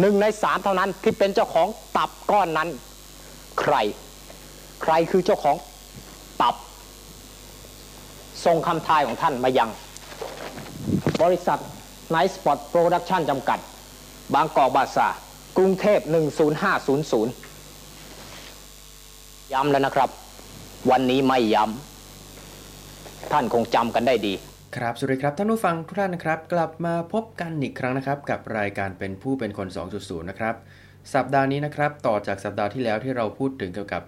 หนึ่งในสามเท่านั้นที่เป็นเจ้าของตับก้อนนั้น ใคร ใครคือเจ้าของตับส่งคำทายของท่านมายัง บริษัท Nite Spot Productions จำกัด บางกอกบาซาร์กรุงเทพ 10500 ย้ำแล้วนะครับ วันนี้ไม่ย้ำ ท่านคงจำกันได้ดี ครับ สวัสดีครับ ท่านผู้ฟังทุกท่านนะครับ กลับมาพบกันอีกครั้งนะครับ กับรายการเป็นผู้เป็นคน 2.0 นะครับ สัปดาห์นี้นะครับ ต่อจากสัปดาห์ที่แล้วที่เราพูดถึงเกี่ยวกับ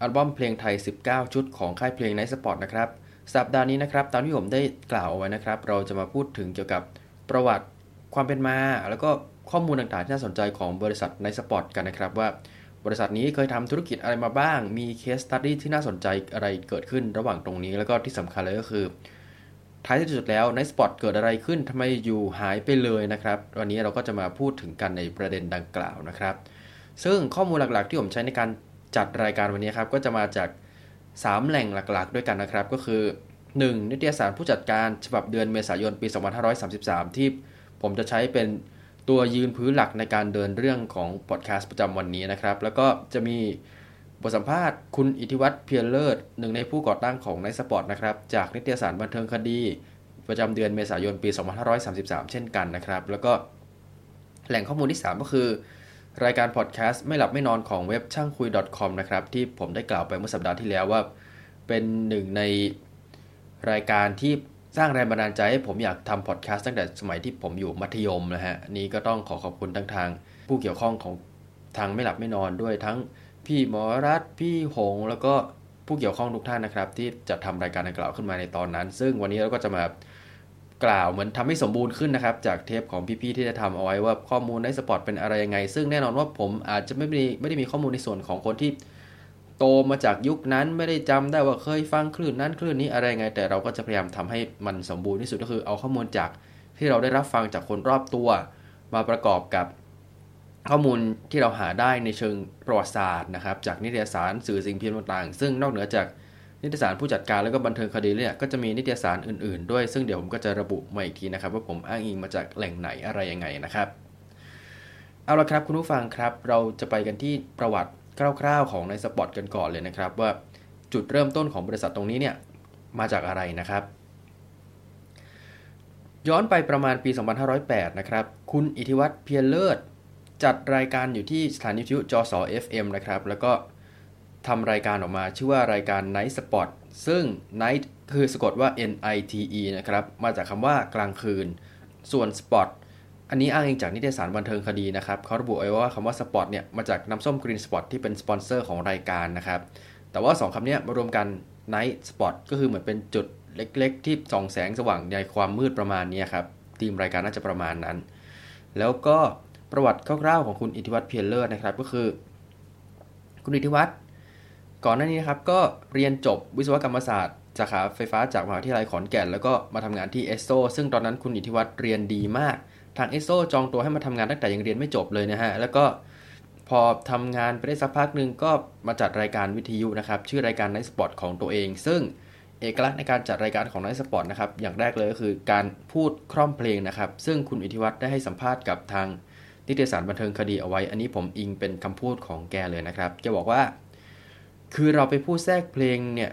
อัลบั้มเพลงไทย 19 ชุดของค่ายเพลง Nite Spot นะครับ สัปดาห์นี้นะครับ ตามที่ผมได้กล่าวเอาไว้นะครับ เราจะมาพูดถึงเกี่ยวกับประวัติความเป็นมา แล้วก็ข้อมูลต่างๆที่น่าสนใจของบริษัท Nite Spot กันนะครับว่าบริษัทนี้เคยทำธุรกิจอะไรมาบ้าง มี case study ที่น่าสนใจอะไรเกิดขึ้นระหว่างตรงนี้ แล้วก็ที่สำคัญเลยก็คือ ท้ายที่สุดแล้ว Nite Spot เกิดอะไรขึ้นทำไมอยู่ๆหายไปเลยนะครับ วันนี้เราก็จะมาพูดถึงกันในประเด็นดังกล่าวนะครับ ซึ่งข้อมูลหลักๆ ที่ผมใช้ในการจัดรายการวันนี้ครับ ก็จะมาจาก 3 แหล่งหลักๆ ด้วยกันนะครับ ก็คือ 1. นิตยสารผู้จัดการฉบับเดือนเมษายนปี 2533 ที่ผมจะใช้เป็นตัวยืนพื้นหลักในการเดินเรื่องของพอดแคสต์ประจำวันนี้นะครับ แล้วก็จะมี บทสัมภาษณ์คุณอิทธิวัฒน์เพียรเลิศหนึ่งในผู้ก่อตั้งของ Nite Spot นะครับ จากนิตยสารบันเทิงคดี ประจำเดือนเมษายนปี 2533 เช่นกันนะครับ แล้วก็แหล่งข้อมูลที่ 3 ก็คือ รายการพอดแคสต์ไม่หลับไม่นอนของเว็บช่างคุย .com นะครับที่ผมได้กล่าวไปเมื่อสัปดาห์ที่แล้วว่า เป็นหนึ่งในรายการที่สร้างแรงบันดาลใจให้ผมอยากทำพอดแคสต์ตั้งแต่สมัยที่ผมอยู่มัธยมนะฮะนี้ก็ต้องขอขอบคุณทั้งทาง ผู้เกี่ยวข้องของทางไม่หลับไม่นอนด้วยทั้ง พี่หมอรัฐพี่หง แล้วก็ผู้เกี่ยวข้องทุกท่านนะครับ ที่จะทำรายการดังกล่าวขึ้นมาในตอนนั้น ซึ่งวันนี้เราก็จะมากล่าวเหมือนทำให้สมบูรณ์ขึ้นนะครับ จากเทปของพี่ๆที่ได้ทำเอาไว้ว่าข้อมูล Nite Spot เป็นอะไรยังไง ซึ่งแน่นอนว่าผมอาจจะไม่ได้ไม่ได้มีข้อมูลในส่วนของคนที่โตมาจากยุคนั้นไม่ได้จำได้ว่าเคยฟังคลื่นนั้นคลื่นนี้อะไรยังไง แต่เราก็จะพยายามทำให้มันสมบูรณ์ที่สุดก็คือเอาข้อมูลจากที่เราได้รับฟังจากคนรอบตัว มาประกอบกับ ข้อมูลที่เราหาได้ในเชิงประวัติศาสตร์นะครับ จากนิตยสารสื่อสิ่งพิมพ์ต่างๆ ซึ่งนอกเหนือจากนิตยสารผู้จัดการแล้วก็บันเทิงคดีเนี่ยก็จะมีนิตยสารอื่นๆ ด้วยซึ่งเดี๋ยวผมก็จะระบุมาอีกทีนะครับ ว่าผมอ้างอิงมาจากแหล่งไหนอะไรยังไงนะครับ เอาละครับคุณผู้ฟังครับ เราจะไปกันที่ประวัติคร่าวๆ ของในสปอตกันก่อนเลยนะครับ ว่าจุดเริ่มต้นของบริษัทตรงนี้เนี่ยมาจากอะไรนะครับ ย้อนไปประมาณปี 2508 นะครับ คุณอิทธิวัฒน์เพียรเลิศ จัดรายการอยู่ที่สถานีวิทยุจอสอ FM นะครับ แล้วก็ทำรายการออกมาชื่อว่ารายการ Night Spot ซึ่ง Night คือสะกดว่า N I T E นะครับ มาจากคำว่ากลางคืน ส่วน Spot อันนี้อ้างอิงจากนิตยสารบันเทิงคดีนะครับเขาระบุไว้ว่าคำว่า Spot เนี่ยมาจากน้ำส้ม Green Spot ที่เป็นสปอนเซอร์ของรายการนะครับ แต่ว่า2คำนี้มารวมกัน Night Spot ก็คือเหมือนเป็นจุดเล็ก ๆ ที่ส่องแสงสว่างในความมืดประมาณนี้ครับทีมรายการน่าจะประมาณนั้น แล้วก็ ประวัติคร่าวๆของคุณอิทธิวัฒน์เพียรเลิศนะครับ ก็คือ คุณอิทธิวัฒน์ก่อนหน้านี้นะครับก็เรียนจบวิศวกรรมศาสตร์สาขาไฟฟ้าจากมหาวิทยาลัยขอนแก่น แล้วก็มาทำงานที่เอสโซซึ่งตอนนั้นคุณอิทธิวัฒน์เรียนดีมาก ทางเอสโซจองตัวให้มาทำงานตั้งแต่ยังเรียนไม่จบเลยนะฮะแล้วก็พอทำงานไปได้สักพักหนึ่งก็มาจัดรายการวิทยุนะครับชื่อรายการ Nite Spot ของตัวเอง ซึ่งเอกลักษณ์ในการจัดรายการของ Nite Spot นะครับอย่างแรกเลยก็คือการพูดคร่อมเพลงนะครับซึ่งคุณอิทธิวัฒน์ได้ให้สัมภาษณ์กับทาง นิตยสารบันเทิงคดีเอาไว้ อันนี้ผมอิงเป็นคำพูดของแกเลยนะครับแกบอกว่า คือเราไปพูดแทรกเพลงเนี่ย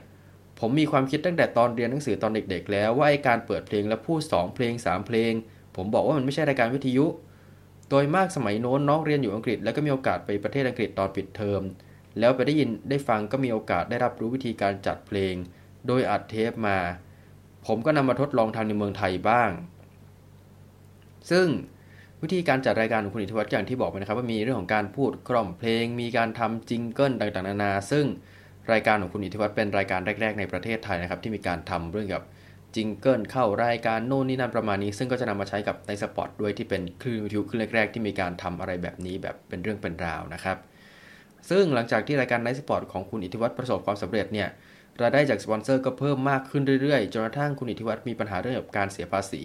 ผมมีความคิดตั้งแต่ตอนเรียนหนังสือตอนเด็ก ๆ แล้วว่าไอการเปิดเพลงแล้วพูด 2 เพลง 3 เพลง ผมบอกว่ามันไม่ใช่รายการวิทยุ โดยมากสมัยโน้นน้องเรียนอยู่อังกฤษ แล้วก็มีโอกาสไปประเทศอังกฤษตอนปิดเทอม แล้วไปได้ยินได้ฟังก็มีโอกาสได้รับรู้วิธีการจัดเพลง โดยอัดเทปมา ผมก็นำมาทดลองทำในเมืองไทยบ้าง ซึ่ง วิธีการจัดรายการของคุณอิทธิวัฒน์อย่างที่บอกไปนะครับว่ามีเรื่องของการพูดคร่อมเพลง มีการทำ jingle ต่างๆนานา ซึ่งรายการของคุณอิทธิวัฒน์เป็นรายการแรก ๆ ในประเทศไทยนะครับที่มีการทำเรื่องกับ jingle เข้ารายการโน่นนี่นั่นประมาณนี้ ซึ่งก็จะนำมาใช้กับ Nite Spot ด้วยที่เป็นคลื่นวิทยุคลื่นแรกๆที่มีการทำอะไรแบบนี้แบบเป็นเรื่องเป็นราวนะครับ ซึ่งหลังจากที่รายการ Nite Spot ของคุณอิทธิวัฒน์ประสบความสำเร็จเนี่ยรายได้จากสปอนเซอร์ก็เพิ่มมากขึ้นเรื่อยๆจนกระทั่งคุณอิทธิวัฒน์มีปัญหาเรื่องกับการเสียภาษี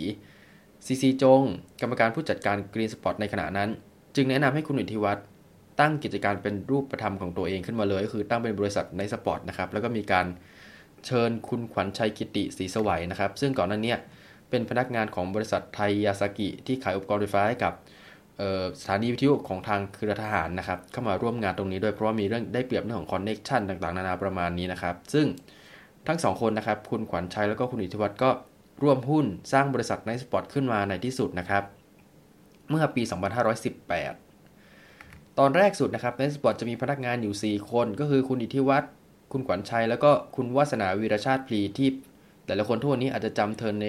ซีซีจง กรรมการผู้จัดการ Green Spot ในขณะนั้น จึงแนะนำให้คุณอิทธิวัฒน์ตั้งกิจการเป็นรูปธรรมของตัวเองขึ้นมาเลย ก็คือตั้งเป็นบริษัท Nite Spot นะครับ แล้วก็มีการเชิญคุณขวัญชัยกิติศรีสวัยนะครับ ซึ่งก่อนหน้านี้เป็นพนักงานของบริษัทไทยยาซากิที่ขายอุปกรณ์ไฟฟ้าให้กับสถานีวิทยุของทางเครือทหารนะครับ เข้ามาร่วมงานตรงนี้ด้วยเพราะว่ามีเรื่องได้เปรียบเรื่องของ connection ต่างๆ นานาประมาณนี้นะครับ ซึ่งทั้งสองคนนะครับคุณขวัญชัยแล้วก็คุณอิทธิวัฒน์ก็ ร่วมหุ้นสร้างบริษัท Nite Spot ขึ้นมาในที่สุดนะครับ เมื่อปี 2518 ตอนแรกสุดนะครับ Nite Spot จะมีพนักงานอยู่ 4 คน ก็คือคุณอิทธิวัฒน์คุณขวัญชัย แล้วก็คุณวาสนาวีรชาติพลีที่ แต่ละคนทุกวันนี้อาจจะจำเธอใน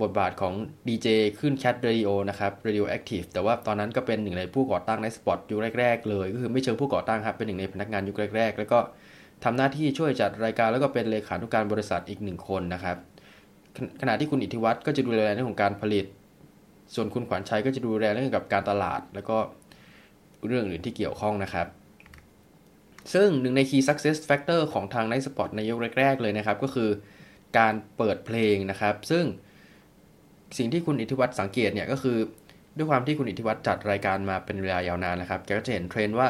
บทบาทของดีเจขึ้นแคทเรดิโอนะครับ Radio Active แต่ว่าตอนนั้นก็เป็นหนึ่งในผู้ก่อตั้งในสปอตยุคแรกๆเลย ก็คือไม่เชิงผู้ก่อตั้งครับ เป็นหนึ่งในพนักงานยุคแรกๆ แล้วก็ทำหน้าที่ช่วยจัดรายการแล้วก็เป็นเลขานุการบริษัทอีกหนึ่งคนนะครับ ขณะที่คุณอิทธิวัฒน์ก็จะดูแลเรื่องของการผลิต ส่วนคุณขวัญชัยก็จะดูแลเรื่องกับการตลาด แล้วก็เรื่องอื่นที่เกี่ยวข้องนะครับ ซึ่งหนึ่งใน Key Success Factor ของทาง Night Spot ในยุคแรก ๆ เลยนะครับ ก็คือการเปิดเพลงนะครับ ซึ่งสิ่งที่คุณอิทธิวัฒน์สังเกตเนี่ยก็คือด้วยความที่คุณอิทธิวัฒน์จัดรายการมาเป็นเวลายาวนานนะครับ แกก็จะเห็นเทรนด์ว่า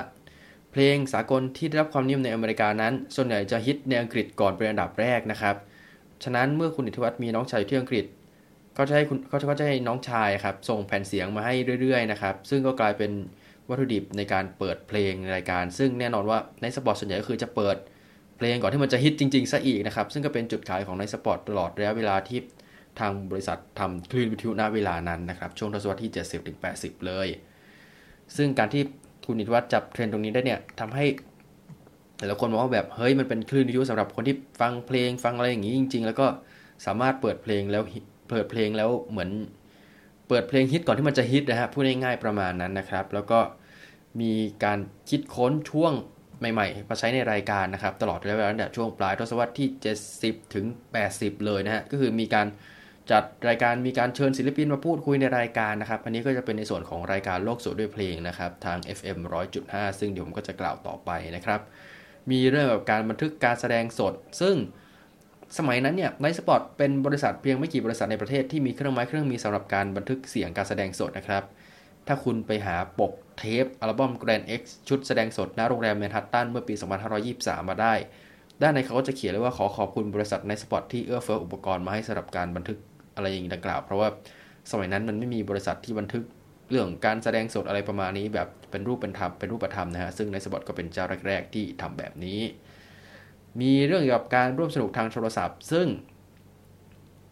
เพลงสากลที่ได้รับความนิยมในอเมริกานั้น ส่วนใหญ่จะฮิตในอังกฤษก่อนเป็นอันดับแรกนะครับ ฉะนั้นเมื่อคุณอิทธิวัฒน์มีน้องชายที่อังกฤษ ก็จะให้คุณเขาก็จะให้น้องชายครับส่งแผ่นเสียงมาให้เรื่อยๆนะครับซึ่งก็กลายเป็นวัตถุดิบในการเปิดเพลงในรายการ ซึ่งแน่นอนว่า Nite Spot ส่วนใหญ่ก็คือจะเปิดเพลงก่อนที่มันจะฮิตจริงๆซะอีกนะครับซึ่งก็เป็นจุดขายของ Nite Spot ตลอดระยะเวลาที่ทางบริษัททำคลื่นวิทยุณเวลานั้นนะครับช่วงทศวรรษที่ 70-80 เลย ซึ่งการที่คุณอิทธิวัฒน์จับเทรนด์ตรงนี้ได้เนี่ยทำให้ แต่ละคนมองว่าแบบเฮ้ยมันเป็นคลื่นวิทยุสำหรับคนที่ฟังเพลงฟังอะไรอย่างนี้จริง ๆ แล้วก็สามารถเปิดเพลงแล้วเปิดเพลงแล้วเหมือน เปิดเพลงฮิตก่อนที่มันจะฮิตนะฮะพูดง่ายๆประมาณนั้นนะครับ แล้วก็มีการคิดค้นช่วงใหม่ๆมาใช้ในรายการนะครับ ตลอดระยะเวลาตั้งแต่ช่วงปลายทศวรรษที่ 70 ถึง 80 เลยนะฮะก็คือมีการจัดรายการมีการเชิญศิลปินมาพูดคุยในรายการนะครับ อันนี้ก็จะเป็นในส่วนของรายการโลกสดด้วยเพลงนะครับ ทาง FM 100.5 ซึ่งเดี๋ยวผมก็จะกล่าวต่อไปนะครับ มีเรื่องแบบการบันทึกการแสดงสด ซึ่งสมัยนั้นเนี่ยไนสปอร์ตเป็นบริษัทเพียงไม่กี่บริษัทในประเทศที่มีเครื่องไม้เครื่องมีสำหรับการบันทึกเสียงการแสดงสดนะครับ ถ้าคุณไปหาปกเทปอัลบั้ม Grand X ชุดแสดงสดณโรงแรมแมนฮัตตันเมื่อปี 2523 มาได้ ด้านในเขาก็จะเขียนเลยว่าขอขอบคุณบริษัท Nite Spot ที่เอื้อเฟื้ออุปกรณ์มาให้สำหรับการบันทึกอะไรอย่างดังกล่าว เพราะว่าสมัยนั้นมันไม่มีบริษัทที่บันทึก เรื่องการแสดงสดอะไรประมาณนี้ แบบเป็นรูปเป็นธรรมเป็นรูปธรรมนะฮะซึ่ง Nite Spot ก็เป็นเจ้าแรก ๆ ที่ทำแบบนี้ มีเรื่องเกี่ยวกับการร่วมสนุกทางโทรศัพท์ ซึ่ง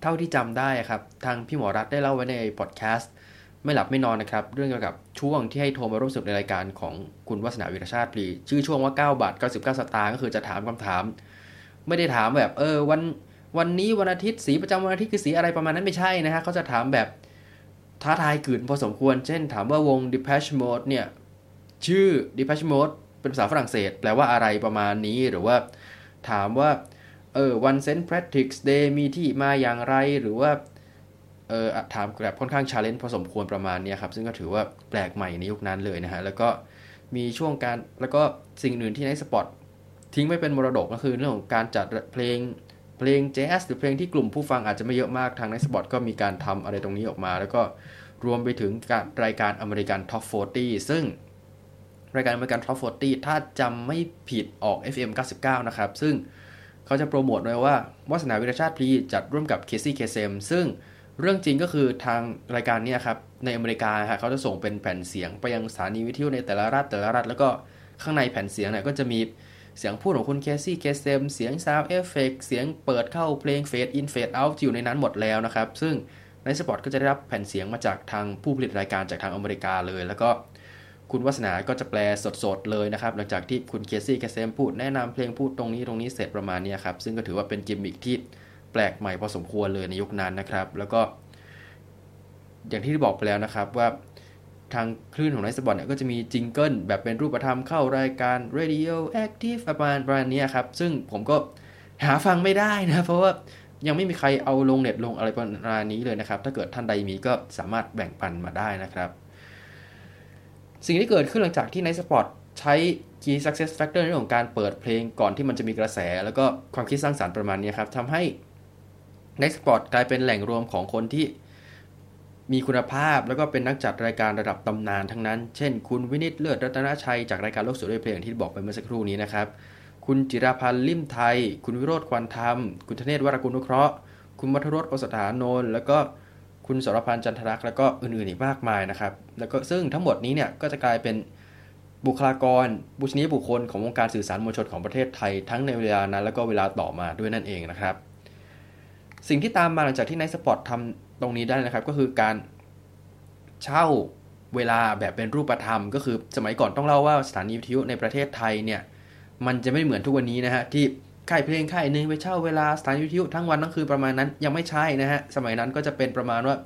เท่าที่จำได้ครับ ทางพี่หมอรัฐได้เล่าไว้ในพอดแคสต์ไม่หลับไม่นอนนะครับ เรื่องเกี่ยวกับช่วงที่ให้โทรมาร่วมสนุกในรายการของคุณวัฒนาวิรชาติพีชื่อช่วงว่า 9 บาท 99 สตางค์ก็คือจะถามคำถาม ไม่ได้ถามแบบเออวันวันนี้วันอาทิตย์สีประจำวันอาทิตย์คือสีอะไรประมาณนั้นไม่ใช่นะฮะเขาจะถามแบบ ท้าทายกืนพอสมควร เช่นถามว่าวง Depeche Mode เนี่ย ชื่อ Depeche Mode เป็นภาษาฝรั่งเศส แปลว่าอะไรประมาณนี้หรือว่า ถามว่าเออวัน St. Patrick's Day มีที่มาอย่างไรหรือว่าเออถามแบบค่อนข้าง challenge พอสมควรประมาณนี้ครับ ซึ่งก็ถือว่าแปลกใหม่ในยุคนั้นเลยนะฮะ แล้วก็มีช่วงการแล้วก็สิ่งอื่นที่ Nite Spot ทิ้งไว้เป็นมรดกก็คือเรื่องของการจัดเพลง เพลงแจ๊สหรือเพลงที่กลุ่มผู้ฟังอาจจะไม่เยอะมากทาง Nite Spot ก็มีการทำอะไรตรงนี้ออกมา แล้วก็รวมไปถึงการรายการ American Top 40 ซึ่งรายการ American Top 40 ถ้าจำไม่ผิดออก FM 99 นะครับ ซึ่งเขาจะโปรโมทไว้ว่าวาสนาวิรชาติพลีจัดร่วมกับ Casey Kasem ซึ่งเรื่องจริงก็คือทางรายการนี้ครับ ในอเมริกาฮะเขาจะส่งเป็นแผ่นเสียงไปยังสถานีวิทยุในแต่ละรัฐแต่ละรัฐ แล้วก็ข้างในแผ่นเสียงเนี่ยก็จะมี เสียงพูดของคุณ Casey Kasem เสียง sound effect เสียงเปิดเข้าเพลง fade in fade out อยู่ในนั้นหมดแล้วนะครับ ซึ่ง Nite Spot ก็จะได้รับแผ่นเสียงมาจากทางผู้ผลิตรายการจากทางอเมริกาเลย แล้วก็คุณวาสนาก็จะแปลสดๆเลยนะครับ หลังจากที่คุณ Casey Kasem พูดแนะนำเพลงพูดตรงนี้ตรงนี้เสร็จประมาณนี้ครับ ซึ่งก็ถือว่าเป็นกิมมิคที่แปลกใหม่พอสมควรเลยในยุคนั้นนะครับ แล้วก็ อย่างที่บอกไปแล้วนะครับว่า ทางคลื่นของ Nite Spot เนี่ยก็จะมี jingle แบบเป็นรูปธรรมเข้ารายการ Radio Active ประมาณประมาณนี้ครับ ซึ่งผมก็หาฟังไม่ได้นะ เพราะว่ายังไม่มีใครเอาลงเน็ตลงอะไรประมาณนี้เลยนะครับ ถ้าเกิดท่านใดมีก็สามารถแบ่งปันมาได้นะครับ สิ่งที่เกิดขึ้นหลังจากที่ Nite Spot ใช้ Key Success Factor ในเรื่องของการเปิดเพลงก่อนที่มันจะมีกระแส แล้วก็ความคิดสร้างสรรค์ประมาณนี้ครับทำให้ Nite Spot กลายเป็นแหล่งรวมของคนที่ มีคุณภาพแล้วก็เป็นนักจัดรายการระดับตำนานทั้งนั้น เช่น คุณวินิตเลิศรัตนชัยจากรายการโลกสวยด้วยเพลงที่บอกไปเมื่อสักครู่นี้นะครับ คุณจิราพันธ์ลิมไทย คุณวิโรจน์ควันธรรม คุณธเนศวรากุลนุเคราะห์ คุณมัทรสโอสถานนท์แล้วก็คุณสรพันธ์จันทรักษ์แล้วก็อื่นๆอีกมากมายนะครับ แล้วก็ซึ่งทั้งหมดนี้เนี่ยก็จะกลายเป็นบุคลากร ปูชนียบุคคลของวงการสื่อสารมวลชนของประเทศไทยทั้งในเวลานั้น แล้วก็เวลาต่อมาด้วยนั่นเองนะครับ สิ่งที่ตามมาหลังจากที่ไนท์สปอร์ตทำ ตรงนี้ได้นะครับก็คือการเช่าเวลาแบบเป็นรูปธรรม ก็คือสมัยก่อนต้องเล่าว่าสถานีวิทยุในประเทศไทยเนี่ยมันจะไม่เหมือนทุกวันนี้นะฮะที่ค่ายเพลงค่ายหนึ่งไปเช่าเวลาสถานีวิทยุทั้งวันทั้งคืนประมาณนั้นยังไม่ใช่นะฮะสมัยนั้นก็จะเป็นประมาณว่า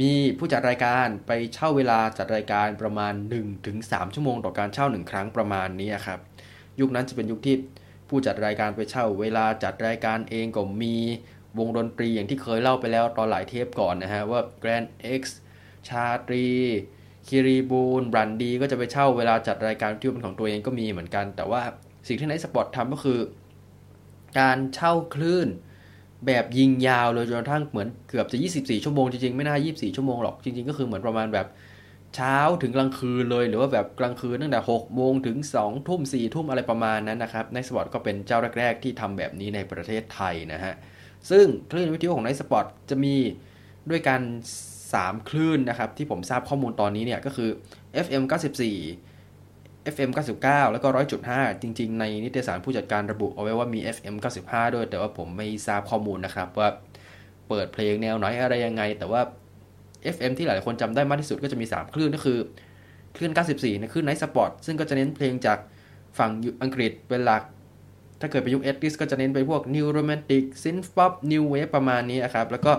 มีผู้จัดรายการไปเช่าเวลาจัดรายการประมาณ 1-3 ชั่วโมงต่อการเช่า 1 ครั้งประมาณนี้ครับยุคนั้นจะเป็นยุคที่ผู้จัดรายการไปเช่า เวลาจัดรายการเองก็มี วงดนตรีอย่างที่เคยเล่าไปแล้วตอนหลายเทปก่อนนะฮะว่า Grand X ชาตรีคีรีบูนแบรนดี้ก็จะไปเช่าเวลาจัดรายการที่เป็นของตัวเองก็มีเหมือนกัน แต่ว่าสิ่งที่ไนท์สปอร์ตทำก็คือ การเช่าคลื่นแบบยิงยาวเลยจนกระทั่งเหมือนเกือบจะ 24 ชั่วโมงจริงๆ ไม่น่า 24 ชั่วโมงหรอก จริงๆ ก็คือเหมือนประมาณแบบเช้าถึงกลางคืนเลย หรือว่าแบบกลางคืนตั้งแต่6โมงถึง 2 ทุ่ม 4 ทุ่มอะไรประมาณนั้นนะครับไนท์สปอร์ตก็เป็นเจ้าแรก ๆ ที่ทำแบบนี้ในประเทศไทยนะฮะ ซึ่งคลื่นวิทยุของไนท์สปอร์ตจะมีด้วยกัน 3 คลื่นนะครับ ที่ผมทราบข้อมูลตอนนี้เนี่ยก็คือ FM 94 FM 99 แล้วก็ 100.5 จริง ๆ ในนิตยสารผู้จัดการระบุเอาไว้ว่ามี FM 95 ด้วย แต่ว่าผมไม่ทราบข้อมูลนะครับ ว่าเปิดเพลงแนวไหนอะไรยังไง แต่ว่า FM ที่หลายคนจำได้มากที่สุดก็จะมี 3 คลื่นก็คือคลื่น 94นะคลื่น Night Spot ซึ่งก็จะเน้นเพลงจากฝั่งอังกฤษเป็นหลัก ถ้าเกิดไปยุคเอสดิสก็จะเน้นไปพวก New Romantic Synth Pop New Wave ประมาณนี้นะครับ แล้วก็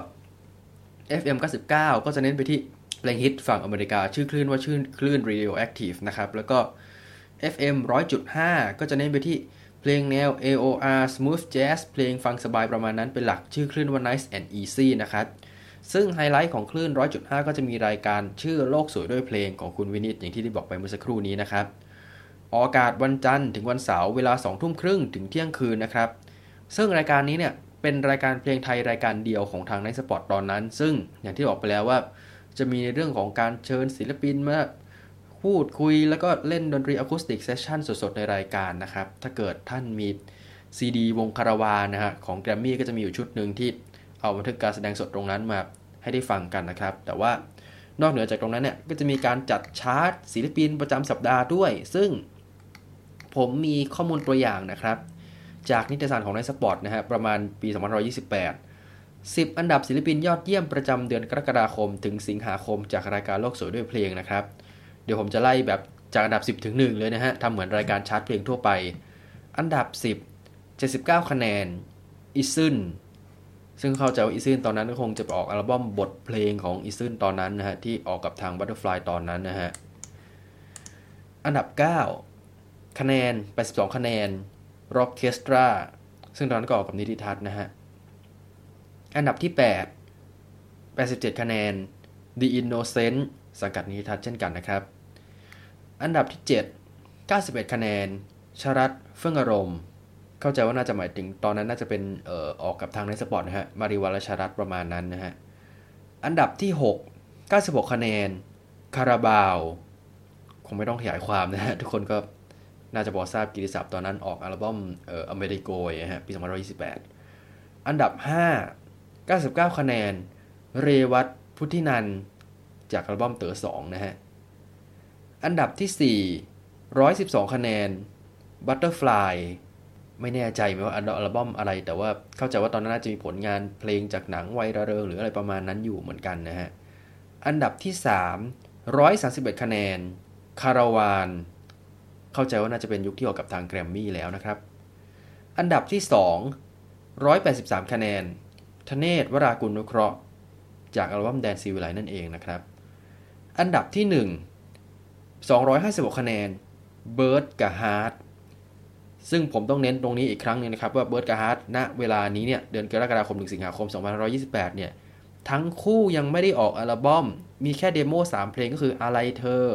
FM 99 ก็จะเน้นไปที่เพลงฮิตฝั่งอเมริกา ชื่อคลื่นว่าชื่อคลื่น Radioactive นะครับ แล้วก็ FM 100.5 ก็จะเน้นไปที่เพลงแนว AOR Smooth Jazz เพลงฟังสบายประมาณนั้นเป็นหลักชื่อคลื่นว่า Nice and Easy นะครับซึ่งไฮไลท์ของคลื่น 100.5 ก็จะมีรายการชื่อโลกสวยด้วยเพลงของคุณวินิตอย่างที่ได้บอกไปเมื่อสักครู่นี้นะครับ ออกอากาศวันจันทร์ถึงวันเสาร์เวลา2ทุ่มครึ่งถึงเที่ยงคืนนะครับ ซึ่งรายการนี้เนี่ยเป็นรายการเพลงไทยรายการเดียวของทางไนท์สปอตตอนนั้น ซึ่งอย่างที่บอกไปแล้วว่า จะมีในเรื่องของการเชิญศิลปินมาพูดคุยแล้วก็เล่นดนตรี acoustic session สดๆ ในรายการนะครับ ถ้าเกิดท่านมีซีดีวงคาราวานะฮะของแกรมมี่ก็จะมีอยู่ชุดหนึ่งที่เอาบันทึกการแสดงสดตรงนั้นมาให้ได้ฟังกันนะครับ แต่ว่านอกเหนือจากตรงนั้นเนี่ยก็จะมีการจัดชาร์ตศิลปินประจำสัปดาห์ด้วย ซึ่ง ผมมีข้อมูลตัวอย่างนะครับ จากนิตยสารของไนท์สปอตนะฮะประมาณปี2528 10 อันดับศิลปินยอดเยี่ยมประจำเดือนกรกฎาคม ถึงสิงหาคมจากรายการโลกสวยด้วยเพลงนะครับ เดี๋ยวผมจะไล่แบบจากอันดับ 10 ถึง 1 เลยนะฮะทำเหมือนรายการชาร์ตเพลงทั่วไป อันดับ 10 79 คะแนนอิสซึ่นซึ่งเข้าใจว่าอิสซึ่นตอนนั้นก็คงจะออกอัลบั้มบทเพลงของอิสซึ่นตอนนั้นนะฮะที่ออกกับทาง Butterfly ตอนนั้นนะฮะ อันดับ 9 คะแนน 82 คะแนน Rock c e s t r a ซึ่งตอนนั้นก็ออกกับนิติทัศน์นะฮะ อันดับที่ 8 87 คะแนน The Innocent สังกัดนิติทัศน์เช่นกันนะครับ อันดับที่ 7 91 คะแนน ชรัตเฟื่องอารมณ์ เข้าใจว่าน่าจะหมายถึงตอนนั้นน่าจะเป็นเอ่อออกกับทางในสปอร์ตนะฮะ มาริวัลชรัตประมาณนั้นนะฮะ อันดับที่ 6 96 คะแนน คาราบาว คงไม่ต้องขยายความนะฮะ ทุกคนก็ น่าจะพอทราบกิติศัพท์ตอนนั้นออกอัลบั้มเอ่ออเมริโกยฮะปี2528 อันดับ 5 99 คะแนน เรวัตพุทธินันจากอัลบั้มเต๋อสองนะฮะ อันดับที่ 4 112 คะแนน Butterfly ไม่แน่ใจไหมว่าอัลบั้มอะไร แต่ว่าเข้าใจว่าตอนนั้นน่าจะมีผลงานเพลงจากหนังวัยระเริงหรืออะไรประมาณนั้นอยู่เหมือนกันนะฮะ อันดับที่ 3 131 คะแนน คาราวาน เข้าใจว่าน่าจะเป็นยุคที่ออกกับทางแกรมมี่แล้วนะครับ อันดับที่ 2 183 คะแนนธเนศวรากุลนุเคราะห์ จากอัลบั้มแดนศิวิไลซ์นั่นเองนะครับ อันดับที่ 1 256 คะแนนเบิร์ดกับฮาร์ทซึ่งผมต้องเน้นตรงนี้อีกครั้งนึงนะครับ ว่าเบิร์ดกับฮาร์ทณเวลานี้เนี่ยเดือนกรกฎาคมถึงสิงหาคม 2528 เนี่ยทั้งคู่ยังไม่ได้ออกอัลบั้มมีแค่ demo 3 เพลงก็คืออะไรเธอ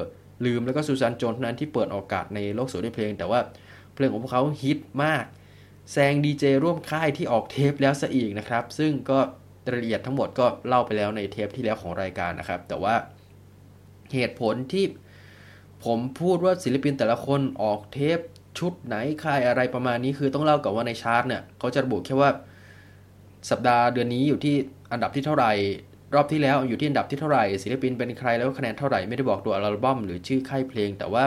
ลืมแล้วก็ซูซานโจนส์นั้นที่เปิดออกอากาศในโลกสวยด้วยเพลง แต่ว่าเพลงของพวกเขาฮิตมากแซงดีเจร่วมค่ายที่ออกเทปแล้วซะอีกนะครับ ซึ่งก็รายละเอียดทั้งหมดก็เล่าไปแล้วในเทปที่แล้วของรายการนะครับ แต่ว่าเหตุผลที่ผมพูดว่าศิลปินแต่ละคนออกเทปชุดไหนค่ายอะไรประมาณนี้คือต้องเล่าก่อนว่าในชาร์ตเนี่ยเขาจะระบุแค่ว่าสัปดาห์เดือนนี้อยู่ที่อันดับที่เท่าไหร่ รอบที่แล้วอยู่ที่อันดับที่เท่าไหร่ศิลปินเป็นใครแล้วคะแนนเท่าไหร่ไม่ได้บอกตัวอัลบั้มหรือชื่อค่ายเพลง แต่ว่า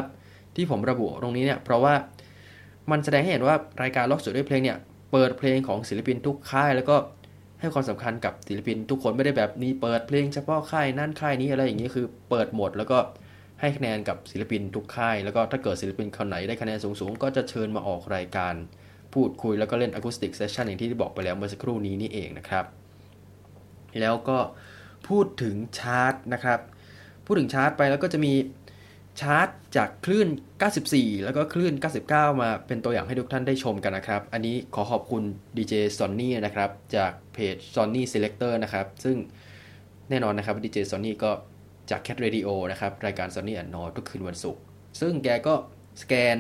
ที่ผมระบุตรงนี้เนี่ยเพราะว่ามันแสดงให้เห็นว่ารายการล็อกสุดด้วยเพลงเนี่ยเปิดเพลงของศิลปินทุกค่าย แล้วก็ให้ความสำคัญกับศิลปินทุกคนไม่ได้แบบนี้เปิดเพลงเฉพาะค่ายนั่นค่ายนี้อะไรอย่างนี้คือเปิดหมดแล้วก็ให้คะแนนกับศิลปินทุกค่าย แล้วก็ถ้าเกิดศิลปินคนไหนได้คะแนนสูงๆ ก็จะเชิญมาออกรายการพูดคุยแล้วก็เล่น acoustic session อย่างที่ได้บอกไปแล้วเมื่อสักครู่นี้นี่เองนะครับ แล้วก็ พูดถึงชาร์ตนะครับ พูดถึงชาร์ตไปแล้วก็จะมีชาร์ตจากคลื่น 94 แล้วก็คลื่น 99 มาเป็นตัวอย่างให้ทุกท่านได้ชมกันนะครับ อันนี้ขอขอบคุณดีเจซอนนี่นะครับ จากเพจ Sony Selector นะครับ ซึ่งแน่นอนนะครับดีเจซอนนี่ก็จาก Cat Radio นะครับ รายการ Sony and No ทุกคืนวันศุกร์ ซึ่งแกก็สแกน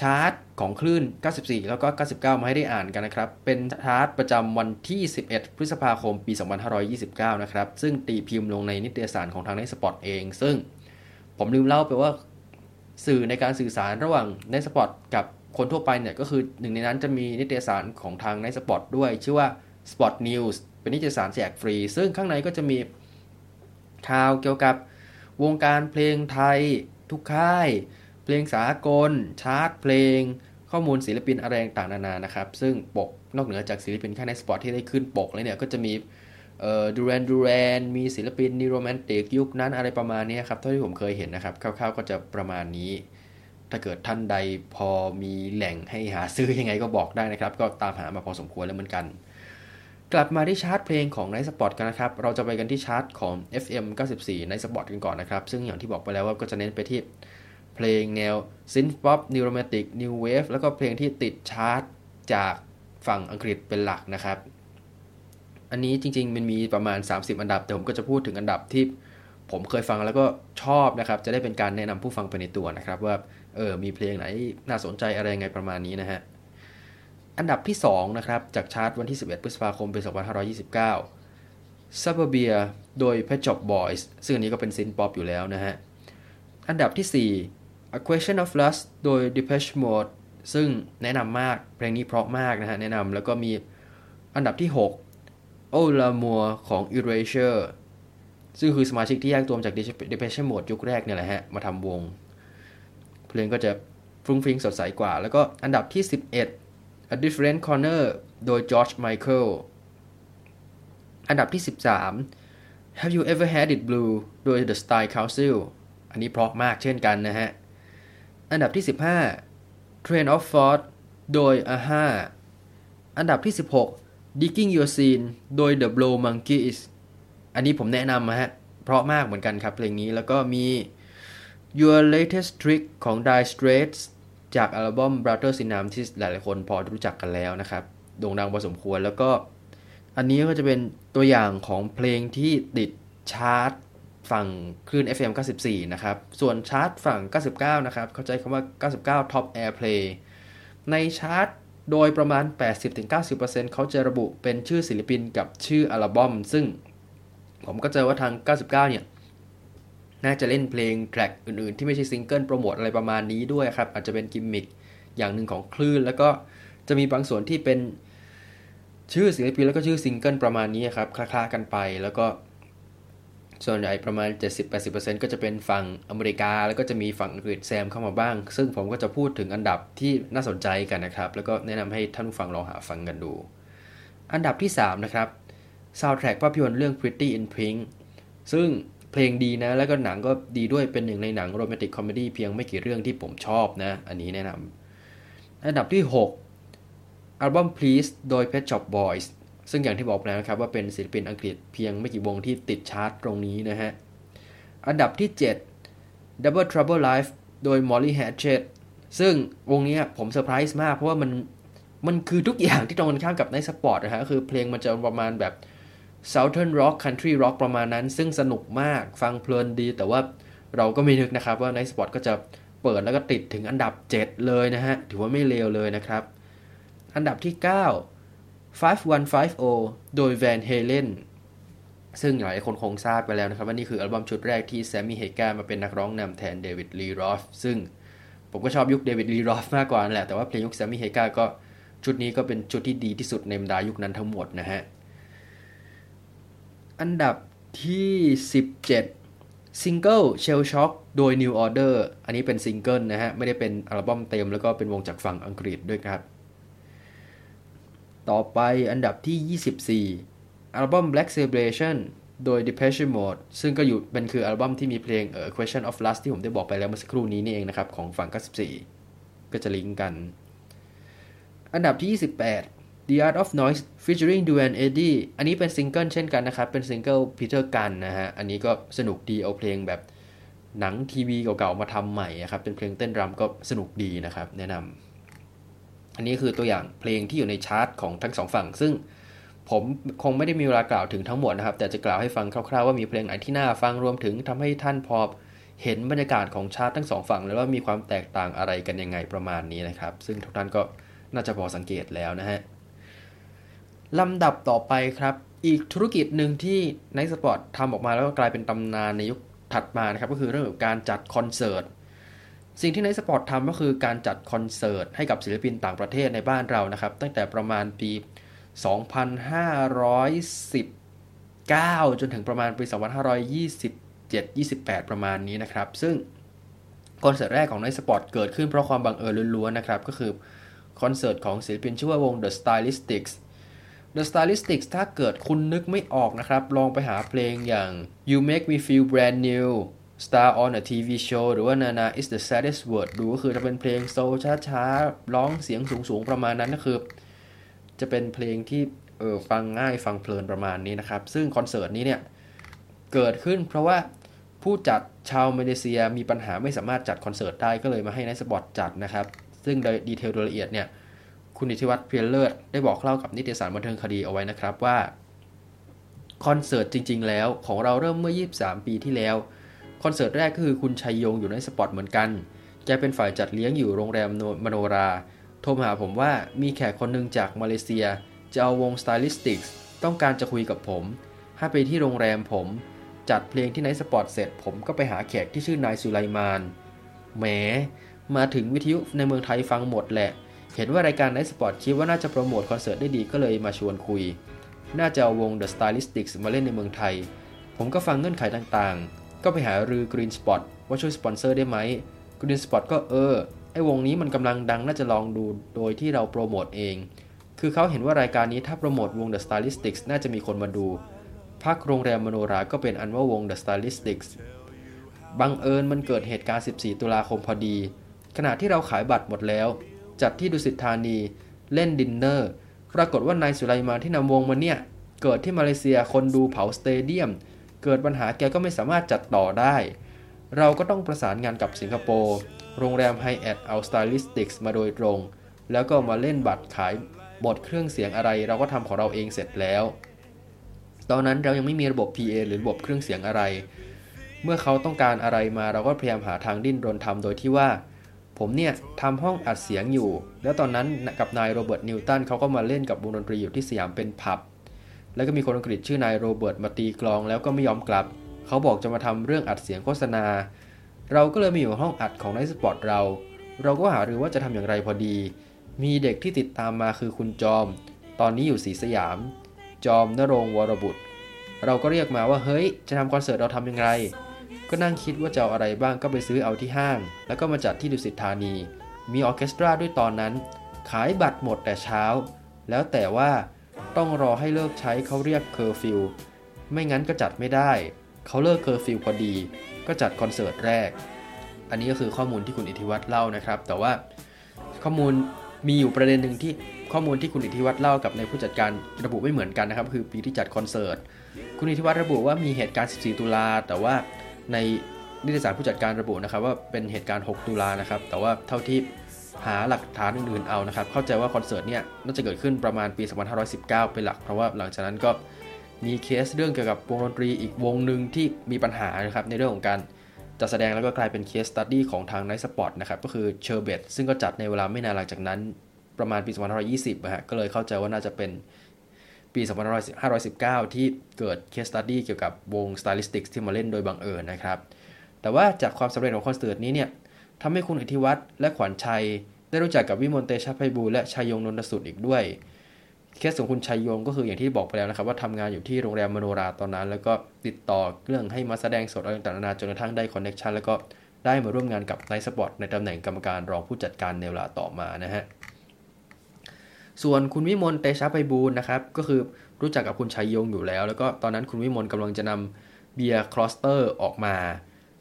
ชาร์ตของคลื่น 94 แล้วก็ 99 มาให้ได้อ่านกันนะครับ เป็นชาร์ตประจำวันที่ 11 พฤษภาคม ปี 2529 นะครับ ซึ่งตีพิมพ์ลงในนิตยสารของทางในสปอตเอง ซึ่งผมลืมเล่าไปว่าสื่อในการสื่อสารระหว่างในสปอตกับคนทั่วไปเนี่ยก็คือหนึ่งในนั้นจะมีนิตยสารของทางในสปอตด้วย ชื่อว่า Spot News เป็นนิตยสารแจกฟรี ซึ่งข้างในก็จะมีข่าวเกี่ยวกับวงการเพลงไทยทุกค่าย เพลงสากล ชาร์ตเพลง ข้อมูลศิลปินอะไรต่างๆนานานะครับ ซึ่งปกนอกเหนือจากศิลปินแค่ในสปอตที่ได้ขึ้นปกแล้วเนี่ย ก็จะมีเอ่อดูแรนดูแรนมีศิลปินนีโรแมนติกยุคนั้นอะไรประมาณนี้ครับ เท่าที่ผมเคยเห็นนะครับคร่าวๆก็จะประมาณนี้ ถ้าเกิดท่านใดพอมีแหล่งให้หาซื้อยังไงก็บอกได้นะครับ ก็ตามหามาพอสมควรแล้วเหมือนกัน กลับมาที่ชาร์ตเพลงของไนท์สปอตกันนะครับ เราจะไปกันที่ชาร์ตของ FM 94 ไนท์สปอตกันก่อนนะครับ ซึ่งอย่างที่บอกไปแล้วว่าก็จะเน้นไปที่ เพลงแนว synth-pop New Romantic new wave แล้วก็เพลงที่ติดชาร์ตจากฝั่งอังกฤษเป็นหลักนะครับ อันนี้จริงๆ มันมีประมาณ 30 อันดับ แต่ผมก็จะพูดถึงอันดับที่ผมเคยฟังแล้วก็ชอบนะครับ จะได้เป็นการแนะนำผู้ฟังไปในตัวนะครับ ว่าเออมีเพลงไหนน่าสนใจอะไรยังไงประมาณนี้นะฮะ อันดับที่ 2 นะครับ จากชาร์ตวันที่ 11 พฤษภาคมปี 2529 Suburbia โดย Pet Shop Boys ซึ่งอันนี้ก็เป็น synth-pop อยู่แล้วนะฮะ อันดับที่ 4 A Question of Lust โดย Depeche Mode ซึ่งแนะนำมากเพลงนี้เพราะมากนะฮะ แนะนำแล้วก็มีอันดับที่6 o l a m o r ของ Erasure ซึ่งคือสมาชิกที่แยกตัวจาก Depeche Mode ยุคแรกเนี่ยแหละฮะ มาทำวง เพลงก็จะฟรุ้งฟริ้งสดใสกว่า แล้วก็อันดับที่ 11 A Different Corner โดย George Michael อันดับที่ 13 Have You Ever Had It Blue โดย The Style Council อันนี้เพราะมากเช่นกันนะฮะ อันดับที่ 15 Train of Thought โดย AHA อันดับที่ 16 Digging Your Scene โดย The Blow Monkeys อันนี้ผมแนะนำนะฮะ เพราะมากเหมือนกันครับเพลงนี้แล้วก็มี Your Latest Trick ของ Dire Straits จากอัลบั้ม Brothers in Arms ที่หลายๆคนพอรู้จักกันแล้วนะครับ โด่งดังพอสมควรแล้วก็ อันนี้ก็จะเป็นตัวอย่างของเพลงที่ติดชาร์ต ฝั่งคลื่น FM 94 นะครับ ส่วนชาร์ตฝั่ง 99 นะครับ เข้าใจคำว่า 99 Top Airplay ในชาร์ตโดยประมาณ 80-90%เขาจะระบุเป็นชื่อศิลปินกับชื่ออัลบั้ม ซึ่งผมก็เจอว่าทาง 99 เนี่ย น่าจะเล่นเพลง track อื่นๆ ที่ไม่ใช่ single promote อะไรประมาณนี้ด้วยครับ อาจจะเป็นกิมมิคอย่างหนึ่งของคลื่น แล้วก็จะมีบางส่วนที่เป็นชื่อศิลปินแล้วก็ชื่อซิงเกิลประมาณนี้ครับ คล้ายๆกันไป แล้วก็ ส่วนใหญ่ประมาณ 70-80%ก็จะเป็นฝั่งอเมริกา แล้วก็จะมีฝั่งอังกฤษแซมเข้ามาบ้าง ซึ่งผมก็จะพูดถึงอันดับที่น่าสนใจกันนะครับ แล้วก็แนะนำให้ท่านผู้ฟังลองหาฟังกันดู อันดับที่ 3 นะครับซาวด์แทร็กภาพยนตร์เรื่อง Pretty in Pink ซึ่งเพลงดีนะ แล้วก็หนังก็ดีด้วยเป็นหนึ่งในหนัง romantic comedy เพียงไม่กี่เรื่องที่ผมชอบนะ อันนี้แนะนำอันดับที่ 6 อัลบั้ม Please โดย Pet Shop Boys ซึ่งอย่างที่บอกแล้วนะครับว่าเป็นศิลปินอังกฤษเพียงไม่กี่วงที่ติดชาร์ตตรงนี้นะฮะ อันดับที่ 7 Double Trouble Live โดย Molly Hatchet ซึ่งวงนี้ผมเซอร์ไพรส์มากเพราะว่ามันมันคือทุกอย่างที่ตรงกันข้ามกับไนท์สปอตนะฮะคือเพลงมันจะประมาณแบบ Southern Rock Country Rock ประมาณนั้น ซึ่งสนุกมากฟังเพลินดี แต่ว่าเราก็ไม่นึกนะครับว่าไนท์สปอตก็จะเปิดแล้วก็ติดถึงอันดับ 7 เลยนะฮะ ถือว่าไม่เลวเลยนะครับ อันดับที่ 9 5150 โดย Van Halen ซึ่งหลายคนคงทราบไปแล้วนะครับว่านี่คืออัลบั้มชุดแรกที่ Sammy Hagar มาเป็นนักร้องนำแทน David Lee Roth ซึ่งผมก็ชอบยุคเดวิดลีรอธมากกว่านั่นแหละ แต่ว่าเพลงยุคแซมมี่เฮกาก็ชุดนี้ก็เป็นชุดที่ดีที่สุดในบรรดายุคนั้นทั้งหมดนะฮะ อันดับที่ 17 Single Shellshock โดย New Order อันนี้เป็นซิงเกิลนะฮะ ไม่ได้เป็นอัลบั้มเต็มแล้วก็เป็นวงจากฝั่งอังกฤษด้วยครับ ต่อไปอันดับที่ 24 อัลบั้ม Black Celebration โดย Depeche Mode ซึ่งก็อยู่เป็นคืออัลบั้มที่มีเพลงเอ่อ Question of Lust ที่ผมได้บอกไปแล้วเมื่อสักครู่นี้นี่เองนะครับ ของฝั่ง94 ก็จะลิงก์กัน อันดับที่ 28 The Art of Noise featuring Duane Eddy อันนี้เป็นซิงเกิลเช่นกันนะครับ เป็นซิงเกิล Peter Gunn นะฮะ อันนี้ก็สนุกดีเอาเพลงแบบหนังทีวีเก่าๆมาทำใหม่ครับ เป็นเพลงเต้นรำก็สนุกดีนะครับ แนะนำ อันนี้คือตัวอย่างเพลงที่อยู่ในชาร์ตของทั้งสองฝั่ง ซึ่งผมคงไม่ได้มีเวลากล่าวถึงทั้งหมดนะครับ แต่จะกล่าวให้ฟังคร่าวๆว่ามีเพลงไหนที่น่าฟังรวมถึงทำให้ท่านพอเห็นบรรยากาศของชาร์ตทั้งสองฝั่ง แล้วว่ามีความแตกต่างอะไรกันยังไงประมาณนี้นะครับ ซึ่งทุกท่านก็น่าจะพอสังเกตแล้วนะฮะลำดับต่อไปครับ อีกธุรกิจหนึ่งที่ไนท์สปอร์ตทำออกมาแล้วก็กลายเป็นตำนานในยุคถัดมานะครับ ก็คือเรื่องของการจัดคอนเสิร์ต สิ่งที่ไนท์สปอร์ตทำก็คือการจัดคอนเสิร์ตให้กับศิลปินต่างประเทศในบ้านเรานะครับ ตั้งแต่ประมาณปี 2519 จนถึงประมาณปี 2527 28 ประมาณนี้นะครับ ซึ่งคอนเสิร์ตแรกของไนท์สปอร์ตเกิดขึ้นเพราะความบังเอิญล้วนๆนะครับ ก็คือคอนเสิร์ตของศิลปินชื่อว่าวง The Stylistics The Stylistics ถ้าเกิดคุณนึกไม่ออกนะครับ ลองไปหาเพลงอย่าง You Make Me Feel Brand New Star on a TV Show หรือว่า Na Na Is the Saddest Word ดูก็คือจะเป็นเพลงโซลช้าๆ ร้องเสียงสูงๆ ประมาณนั้นก็คือ จะเป็นเพลงที่เออฟังง่ายฟังเพลินประมาณนี้นะครับ ซึ่งคอนเสิร์ตนี้เนี่ย เกิดขึ้นเพราะว่าผู้จัดชาวมาเลเซียมีปัญหาไม่สามารถจัดคอนเสิร์ตได้ก็เลยมาให้ไนท์สปอตจัดนะครับ ซึ่งโดย detail โดยละเอียดเนี่ย คุณอิทธิวัตรเพียรเลิศได้บอกเล่ากับนิตยสารบันเทิงคดีเอาไว้นะครับว่าคอนเสิร์ตจริง ๆ แล้วของเราเริ่มเมื่อ 23 ปีที่แล้ว คอนเสิร์ตแรกก็คือคุณชัยยงอยู่ไนท์สปอตเหมือนกัน แกเป็นฝ่ายจัดเลี้ยงอยู่โรงแรมมโนรา โทรมาหาผมว่ามีแขกคนหนึ่งจากมาเลเซีย จะเอาวง Stylistics ต้องการจะคุยกับผม ให้ไปที่โรงแรมผม จัดเพลงที่ไนท์สปอร์ตเสร็จ ผมก็ไปหาแขกที่ชื่อนายสุไลมาน แหม มาถึงวิทยุในเมืองไทยฟังหมดแหละ เห็นว่ารายการไนท์สปอร์ตคิดว่าน่าจะโปรโมทคอนเสิร์ตได้ดีก็เลยมาชวนคุย น่าจะเอาวง The Stylistics มาเล่นในเมืองไทย ผมก็ฟังเงื่อนไขต่างๆ ก็ไปหารือ Green Spot ว่าช่วยสปอนเซอร์ได้ไหม Green Spot ก็เออ ไอ้วงนี้มันกำลังดังน่าจะลองดูโดยที่เราโปรโมทเอง คือเขาเห็นว่ารายการนี้ถ้าโปรโมทวง The Stylistics น่าจะมีคนมาดูพักโรงแรมมโนราก็เป็นอันว่าวง The Stylistics บังเอิญมันเกิดเหตุการณ์ 14 ตุลาคมพอดี ขณะที่เราขายบัตรหมดแล้ว จัดที่ดุสิตธานีเล่นดินเนอร์ ปรากฏว่านายสุไลมานที่นำวงมาเนี่ย เกิดที่มาเลเซียคนดูเผาสเตเดียม เกิดปัญหาแกก็ไม่สามารถจัดต่อได้ เราก็ต้องประสานงานกับสิงคโปร์โรงแรมไฮแอทเอาสไตลิสติกส์มาโดยตรง แล้วก็มาเล่นบัตรขายหมดเครื่องเสียงอะไร เราก็ทำของเราเองเสร็จแล้ว ตอนนั้นเรายังไม่มีระบบ PA หรือระบบเครื่องเสียงอะไร เมื่อเขาต้องการอะไรมาเราก็พยายามหาทางดิ้นรนทำโดยที่ว่า ผมเนี่ยทำห้องอัดเสียงอยู่ แล้วตอนนั้นกับนายโรเบิร์ตนิวตันเขาก็มาเล่นกับวงดนตรีอยู่ที่สยามเป็นผับ แล้วก็มีคนอังกฤษชื่อนายโรเบิร์ตมาตีกลองแล้วก็ไม่ยอมกลับ เขาบอกจะมาทำเรื่องอัดเสียงโฆษณา เราก็เลยมาอยู่ห้องอัดของไนท์สปอร์ตเรา เราก็หารือว่าจะทำอย่างไรพอดี มีเด็กที่ติดตามมาคือคุณจอม ตอนนี้อยู่สีสยาม จอมนรงวรบุตร เราก็เรียกมาว่าเฮ้ย จะทำคอนเสิร์ตเราทำยังไง ก็นั่งคิดว่าจะเอาอะไรบ้างก็ไปซื้อเอาที่ห้าง แล้วก็มาจัดที่ดุสิตธานี มีออเคสตราด้วยตอนนั้น ขายบัตรหมดแต่เช้า แล้วแต่ว่า ต้องรอให้เลิกใช้เขาเรียกเคอร์ฟิวไม่งั้นก็จัดไม่ได้ เขาเลิกเคอร์ฟิวพอดี ก็จัดคอนเสิร์ตแรก อันนี้ก็คือข้อมูลที่คุณอิทธิวัตรเล่านะครับ แต่ว่าข้อมูลมีอยู่ประเด็นหนึ่งที่ข้อมูลที่คุณอิทธิวัตรเล่ากับในผู้จัดการระบุไม่เหมือนกันนะครับ คือปีที่จัดคอนเสิร์ต คุณอิทธิวัตรระบุว่ามีเหตุการณ์ 14 ตุลา แต่ว่าในนิตยสารผู้จัดการระบุนะครับว่าเป็นเหตุการณ์ 6 ตุลานะครับ แต่ว่าเท่าที่ หาหลักฐานอื่นๆเอานะครับ เข้าใจว่าคอนเสิร์ตเนี่ยน่าจะเกิดขึ้นประมาณปี 2519 เป็นหลัก เพราะว่าหลังจากนั้นก็มีเคสเรื่องเกี่ยวกับวงดนตรีอีกวงหนึ่งที่มีปัญหานะครับในเรื่องของการจัดแสดงแล้วก็กลายเป็น case study ของทางไนท์สปอตนะครับก็คือเชอร์เบตซึ่งก็จัดในเวลาไม่นานหลังจากนั้นประมาณปี 2520นะฮะก็เลยเข้าใจว่าน่าจะเป็นปี 2519 ที่เกิด case study เกี่ยวกับวง Stylistics ที่มาเล่นโดยบังเอิญนะครับแต่ว่าจากความสำเร็จของคอนเสิร์ตนี้เนี่ย ทำให้คุณอิทธิวัตรและขวัญชัย ได้รู้จักกับวิมลเตชะไพบูลย์และชัยยงนนทสุดอีกด้วย เคสของคุณชัยยงก็คืออย่างที่บอกไปแล้วนะครับว่าทำงานอยู่ที่โรงแรมมโนราตอนนั้น แล้วก็ติดต่อเรื่องให้มาแสดงสดอะไรต่างๆจนกระทั่งได้ connection แล้วก็ได้มาร่วมงานกับไนท์สปอร์ตในตำแหน่งกรรมการรองผู้จัดการในเวลาต่อมานะฮะ ส่วนคุณวิมลเตชะไพบูลย์นะครับ ก็คือรู้จักกับคุณชัยยงอยู่แล้ว แล้วก็ตอนนั้นคุณวิมลกำลังจะนนำเบียร์คลอสเตอร์ออกมา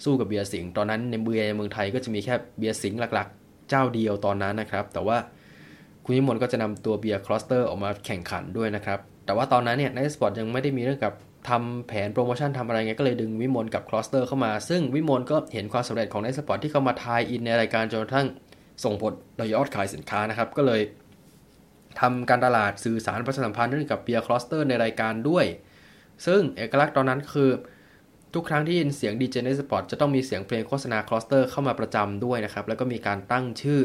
สู้กับเบียร์สิงห์ตอนนั้นในเบียร์ในเมืองไทยก็จะมีแค่เบียร์สิงห์หลักๆ เจ้าเดียวตอนนั้นนะครับ แต่ว่าคุณวิมลก็จะนำตัวเบียร์คลอสเตอร์ออกมาแข่งขันด้วยนะครับ แต่ว่าตอนนั้นเนี่ยไนท์สปอตยังไม่ได้มีเรื่องกับทำแผนโปรโมชั่นทำอะไรเงี้ยก็เลยดึงวิมลกับคลอสเตอร์เข้ามา ซึ่งวิมลก็เห็นความสำเร็จของไนท์สปอตที่เข้ามา tie-in ในรายการจนกระทั่งส่งผลต่อยอดขายสินค้านะครับ ก็เลยทำการตลาดสื่อสารประชาสัมพันธ์เรื่องกับเบียร์คลอสเตอร์ในรายการด้วย ซึ่งเอกลักษณ์ตอนนั้นคือ ทุกครั้งที่ยินเสียงดีเจไนท์สปอตจะต้องมีเสียงเพลงโฆษณาคลอสเตอร์เข้ามาประจำด้วยนะครับ แล้วก็มีการตั้งชื่อ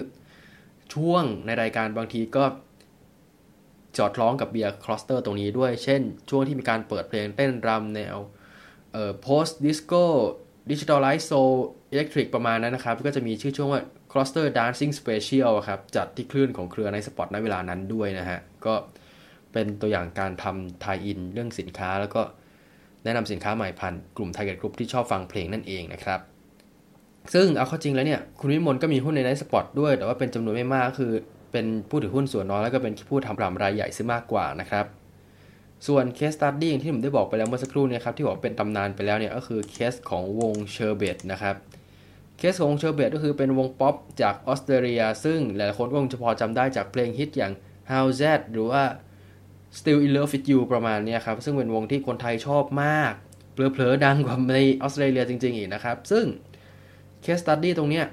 ช่วงในรายการบางทีก็สอดคล้องกับเบียร์คลอสเตอร์ตรงนี้ด้วย เช่น ช่วงที่มีการเปิดเพลงเต้นรำแนวเอ่อ post disco digital light soul electric ประมาณนั้นนะครับ ก็จะมีชื่อช่วงว่า Kloster dancing special ครับ จัดที่คลื่นของเครือไนท์สปอตในเวลานั้นด้วยนะฮะ ก็เป็นตัวอย่างการทำ tie-in เรื่องสินค้าแล้วก็ แนะนำสินค้าใหม่ผ่านกลุ่ม target group ที่ชอบฟังเพลงนั่นเองนะครับซึ่งเอาเข้าจริงแล้วเนี่ยคุณวิมลก็มีหุ้นในไนท์สปอตด้วย แต่ว่าเป็นจำนวนไม่มากคือเป็นผู้ถือหุ้นส่วนน้อยแล้วก็เป็นผู้ทำรำรายใหญ่ซะมากกว่านะครับ ส่วน case study ที่ผมได้บอกไปแล้วเมื่อสักครู่เนี่ยครับที่บอกเป็นตำนานไปแล้วเนี่ยก็คือเคสของวงเชอร์เบตนะครับเคสของเชอร์เบตก็คือเป็นวงป๊อปจากออสเตรเลีย ซึ่งหลายคนก็คงจะพอจำได้จากเพลงฮิตอย่าง Howzat หรือว่า Still in Love with You ประมาณนี้ครับ ซึ่งเป็นวงที่คนไทยชอบมากเผลอๆดังกว่าในออสเตรเลียจริง ๆ อีกนะครับ ซึ่ง case study ตรงเนี้ย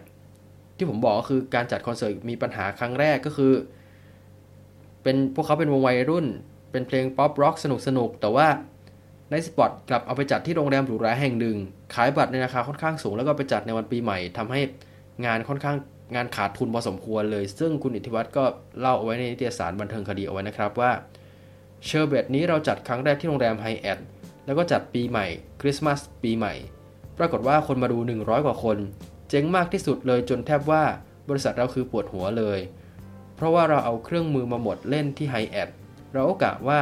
ที่ผมบอกก็คือการจัดคอนเสิร์ตมีปัญหาครั้งแรกก็คือ เป็นพวกเขาเป็นวงวัยรุ่น เป็นเพลงป๊อปร็อกสนุกสนุกแต่ว่าไนท์สปอตกลับเอาไปจัดที่โรงแรมหรูหราแห่งหนึ่ง ขายบัตรในราคาค่อนข้างสูง แล้วก็ไปจัดในวันปีใหม่ทำให้งานค่อนข้างงานขาดทุนพอสมควรเลย ซึ่งคุณอิทธิวัฒน์ก็เล่าเอาไว้ในนิตยสารบันเทิงคดีเอาไว้นะครับว่า เชอร์เบตนี้เราจัดครั้งแรกที่โรงแรมไฮแอทแล้วก็จัดปีใหม่ คริสต์มาสปีใหม่ ปรากฏว่าคนมาดู 100 กว่าคน เจ๊งมากที่สุดเลยจนแทบว่าบริษัทเราคือปวดหัวเลย เพราะว่าเราเอาเครื่องมือมาหมดเล่นที่ไฮแอทเราก็กะว่า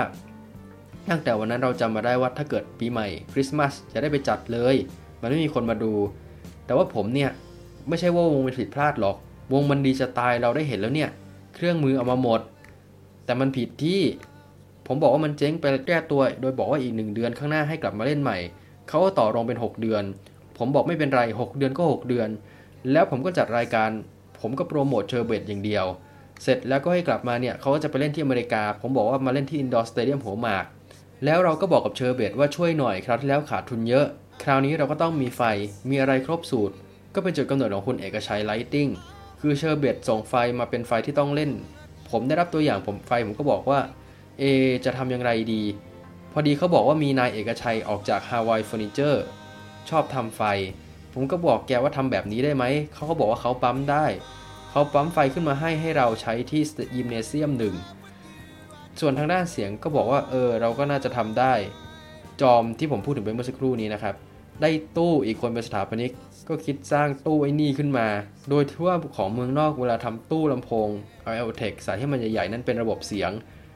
ตั้งแต่วันนั้นเราจำมาได้ว่าถ้าเกิดปีใหม่ คริสต์มาสจะได้ไปจัดเลย มันไม่มีคนมาดู แต่ว่าผมเนี่ย ไม่ใช่ว่าวงมันผิดพลาดหรอก วงมันดีจะตายเราได้เห็นแล้วเนี่ย เครื่องมือเอามาหมด แต่มันผิดที่ ผมบอกว่ามันเจ๊งไปแก้ตัว โดยบอกว่าอีกหนึ่งเดือนข้างหน้าให้กลับมาเล่นใหม่เขาก็ต่อรองเป็น 6 เดือน ผมบอกไม่เป็นไร 6 เดือนก็ 6 เดือน แล้วผมก็จัดรายการ ผมก็โปรโมทเชอร์เบตอย่างเดียว เสร็จแล้วก็ให้กลับมาเนี่ยเขาก็จะไปเล่นที่อเมริกา ผมบอกว่ามาเล่นที่อินดอร์สเตเดียมหัวหมาก แล้วเราก็บอกกับเชอร์เบตว่าช่วยหน่อยคราวที่แล้วขาดทุนเยอะ คราวนี้เราก็ต้องมีไฟ มีอะไรครบสูตร ก็เป็นจุดกำเนิดของคุณเอกชัย Lighting คือเชอร์เบตส่งไฟมาเป็นไฟที่ต้องเล่น ผมได้รับตัวอย่างผมไฟผมก็บอกว่า เอจะทำอย่างไรดี พอดีเขาบอกว่ามีนายเอกชัยออกจากฮาวายเฟอร์นิเจอร์ชอบทำไฟ ผมก็บอกแกว่าทำแบบนี้ได้ไหม เขาก็บอกว่าเขาปั๊มได้ เขาปั๊มไฟขึ้นมาให้ให้เราใช้ที่ยิมเนเซียมหนึ่ง ส่วนทางด้านเสียงก็บอกว่า เออ เราก็น่าจะทำได้ จอมที่ผมพูดถึงไปเมื่อสักครู่นี้นะครับ ได้ตู้อีกคนเป็นสถาปนิก ก็คิดสร้างตู้ไอ้นี่ขึ้นมา โดยที่วของเมืองนอกเวลาทำตู้ลำโพง i o t e c สายที่มันใหญ่ๆนั่นเป็นระบบเสียง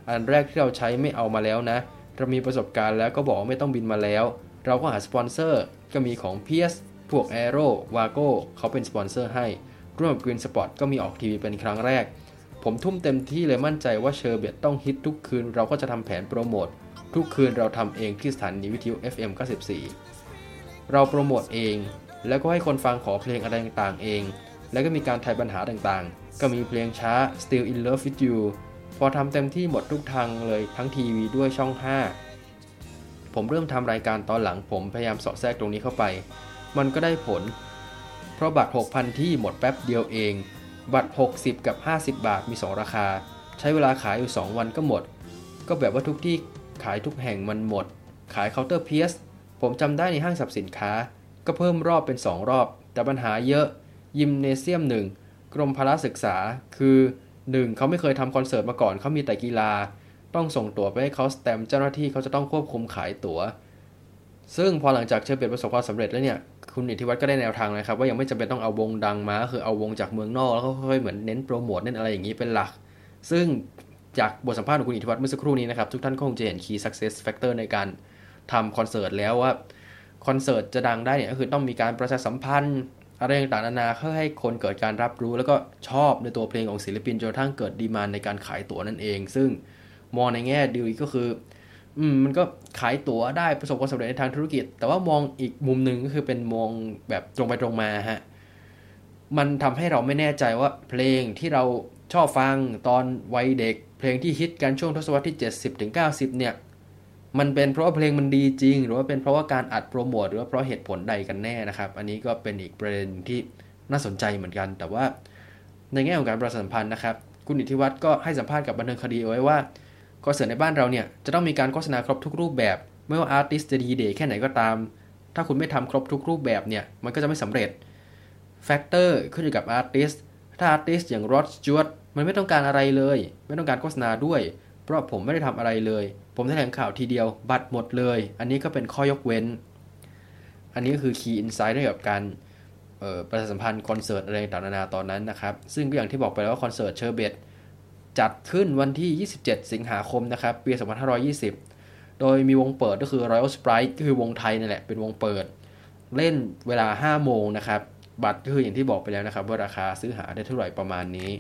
อันแรกที่เราใช้ไม่เอามาแล้วนะ เรามีประสบการณ์แล้วก็บอกไม่ต้องบินมาแล้ว เราก็หาสปอนเซอร์ก็มีของ PS พวก Aero v a g o เขาเป็นสปอนเซอร์ให้ ร่วมกับ Green Spot ก็มีออกทีวีเป็นครั้งแรก ผมทุ่มเต็มที่เลยมั่นใจว่าเชอร์เบตต้องฮิตทุกคืน เราก็จะทำแผนโปรโมททุกคืนเราทำเองที่สถานีวิทยุ FM 94 เราโปรโมทเอง แล้วก็ให้คนฟังขอเพลงอะไรต่างๆเอง แล้วก็มีการทายปัญหาต่างๆ ก็มีเพลงช้า Still in Love with You พอทำเต็มที่หมดทุกทางเลยทั้งทีวีด้วยช่อง 5 ผมเริ่มทำรายการตอนหลังผมพยายามสอดแทรกตรงนี้เข้าไป มันก็ได้ผล เพราะบัตร 6,000 ที่หมดแป๊บเดียวเอง บัตร 60 กับ 50 บาทมี 2 ราคา ใช้เวลาขายอยู่ 2 วันก็หมด ก็แบบว่าทุกที่ขายทุกแห่งมันหมด ขายเคาน์เตอร์เพียสผมจำได้ในห้างสรรพสินค้า ก็เพิ่มรอบเป็น 2 รอบ แต่ปัญหาเยอะ ยิมเนเซียมหนึ่งกรมพละศึกษา คือ 1. เขาไม่เคยทำคอนเสิร์ตมาก่อนเขามีแต่กีฬา ต้องส่งตั๋วไปให้เขาสแตมเจ้าหน้าที่เขาจะต้องควบคุมขายตั๋ว ซึ่งพอหลังจากเชอร์เบตประสบความสำเร็จแล้วเนี่ยคุณอิทธิวัฒน์ก็ได้แนวทางนะครับว่ายังไม่จำเป็นต้องเอาวงดังมาคือเอาวงจากเมืองนอกแล้วก็ค่อยเหมือนเน้นโปรโมทเน้นอะไรอย่างนี้เป็นหลัก ซึ่งจากบทสัมภาษณ์ของคุณอิทธิวัฒน์เมื่อสักครู่นี้นะครับทุกท่านคงจะเห็น key success factor ในการทำคอนเสิร์ตแล้วว่าคอนเสิร์ตจะดังได้เนี่ยก็คือต้องมีการประชาสัมพันธ์ อะไรต่างๆนานาเพื่อให้คนเกิดการรับรู้ แล้วก็ชอบในตัวเพลงของศิลปินจนกระทั่งเกิดดีมานในการขายตั๋วนั่นเอง ซึ่งมองในแง่ดีก็คืออืมมันก็ขายตั๋วได้ประสบความสำเร็จในทางธุรกิจ แต่ว่ามองอีกมุมหนึ่งก็คือเป็นมองแบบตรงไปตรงมาฮะมันทำให้เราไม่แน่ใจว่าเพลงที่เราชอบฟังตอนวัยเด็ก เพลงที่ฮิตกันช่วงทศวรรษที่ 70-90 เนี่ย มันเป็นเพราะว่าเพลงมันดีจริง หรือว่าเป็นเพราะว่าการอัดโปรโมทหรือว่าเพราะเหตุผลใดกันแน่นะครับ อันนี้ก็เป็นอีกประเด็นที่น่าสนใจเหมือนกัน แต่ว่าในแง่ของการประชาสัมพันธ์นะครับ คุณอิทธิวัฒน์ก็ให้สัมภาษณ์กับบันเทิงคดีเอาไว้ว่าคอนเสิร์ตในบ้านเราเนี่ยจะต้องมีการโฆษณาครบทุกรูปแบบ ไม่ว่า artist จะดีเด่นแค่ไหนก็ตาม ถ้าคุณไม่ทำครบทุกรูปแบบเนี่ยมันก็จะไม่สำเร็จ factor ขึ้นอยู่กับ artist ถ้า artist อย่าง Rod Stewart มันไม่ต้องการอะไรเลย ไม่ต้องการโฆษณาด้วย เพราะผมไม่ได้ทำอะไรเลย ผมแถลงข่าวทีเดียวบัตรหมดเลย อันนี้ก็เป็นข้อยกเว้น อันนี้ก็คือ Key Insight เกี่ยวกับการประชาสัมพันธ์คอนเสิร์ตอะไรต่างๆนานาตอนนั้นนะครับ ซึ่งก็อย่างที่บอกไปแล้วว่าคอนเสิร์ตเชอร์เบตจัดขึ้นวันที่ 27 สิงหาคมนะครับปี 2520 โดยมีวงเปิดก็คือ Royal Sprite ก็คือวงไทยนี่แหละเป็นวงเปิด เล่นเวลา 5 โมงนะครับ บัตรก็คืออย่างที่บอกไปแล้วนะครับว่าราคาซื้อหาได้เท่าไหร่ประมาณนี้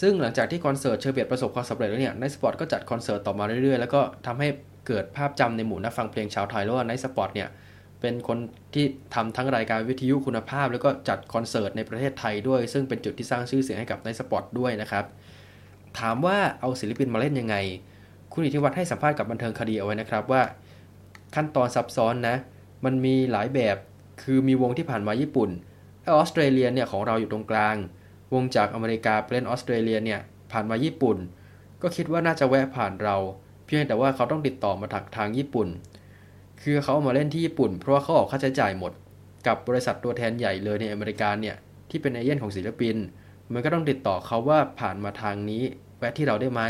ซึ่งหลังจากที่คอนเสิร์ตเชอร์เบตประสบความสำเร็จแล้วเนี่ยไนท์สปอร์ตก็จัดคอนเสิร์ตต่อมาเรื่อยๆ แล้วก็ทำให้เกิดภาพจำในหมู่นักฟังเพลงชาวไทยแล้วว่าไนท์สปอร์ตเนี่ยเป็นคนที่ทำทั้งรายการวิทยุคุณภาพ แล้วก็จัดคอนเสิร์ตในประเทศไทยด้วย ซึ่งเป็นจุดที่สร้างชื่อเสียงให้กับไนท์สปอร์ตด้วยนะครับถามว่าเอาศิลปินมาเล่นยังไง คุณอิทธิวัฒน์ให้สัมภาษณ์กับบันเทิงคดีเอาไว้นะครับว่า ขั้นตอนซับซ้อนนะ มันมีหลายแบบคือมีวงที่ผ่านมาญี่ปุ่นออสเตรเลียเนี่ยของเราอยู่ตรงกลาง วงจากอเมริกาไปเล่นออสเตรเลียเนี่ยผ่านมาญี่ปุ่น ก็คิดว่าน่าจะแวะผ่านเรา เพียงแต่ว่าเขาต้องติดต่อมาถักทางญี่ปุ่น คือเขาเอามาเล่นที่ญี่ปุ่น เพราะว่าเขาออกค่าใช้จ่ายหมด กับบริษัทตัวแทนใหญ่เลยในอเมริกาเนี่ยที่เป็นเอเย่นของศิลปิน มันก็ต้องติดต่อเขาว่าผ่านมาทางนี้แวะที่เราได้ไหม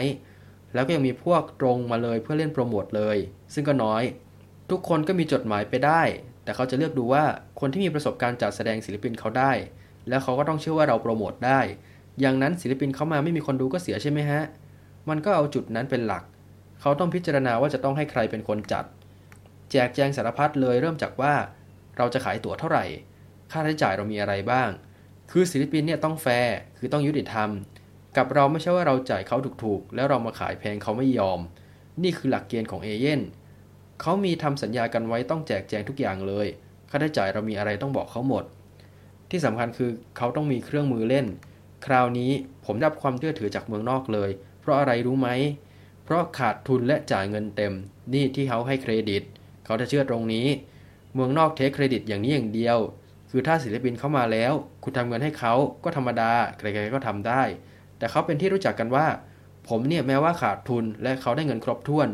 แล้วก็ยังมีพวกตรงมาเลยเพื่อเล่นโปรโมทเลย ซึ่งก็น้อย ทุกคนก็มีจดหมายไปได้ แต่เขาจะเลือกดูว่าคนที่มีประสบการณ์จัดแสดงศิลปินเขาได้ แล้วเขาก็ต้องเชื่อว่าเราโปรโมทได้ อย่างนั้นศิลปินเขามาไม่มีคนดูก็เสียใช่ไหมฮะ มันก็เอาจุดนั้นเป็นหลัก เขาต้องพิจารณาว่าจะต้องให้ใครเป็นคนจัด แจกแจงสารพัดเลยเริ่มจากว่า เราจะขายตั๋วเท่าไหร่ ค่าใช้จ่ายเรามีอะไรบ้าง คือศิลปินเนี่ยต้องแฟร์คือต้องยุติธรรม กับเราไม่ใช่ว่าเราจ่ายเขาถูกๆ แล้วเรามาขายแพงเขาไม่ยอม นี่คือหลักเกณฑ์ของเอเย่นเขามีทำสัญญากันไว้ต้องแจกแจงทุกอย่างเลย ค่าใช้จ่ายเรามีอะไรต้องบอกเขาหมด ที่สำคัญคือเขาต้องมีเครื่องมือเล่น คราวนี้ผมรับความเชื่อถือจากเมืองนอกเลย เพราะอะไรรู้ไหม เพราะขาดทุนและจ่ายเงินเต็ม นี่ที่เขาให้เครดิต เขาจะเชื่อตรงนี้ เมืองนอกเทคเครดิตอย่างนี้อย่างเดียว คือถ้าศิลปินเข้ามาแล้ว คุณทำเงินให้เขาก็ธรรมดาใครๆก็ทำได้ แต่เขาเป็นที่รู้จักกันว่า ผมเนี่ยแม้ว่าขาดทุนและเขาได้เงินครบถ้วน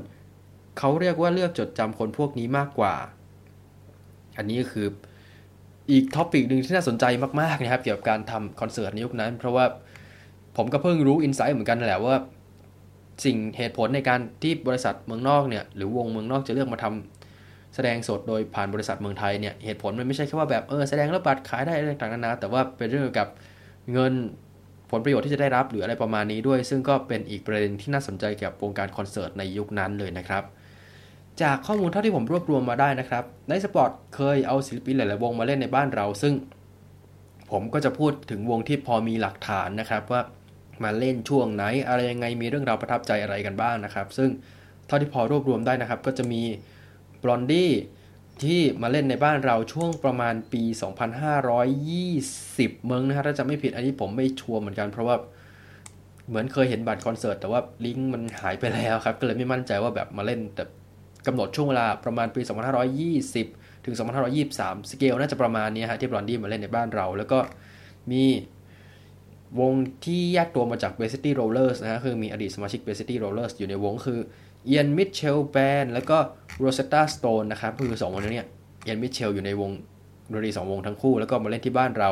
เขาเรียกว่าเลือกจดจำคนพวกนี้มากกว่า อันนี้คือ อีกท็อปิกหนึ่งที่น่าสนใจมากๆนะครับเกี่ยวกับการทำคอนเสิร์ตในยุคนั้น เพราะว่าผมก็เพิ่งรู้อินไซต์เหมือนกันแหละว่า สิ่งเหตุผลในการที่บริษัทเมืองนอกเนี่ยหรือวงเมืองนอกจะเลือกมาทำแสดงสดโดยผ่านบริษัทเมืองไทยเนี่ยเหตุผลมันไม่ใช่แค่ว่าแบบเออแสดงแล้วบัตรขายได้อะไรต่างๆนานาแต่ว่าเป็นเรื่องเกี่ยวกับเงินผลประโยชน์ที่จะได้รับหรืออะไรประมาณนี้ด้วย ซึ่งก็เป็นอีกประเด็นที่น่าสนใจเกี่ยวกับวงการคอนเสิร์ตในยุคนั้นเลยนะครับ จากข้อมูลเท่าที่ผมรวบรวมมาได้นะครับไนท์สปอตเคยเอาศิลปินหลาย ๆ วงมาเล่นในบ้านเรา ซึ่ง ผมก็จะพูดถึงวงที่พอมีหลักฐานนะครับ ว่ามาเล่นช่วงไหน อะไรยังไงมีเรื่องราวประทับใจอะไรกันบ้างนะครับ ซึ่งเท่าที่พอรวบรวมได้นะครับ ก็จะมีบลอนดี้ที่มาเล่นในบ้านเราช่วงประมาณปี 2520 เมืองนะครับถ้าจะไม่ผิดอันนี้ผมไม่ชัวร์เหมือนกัน เพราะว่าเหมือนเคยเห็นบัตรคอนเสิร์ตแต่ว่าลิงก์มันหายไปแล้วครับ ก็เลยไม่มั่นใจว่าแบบมาเล่นแต่ กำหนดช่วงเวลาประมาณปี 2520 ถึง 2523 สเกลน่าจะประมาณนี้ฮะที่บลอนดี้มาเล่นในบ้านเรา แล้วก็มีวงที่แยกตัวมาจาก b a s ิ City Rollers นะฮะคือมีอดีตสมาชิก b a s ิ City Rollers อยู่ในวงคือเอียนมิเชลแบนแล้วก็โรเซตตาสโตนนะครับคือสองนนี้เนี่ยเอียนมิเชลอยู่ในวงดนตรีสองวงทั้งคู่ แล้วก็มาเล่นที่บ้านเรา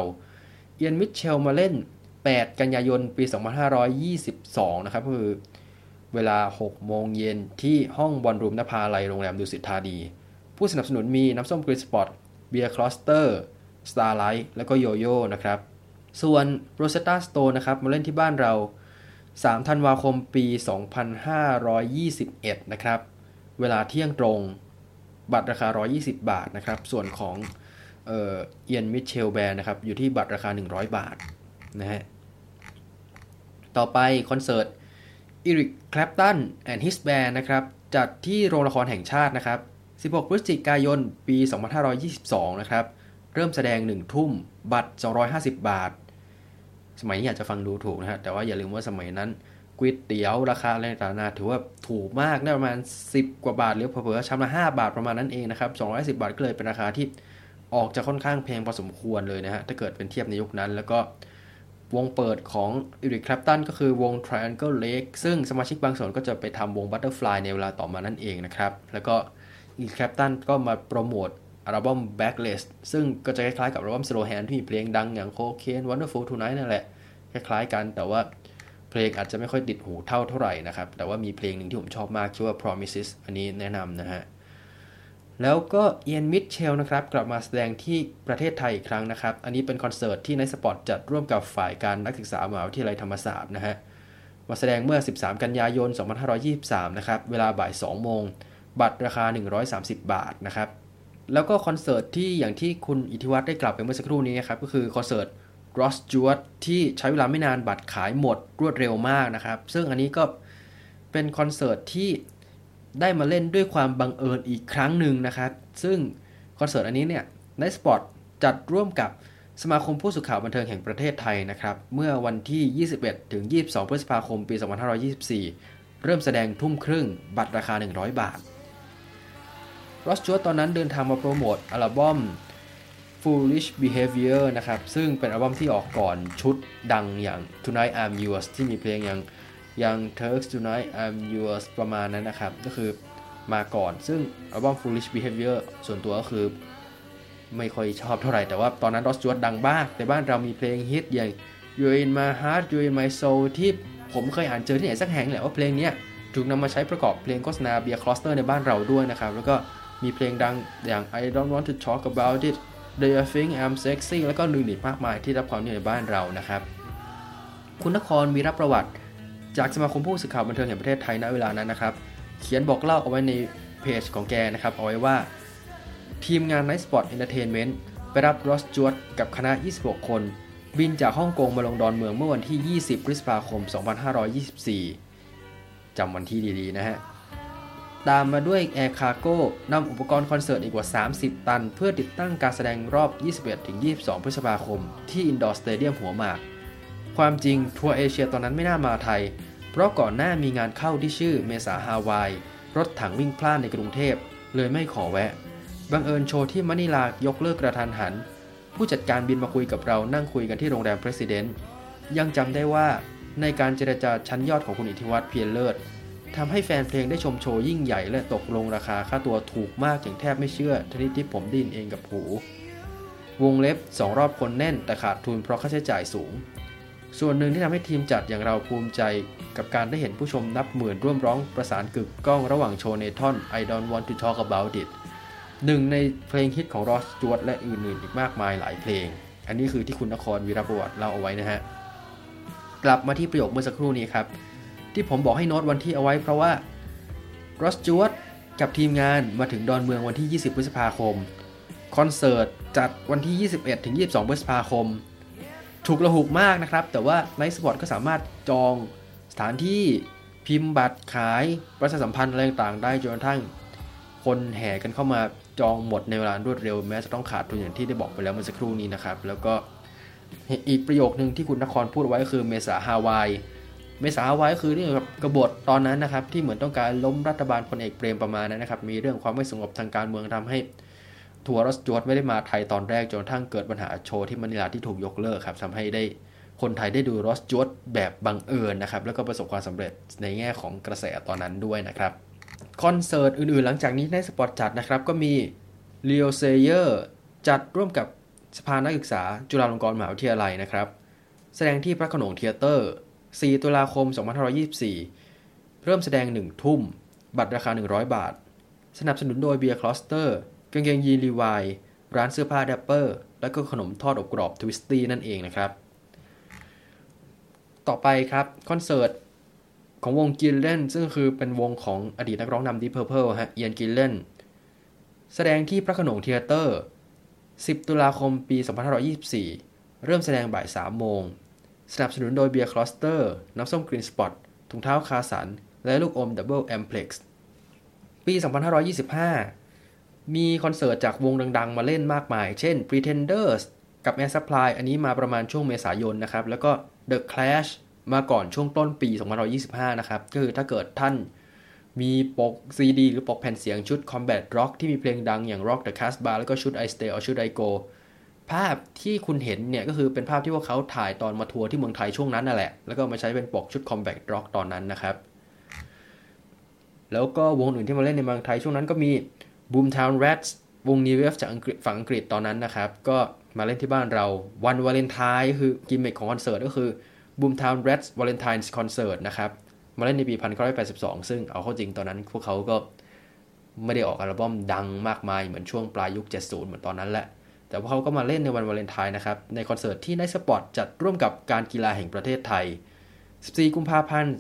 เอียนมิเชลมาเล่น 8 กันยายนปี 2522 นะครับคือ เวลา 6 โมงเย็นที่ห้องบอลรูมนภาลัยโรงแรมดุสิตธานี ผู้สนับสนุนมีน้ำส้มกรีนสปอตเบียร์คลอสเตอร์สตาร์ไลท์แล้วก็โยโย่นะครับ ส่วนโรเซตตาสโตนนะครับมาเล่นที่บ้านเรา 3 ธันวาคมปี 2521 นะครับ เวลาเที่ยงตรง บัตรราคา 120 บาทนะครับ ส่วนของเอียนมิตเชลล์แบนด์นะครับ อยู่ที่บัตรราคา 100 บาทนะฮะ ต่อไปคอนเสิร์ต อีริกแคลปตันแอนด์ฮิสแบนนะครับจัดที่โรงละครแห่งชาตินะครับ 16 พฤศจิกายน ปี 2522 นะครับ เริ่มแสดง 1 ทุ่ม บัตร 250 บาท สมัยนี้อาจจะฟังดูถูกนะฮะ แต่ว่าอย่าลืมว่าสมัยนั้นก๋วยเตี๋ยวราคาอะไรต่างๆถือว่าถูกมากได้ประมาณ 10 กว่าบาท หรือเผลอๆชามละ5บาทประมาณนั้นเองนะครับ 210 บาทก็เลยเป็นราคาที่ออกจะค่อนข้างแพงพอสมควรเลยนะฮะ ถ้าเกิดเป็นเทียบในยุคนั้น แล้วก็ วงเปิดของอีริคแคลปตันก็คือวง Triangle Lake ซึ่งสมาชิกบางส่วนก็จะไปทำวง Butterfly ในเวลาต่อมานั่นเองนะครับ แล้วก็อีริคแคลปตันก็มาโปรโมทอัลบั้ม Backless ซึ่งก็จะคล้ายๆกับอัลบั้ม Slow Hand ที่มีเพลงดังอย่าง Cocaine Wonderful Tonight นั่นแหละ คล้ายๆกันแต่ว่าเพลงอาจจะไม่ค่อยติดหูเท่าเท่าไหร่นะครับ แต่ว่ามีเพลงหนึ่งที่ผมชอบมากชื่อว่า Promises อันนี้แนะนำนะฮะ แล้วก็ Ian Mitchell นะครับกลับมาแสดงที่ประเทศไทยอีกครั้งนะครับ อันนี้เป็นคอนเสิร์ตที่ Nite Spot จัดร่วมกับฝ่ายการนักศึกษามหาวิทยาลัยธรรมศาสตร์นะฮะมาแสดงเมื่อ 13 กันยายน 2523 นะครับ เวลาบ่าย 2 โมง บัตรราคา 130 บาทนะครับ แล้วก็คอนเสิร์ตที่อย่างที่คุณอิทธิวัฒน์ได้กล่าวไปเมื่อสักครู่นี้นะครับ ก็คือคอนเสิร์ต Rod Stewart ที่ใช้เวลาไม่นานบัตรขายหมดรวดเร็วมากนะครับ ซึ่งอันนี้ก็เป็นคอนเสิร์ตที่ ได้มาเล่นด้วยความบังเอิญอีกครั้งหนึ่งนะครับ ซึ่งคอนเสิร์ตอันนี้เนี่ย Nite Spot จัดร่วมกับสมาคมผู้สื่อข่าวบันเทิงแห่งประเทศไทยนะครับ เมื่อวันที่ 21 ถึง 22 พฤษภาคม ปี 2524 เริ่มแสดงทุ่มครึ่ง บัตรราคา 100 บาท Rod Stewart ตอนนั้นเดินทางมาโปรโมทอัลบั้ม Foolish Behaviour นะครับ ซึ่งเป็นอัลบั้มที่ออกก่อนชุดดังอย่าง Tonight I'm Yours ที่มีเพลงอย่าง ย่าง Turks Tonight I'm Yours ประมาณนั้นนะครับ ก็คือมาก่อน ซึ่งอัลบั้ม Foolish Behavior ส่วนตัวก็คือ ไม่ค่อยชอบเท่าไหร่ แต่ว่าตอนนั้นรอสจวตดังมาก แต่บ้านเรามีเพลงฮิตอย่าง You're in my heart You're in my soul ที่ผมเคยอ่านเจอที่ไหนสักแห่งแหละว่าเพลงนี้ถูกนำมาใช้ประกอบเพลงโฆษณาเบียร์คลอสเตอร์ในบ้านเราด้วยนะครับ แล้วก็มีเพลงดังอย่าง I don't want to talk about it Do you think I'm sexy แล้วก็อื่นอีกมากมายที่รับความนิยมในบ้านเรานะครับ คุณนครมีรับประวัติ จากสมาคมผู้สื่อข่าวบันเทิงแห่งประเทศไทยณเวลานั้นนะครับ เขียนบอกเล่าเอาไว้ในเพจของแกนะครับ เอาไว้ว่า ทีมงาน Night Spot Entertainment ไปรับรอสจวตกับคณะ 26 คน บินจากฮ่องกงมาลงดอนเมืองเมื่อวันที่ 20 พฤษภาคม 2524 จำวันที่ดีๆ นะฮะ ตามมาด้วย Air Cargo นำอุปกรณ์คอนเสิร์ตอีกกว่า 30 ตัน เพื่อติดตั้งการแสดงรอบ 21-22 พฤษภาคม ที่อินดอร์สเตเดียมหัวหมาก ความจริงทัวร์เอเชียตอนนั้นไม่น่ามาไทย เพราะก่อนหน้ามีงานเข้าที่ชื่อเมษาฮาวาย รถถังวิ่งพล่านในกรุงเทพ เลยไม่ขอแวะ บังเอิญโชว์ที่มะนิลายกเลิกกระทันหัน ผู้จัดการบินมาคุยกับเรานั่งคุยกันที่โรงแรม President ยังจำได้ว่าในการเจรจาชั้นยอดของคุณอิทธิวัฒน์เพียรเลิศทำให้แฟนเพลงได้ชมโชว์ยิ่งใหญ่และตกลงราคาค่าตัวถูกมากอย่างแทบไม่เชื่อชนิดที่ผมดินเองกับหู วงเล็บ2รอบคนแน่นแต่ขาดทุนเพราะค่าใช้จ่ายสูง ส่วนหนึ่งที่ทำให้ทีมจัดอย่างเราภูมิใจ กับการได้เห็นผู้ชมนับหมื่นร่วมร้องประสานกึกก้องระหว่างโชว์ในท่อน I don't want to talk about it หนึ่งในเพลงฮิตของรอสจวตและอื่นๆ อีกมากมายหลายเพลง อันนี้คือที่คุณนครวีรประวัติเล่าเอาไว้นะฮะ กลับมาที่ประโยคเมื่อสักครู่นี้ครับ ที่ผมบอกให้โน้ตวันที่เอาไว้เพราะว่า Rod Stewart กับทีมงานมาถึงดอนเมืองวันที่ 20 พฤษภาคม คอนเสิร์ตจัดวันที่ 21ถึง22 พฤษภาคม ฉุกละหุกมากนะครับ แต่ว่า Nite Spot ก็สามารถจองสถานที่พิมพ์บัตรขายประชาสัมพันธ์อะไรต่างๆได้จนกระทั่ง คนแห่กันเข้ามาจองหมดในเวลารวดเร็วแม้จะต้องขาดทุนอย่างที่ได้บอกไปแล้วเมื่อสักครู่นี้นะครับ แล้วก็อีกประโยคนึงที่คุณนครพูดไว้คือเมษาฮาวาย เมษาฮาวายคือเรื่องกับกบฏตอนนั้นนะครับ ที่เหมือนต้องการล้มรัฐบาลพลเอกเปรมประมาณนั้นนะครับ มีเรื่องความไม่สงบทางการเมืองทำให้ ทัวร์รสจวดไม่ได้มาไทยตอนแรกจนกระทั่งเกิดปัญหาโชว์ที่มะนิลาที่ถูกยกเลิกครับทำให้ได้คนไทยได้ดูรสจวดแบบบังเอิญนะครับ แล้วก็ประสบความสำเร็จในแง่ของกระแสตอนนั้นด้วยนะครับคอนเสิร์ตอื่นๆ หลังจากนี้ Nite Spot จัดนะครับ ก็มี l e o s a y e r จัดร่วมกับสภานักศึกษาจุฬาลงกรณ์มหาวิทยาลัยนะครับ แสดงที่พระโขนง Theater 4 ตุลาคม 2524 เริ่มแสดง 1 ทุ่ม บัตรราคา 100 บาท สนับสนุนโดยเบียร์ Kloster กางเกงยีน Levi's ร้านเสื้อผ้า Dapper และก็ขนมทอดอบกรอบ Twisties นั่นเองนะครับ ต่อไปครับคอนเสิร์ตของวง Gillan ซึ่งคือเป็นวงของอดีตนักร้องนำ Deep Purple ฮะ Ian Gillan แสดงที่พระโขนง Theater 10 ตุลาคมปี 2524 เริ่มแสดงบ่าย 3 โมง สนับสนุนโดยเบียร์ Kloster น้ำส้ม Green Spot ถุงเท้าคาสัน และลูกอม Double Amplex ปี 2525 มีคอนเสิร์ตจากวงดัง ๆ มาเล่นมากมาย เช่น Pretenders กับ Air Supply อันนี้มาประมาณช่วงเมษายนนะครับ แล้วก็ The Clash มาก่อนช่วงต้นปี2525 นะครับ ก็คือถ้าเกิดท่านมีปกซีดีหรือปกแผ่นเสียงชุด Combat Rock ที่มีเพลงดังอย่าง Rock the Casbah แล้วก็ชุด I Stay or ชุด I Go ภาพที่คุณเห็นเนี่ย ก็คือเป็นภาพที่พวกเขาถ่ายตอนมาทัวร์ที่เมืองไทยช่วงนั้นนั่นแหละ แล้วก็มาใช้เป็นปกชุด Combat Rock ตอนนั้นนะครับ แล้วก็วงอื่นที่มาเล่นในเมืองไทยช่วงนั้นก็มี Boomtown Rats วง New Wave จากอังกฤษฝั่งอังกฤษตอนนั้นนะครับ ก็มาเล่นที่บ้านเราวันวาเลนไทน์คือกิมมิคของคอนเสิร์ตก็คือ Boomtown Rats Valentine's Concert นะครับ มาเล่นในปี 1982 ซึ่งเอาเข้าจริงตอนนั้นพวกเขาก็ไม่ได้ออกอัลบั้มดังมากมายเหมือนช่วงปลายยุค 70 เหมือนตอนนั้นแหละ แต่พวกเขาก็มาเล่นในวันวาเลนไทน์นะครับ ในคอนเสิร์ตที่ Nite Spot จัดร่วมกับการกีฬาแห่งประเทศไทย 14 กุมภาพันธ์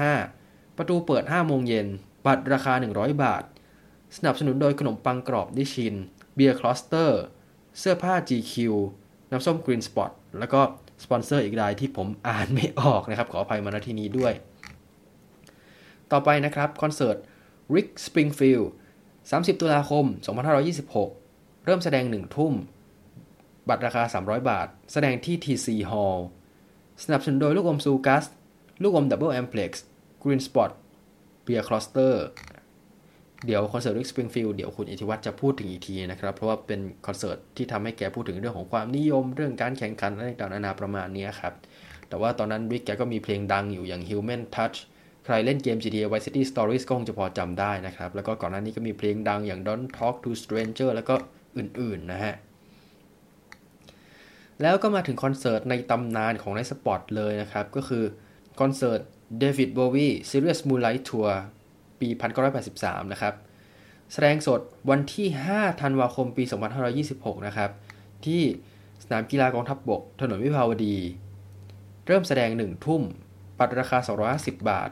2525 ประตูเปิด 5 โมงเย็น บัตรราคา 100 บาท สนับสนุนโดยขนมปังกรอบดิชิน เบียร์ Kloster เสื้อผ้า GQ น้ำส้ม Green Spot แล้วก็สปอนเซอร์อีกรายที่ผมอ่านไม่ออกนะครับ ขออภัยมาณที่นี้ด้วย ต่อไปนะครับ คอนเสิร์ต Rick Springfield 30 ตุลาคม 2526 เริ่มแสดง 1 ทุ่ม บัตรราคา 300 บาท แสดงที่ TC Hall สนับสนุนโดยลูกอม Sugus ลูกอม Double Amplex Green Spot เบียร์ Kloster เดี๋ยวคอนเสิร์ต Rick Springfield เดี๋ยวคุณอิทธิวัฒน์จะพูดถึงอีกทีนะครับ เพราะว่าเป็นคอนเสิร์ตที่ทำให้แกพูดถึงเรื่องของความนิยมเรื่องการแข่งขันอะไรต่างๆนานาประมาณนี้ครับ แต่ว่าตอนนั้น Rick แกก็มีเพลงดังอยู่อย่าง Human Touch ใครเล่นเกม GTA Vice City Stories ก็คงจะพอจำได้นะครับ แล้วก็ก่อนหน้านี้ก็มีเพลงดังอย่าง Don't Talk to Stranger แล้วก็อื่นๆนะฮะ แล้วก็มาถึงคอนเสิร์ตในตำนานของ Nite Spot เลยนะครับ ก็คือคอนเสิร์ต David Bowie Serious Moonlight Tour ปี 1983 นะครับ แสดงสดวันที่ 5 ธันวาคม ปี 2526 นะครับ ที่สนามกีฬากองทัพบก ถนนวิภาวดี เริ่มแสดง 1 ทุ่ม บัตรราคา 250 บาท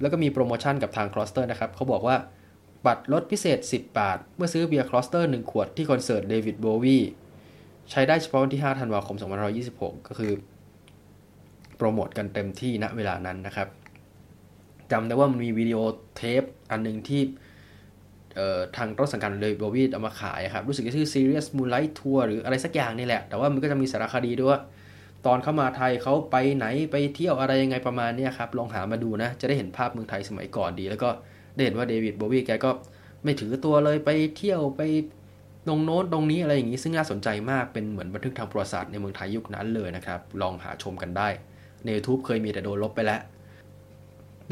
แล้วก็มีโปรโมชั่นกับทาง Kloster นะครับ เขาบอกว่าบัตรลดพิเศษ 10 บาท เมื่อซื้อเบียร์ Kloster 1 ขวดที่คอนเสิร์ต David Bowieใช้ได้เฉพาะวันที่ 5 ธันวาคม 2526 ก็คือ โปรโมทกันเต็มที่ณเวลานั้นนะครับ จำได้ว่ามันมีวิดีโอเทปอันหนึ่งที่ทางต้นสังกัดเลยบวีเอามาขายครับ รู้สึกจะชื่อ Serious Moonlight Tour หรืออะไรสักอย่างนี่แหละ แต่ว่ามันก็จะมีสารคดีด้วยว่า ตอนเข้ามาไทยเขาไปไหนไปเที่ยวอะไรยังไงประมาณนี้ครับ ลองหามาดูนะ จะได้เห็นภาพเมืองไทยสมัยก่อนดี แล้วก็ได้เห็นว่าเดวิดโบวีแกก็ไม่ถือตัวเลยไปเที่ยวไปตรงโน้นตรงนี้อะไรอย่างนี้ซึ่งน่าสนใจมากเป็นเหมือนบันทึกทางประวัติศาสตร์ในเมืองไทยยุคนั้นเลยนะครับ ลองหาชมกันได้ใน YouTube เคยมีแต่โดนลบไปแล้ว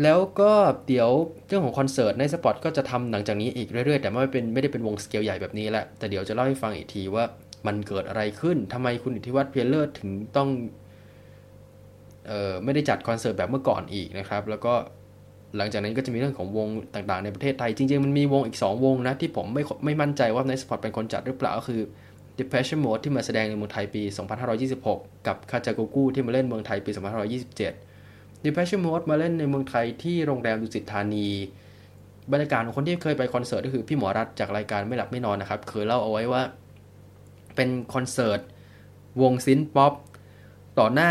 แล้วก็เดี๋ยวเรื่องของคอนเสิร์ตในสปอตก็จะทำหลังจากนี้อีกเรื่อยๆ แต่ไม่เป็นไม่ได้เป็นวงสเกลใหญ่แบบนี้แหละ แต่เดี๋ยวจะเล่าให้ฟังอีกทีว่ามันเกิดอะไรขึ้นทำไมคุณอิทธิวัฒน์เพียรเลิศถึงต้องเออไม่ได้จัดคอนเสิร์ตแบบเมื่อก่อนอีกนะครับ แล้วก็หลังจากนั้นก็จะมีเรื่องของวงต่างๆ ในประเทศไทย จริงๆ มันมีวงอีก 2 วงนะ ที่ผมไม่ไม่มั่นใจว่า Nite Spot เป็นคนจัดหรือเปล่าก็คือ Depeche Mode ที่มาแสดงในเมืองไทยปี 2526 กับคาจากูกูที่มาเล่นเมืองไทยปี 2527 Depeche Mode มาเล่นในเมืองไทยที่โรงแรมดุสิตธานี บรรยากาศของคนที่เคยไปคอนเสิร์ตก็คือพี่หมอรัฐจากรายการไม่หลับไม่นอนนะครับเคยเล่าเอาไว้ว่า เป็นคอนเสิร์ตวง synth-popต่อหน้า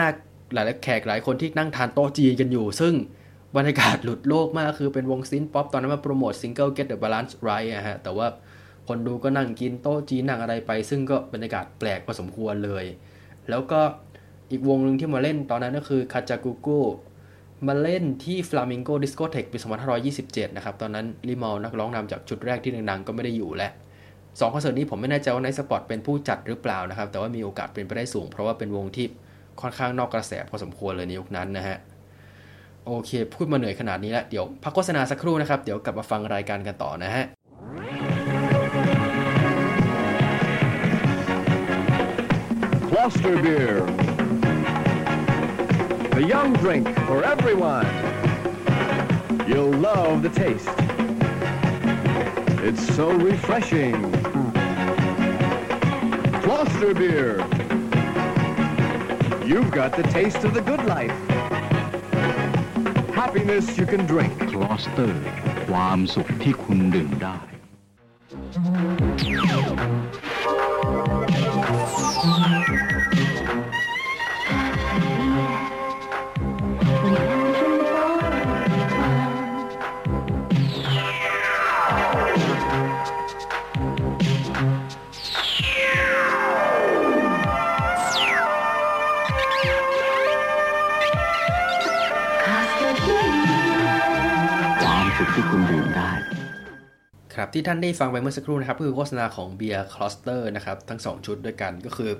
หลายแขกหลายคนที่นั่งทานโต๊ะจีนกันอยู่ ซึ่งบรรยากาศหลุดโลกมากคือเป็นวง synth-pop ตอนนั้นมาโปรโมทซิงเกิล Get the Balance Right อะฮะแต่ว่าคนดูก็นั่งกินโต๊ะจีนนั่งอะไรไป ซึ่งก็บรรยากาศแปลกพอสมควรเลย แล้วก็อีกวงหนึ่งที่มาเล่นตอนนั้นก็คือ Kajagoogoo มาเล่นที่ Flamingo Discotheque ปี 2527 นะครับ ตอนนั้น Limahl นักร้องนำจากชุดแรกที่ดังๆ ก็ไม่ได้อยู่แล้วสองคอนเสิร์ตนี้ผมไม่แน่ใจว่า Nite Spot เป็นผู้จัดหรือเปล่านะครับ แต่ว่ามีโอกาสเป็นไปได้สูง เพราะว่าเป็นวงที่ค่อนข้างนอกกระแสพอสมควรเลยในยุคนั้นนะฮะ โอเค พูดมาเหนื่อยขนาดนี้แล้ว เดี๋ยวพักโฆษณาสักครู่นะครับ เดี๋ยวกลับมาฟังรายการกันต่อนะฮะ Cluster Beer. The young drink for everyone. You'll love the taste. It's so refreshing. Cluster Beer. You've got the taste of the good life. happiness you can drink. คลอสเตอร์ ความสุขที่คุณดื่มได้ ครับที่ท่านได้ฟังไปเมื่อสักครู่นะครับก็คือโฆษณาของเบียร์คลอสเตอร์นะครับทั้ง 2 ชุดด้วยกันก็คือ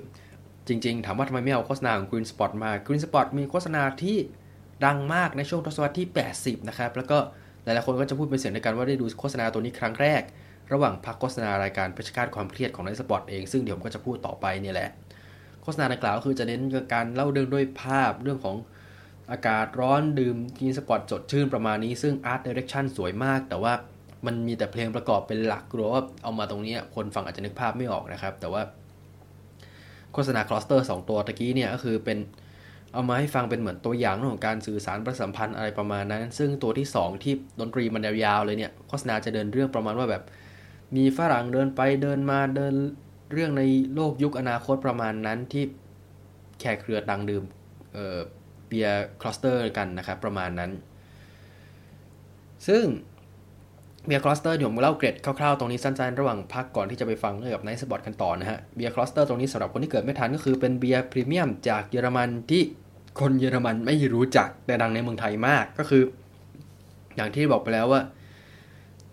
จริงๆ ถามว่าทำไมไม่เอาโฆษณาของ Green Spot มา Green Spot มีโฆษณาที่ดังมากในช่วงทศวรรษที่ 80 นะครับ แล้วก็หลายๆคนก็จะพูดเป็นเสียงเดียวกันว่าได้ดูโฆษณาตัวนี้ครั้งแรก ระหว่างพักโฆษณารายการเพชฌฆาตความเครียดของไนท์สปอตเองซึ่งเดี๋ยวผมก็จะพูดต่อไปนี่แหละ โฆษณาดังกล่าวคือจะเน้นการเล่าเรื่องด้วยภาพเรื่องของอากาศร้อนดื่ม Green Spot สดชื่นประมาณนี้ซึ่ง art direction สวยมาก แต่ว่า มันมีแต่เพลงประกอบเป็นหลักกลัวว่าเอามาตรงนี้คนฟังอาจจะนึกภาพไม่ออกนะครับ แต่ว่าโฆษณาคลอสเตอร์2ตัวตะกี้เนี่ยก็คือเป็นเอามาให้ฟังเป็นเหมือนตัวอย่างเรื่องของการสื่อสารประชาสัมพันธ์อะไรประมาณนั้น ซึ่งตัวที่ 2 ที่ดนตรีมันยาวๆเลยเนี่ยโฆษณาจะเดินเรื่องประมาณว่าแบบ มีฝรั่งเดินไปเดินมาเดินเรื่องในโลกยุคอนาคตประมาณนั้นที่แขกเครือดังดื่มเบียร์คลอสเตอร์กันนะครับประมาณนั้น ซึ่ง เบียร์คลอสเตอร์เดี๋ยวผมเล่าเกร็ดคร่าวๆ ตรงนี้สั้นๆ ระหว่างพักก่อนที่จะไปฟังเรื่องกับไนท์สปอร์ตกันต่อนะฮะ เบียร์คลอสเตอร์ตรงนี้สำหรับคนที่เกิดไม่ทันก็คือเป็นเบียร์พรีเมียมจากเยอรมันที่คนเยอรมันไม่รู้จักแต่ดังในเมืองไทยมากก็คือ อย่างที่บอกไปแล้วว่า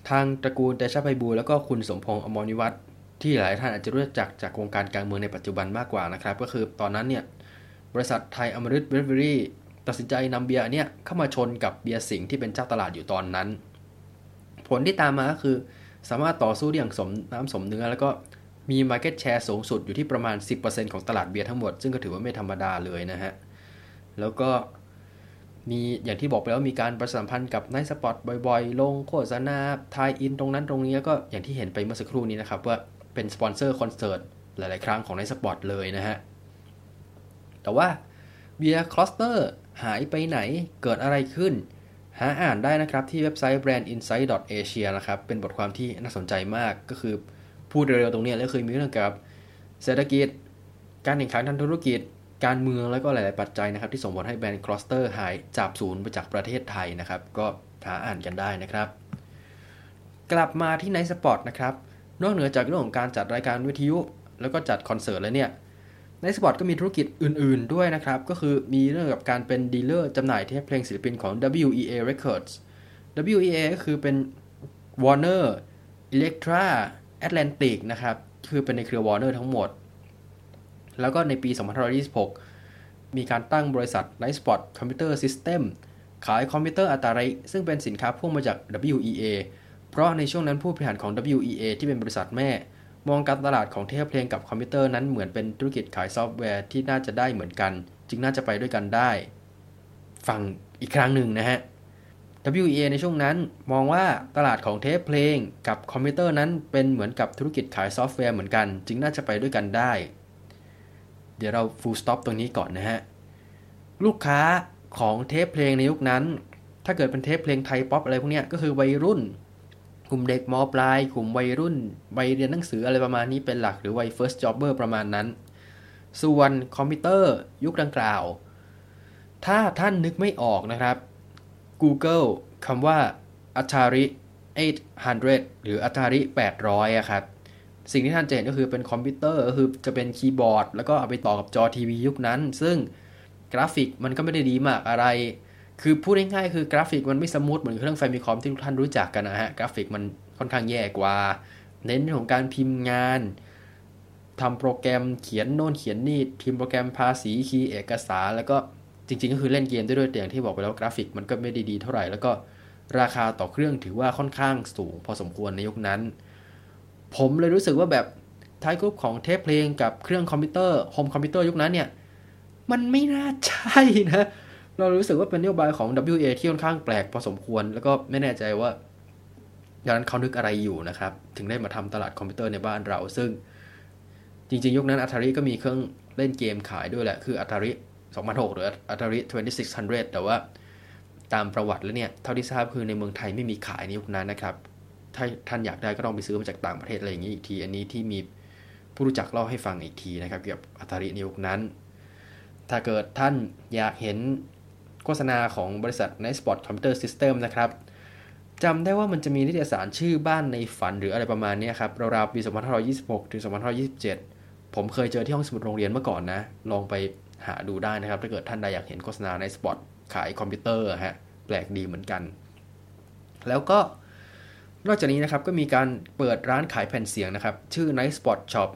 ทางตระกูลเตชะไพบูลย์แล้วก็คุณสมพงษ์อมรวิวัฒน์ที่หลายท่านอาจจะรู้จักจากวงการการเมืองในปัจจุบันมากกว่านะครับ ก็คือตอนนั้นเนี่ยบริษัทไทยอมฤตบริวเวอรี่ตัดสินใจนำเบียร์เนี่ยเข้ามาชนกับเบียร์สิงห์ที่เป็นเจ้าตลาดอยู่ตอนนั้น ผลที่ตามมาก็คือ สามารถต่อสู้ได้อย่างสมน้ำสมเนื้อ แล้วก็มี Market Share สูงสุดอยู่ที่ประมาณ 10%ของตลาดเบียร์ทั้งหมด ซึ่งก็ถือว่าไม่ธรรมดาเลยนะฮะ แล้วก็มีอย่างที่บอกไปแล้วมีการประชาสัมพันธ์กับไนท์สปอตบ่อยๆ ลงโฆษณา tie-in ตรงนั้นตรงนี้แล้วก็อย่างที่เห็นไปเมื่อสักครู่นี้นะครับ ว่าเป็นสปอนเซอร์คอนเสิร์ตหลายๆ ครั้งของไนท์สปอตเลยนะฮะ แต่ว่าเบียร์คลอสเตอร์หายไปไหนเกิดอะไรขึ้น หาอ่านได้นะครับที่เว็บไซต์ brandinside.asia นะครับเป็นบทความที่น่าสนใจมากก็คือพูดเร็วๆตรงนี้แล้วเคยมีเรื่องกับเศรษฐกิจ การแข่งขันทางธุรกิจ การเมืองแล้วก็หลายๆปัจจัยนะครับที่ส่งผลให้แบรนด์คลอสเตอร์หายจากศูนย์ไปจากประเทศไทยนะครับ ก็หาอ่านกันได้นะครับ กลับมาที่ไนท์สปอตนะครับนอกเหนือจากเรื่องของการจัดรายการวิทยุ แล้วก็จัดคอนเสิร์ตแล้วเนี่ย ไนท์สปอตก็มีธุรกิจอื่นๆด้วยนะครับ ก็คือมีเรื่องกับการเป็น dealer จำหน่ายเทปเพลงศิลปินของ WEA Records WEA ก็คือเป็น Warner Elektra Atlantic นะครับ คือเป็นในเครือ Warner ทั้งหมด แล้วก็ในปี 2526 มีการตั้งบริษัท Nite Spot Computer System ขายคอมพิวเตอร์ Atari ซึ่งเป็นสินค้าพ่วงมาจาก WEA เพราะในช่วงนั้นผู้บริหารของ WEA ที่เป็นบริษัทแม่ มองการตลาดของเทปเพลงกับคอมพิวเตอร์นั้นเหมือนเป็นธุรกิจขายซอฟต์แวร์ที่น่าจะได้เหมือนกัน จึงน่าจะไปด้วยกันได้ ฟังอีกครั้งหนึ่งนะฮะ WEA ในช่วงนั้นมองว่าตลาดของเทปเพลงกับคอมพิวเตอร์นั้นเป็นเหมือนกับธุรกิจขายซอฟต์แวร์เหมือนกัน จึงน่าจะไปด้วยกันได้ เดี๋ยวเรา full stop ตรงนี้ก่อนนะฮะ ลูกค้าของเทปเพลงในยุคนั้น ถ้าเกิดเป็นเทปเพลงไทยป๊อปอะไรพวกนี้ก็คือวัยรุ่น กลุ่มเด็กมปลาย กลุ่มวัยรุ่นวัยเรียนหนังสืออะไรประมาณนี้เป็นหลักหรือวัย first jobber ประมาณนั้น ส่วนคอมพิวเตอร์ยุคดังกล่าว ถ้าท่านนึกไม่ออกนะครับ Google คำว่า Atari 800 หรือ Atari 800อะครับ สิ่งที่ท่านจะเห็นก็คือเป็นคอมพิวเตอร์ก็คือจะเป็นคีย์บอร์ด แล้วก็เอาไปต่อกับจอทีวียุคนั้น ซึ่งกราฟิกมันก็ไม่ได้ดีมากอะไร คือพูดง่ายๆคือกราฟิกมันไม่ smooth เหมือนเครื่อง Famicom ที่ทุกท่านรู้จักกันนะฮะ กราฟิกมันค่อนข้างแย่กว่า เน้นเรื่องของการพิมพ์งานทำโปรแกรมเขียนโน่นเขียนนี่พิมพ์โปรแกรมภาษีคีย์เอกสาร แล้วก็จริง ๆ ก็คือเล่นเกมด้วยด้วยแต่อย่างที่บอกไปแล้วกราฟิกมันก็ไม่ได้ดีเท่าไหร่ แล้วก็ราคาต่อเครื่องถือว่าค่อนข้างสูง พอสมควรในยุคนั้น ผมเลยรู้สึกว่าแบบtarget group ของเทปเพลงกับเครื่องคอมพิวเตอร์ home computer ยุคนั้นเนี่ยมันไม่น่าใช่นะ เรารู้สึกว่าเป็นนโยบายของ WEA ที่ค่อนข้างแปลกพอสมควร แล้วก็ไม่แน่ใจว่าตอนนั้นเขานึกอะไรอยู่นะครับ ถึงได้มาทำตลาดคอมพิวเตอร์ในบ้านเรา ซึ่งจริงๆ ยุคนั้น Atari ก็มีเครื่องเล่นเกมขายด้วยแหละ คือ Atari 2006 หรือ Atari 2600 แต่ว่าตามประวัติแล้วเนี่ย เท่าที่ทราบคือในเมืองไทยไม่มีขายในยุคนั้นนะครับ ถ้าท่านอยากได้ก็ต้องไปซื้อมาจากต่างประเทศอะไรอย่างนี้อีกที อันนี้ที่มีผู้รู้จักเล่าให้ฟังอีกทีนะครับ เกี่ยวกับอัตาริในยุคนั้น ถ้าเกิดท่านอยากเห็น โฆษณาของบริษัท Night Spot Computer System นะครับจำได้ว่ามันจะมีนิตยสารชื่อบ้านในฝันหรืออะไรประมาณนี้ครับราวๆปี 2526 ถึง 2527 ผมเคยเจอที่ห้องสมุดโรงเรียนเมื่อก่อนนะ ลองไปหาดูได้นะครับ ถ้าเกิดท่านใดอยากเห็นโฆษณาในสปอตขายคอมพิวเตอร์ฮะแปลกดีเหมือนกัน แล้วก็นอกจากนี้นะครับก็มีการเปิดร้านขายแผ่นเสียงนะครับ ชื่อ Nite Spot Shop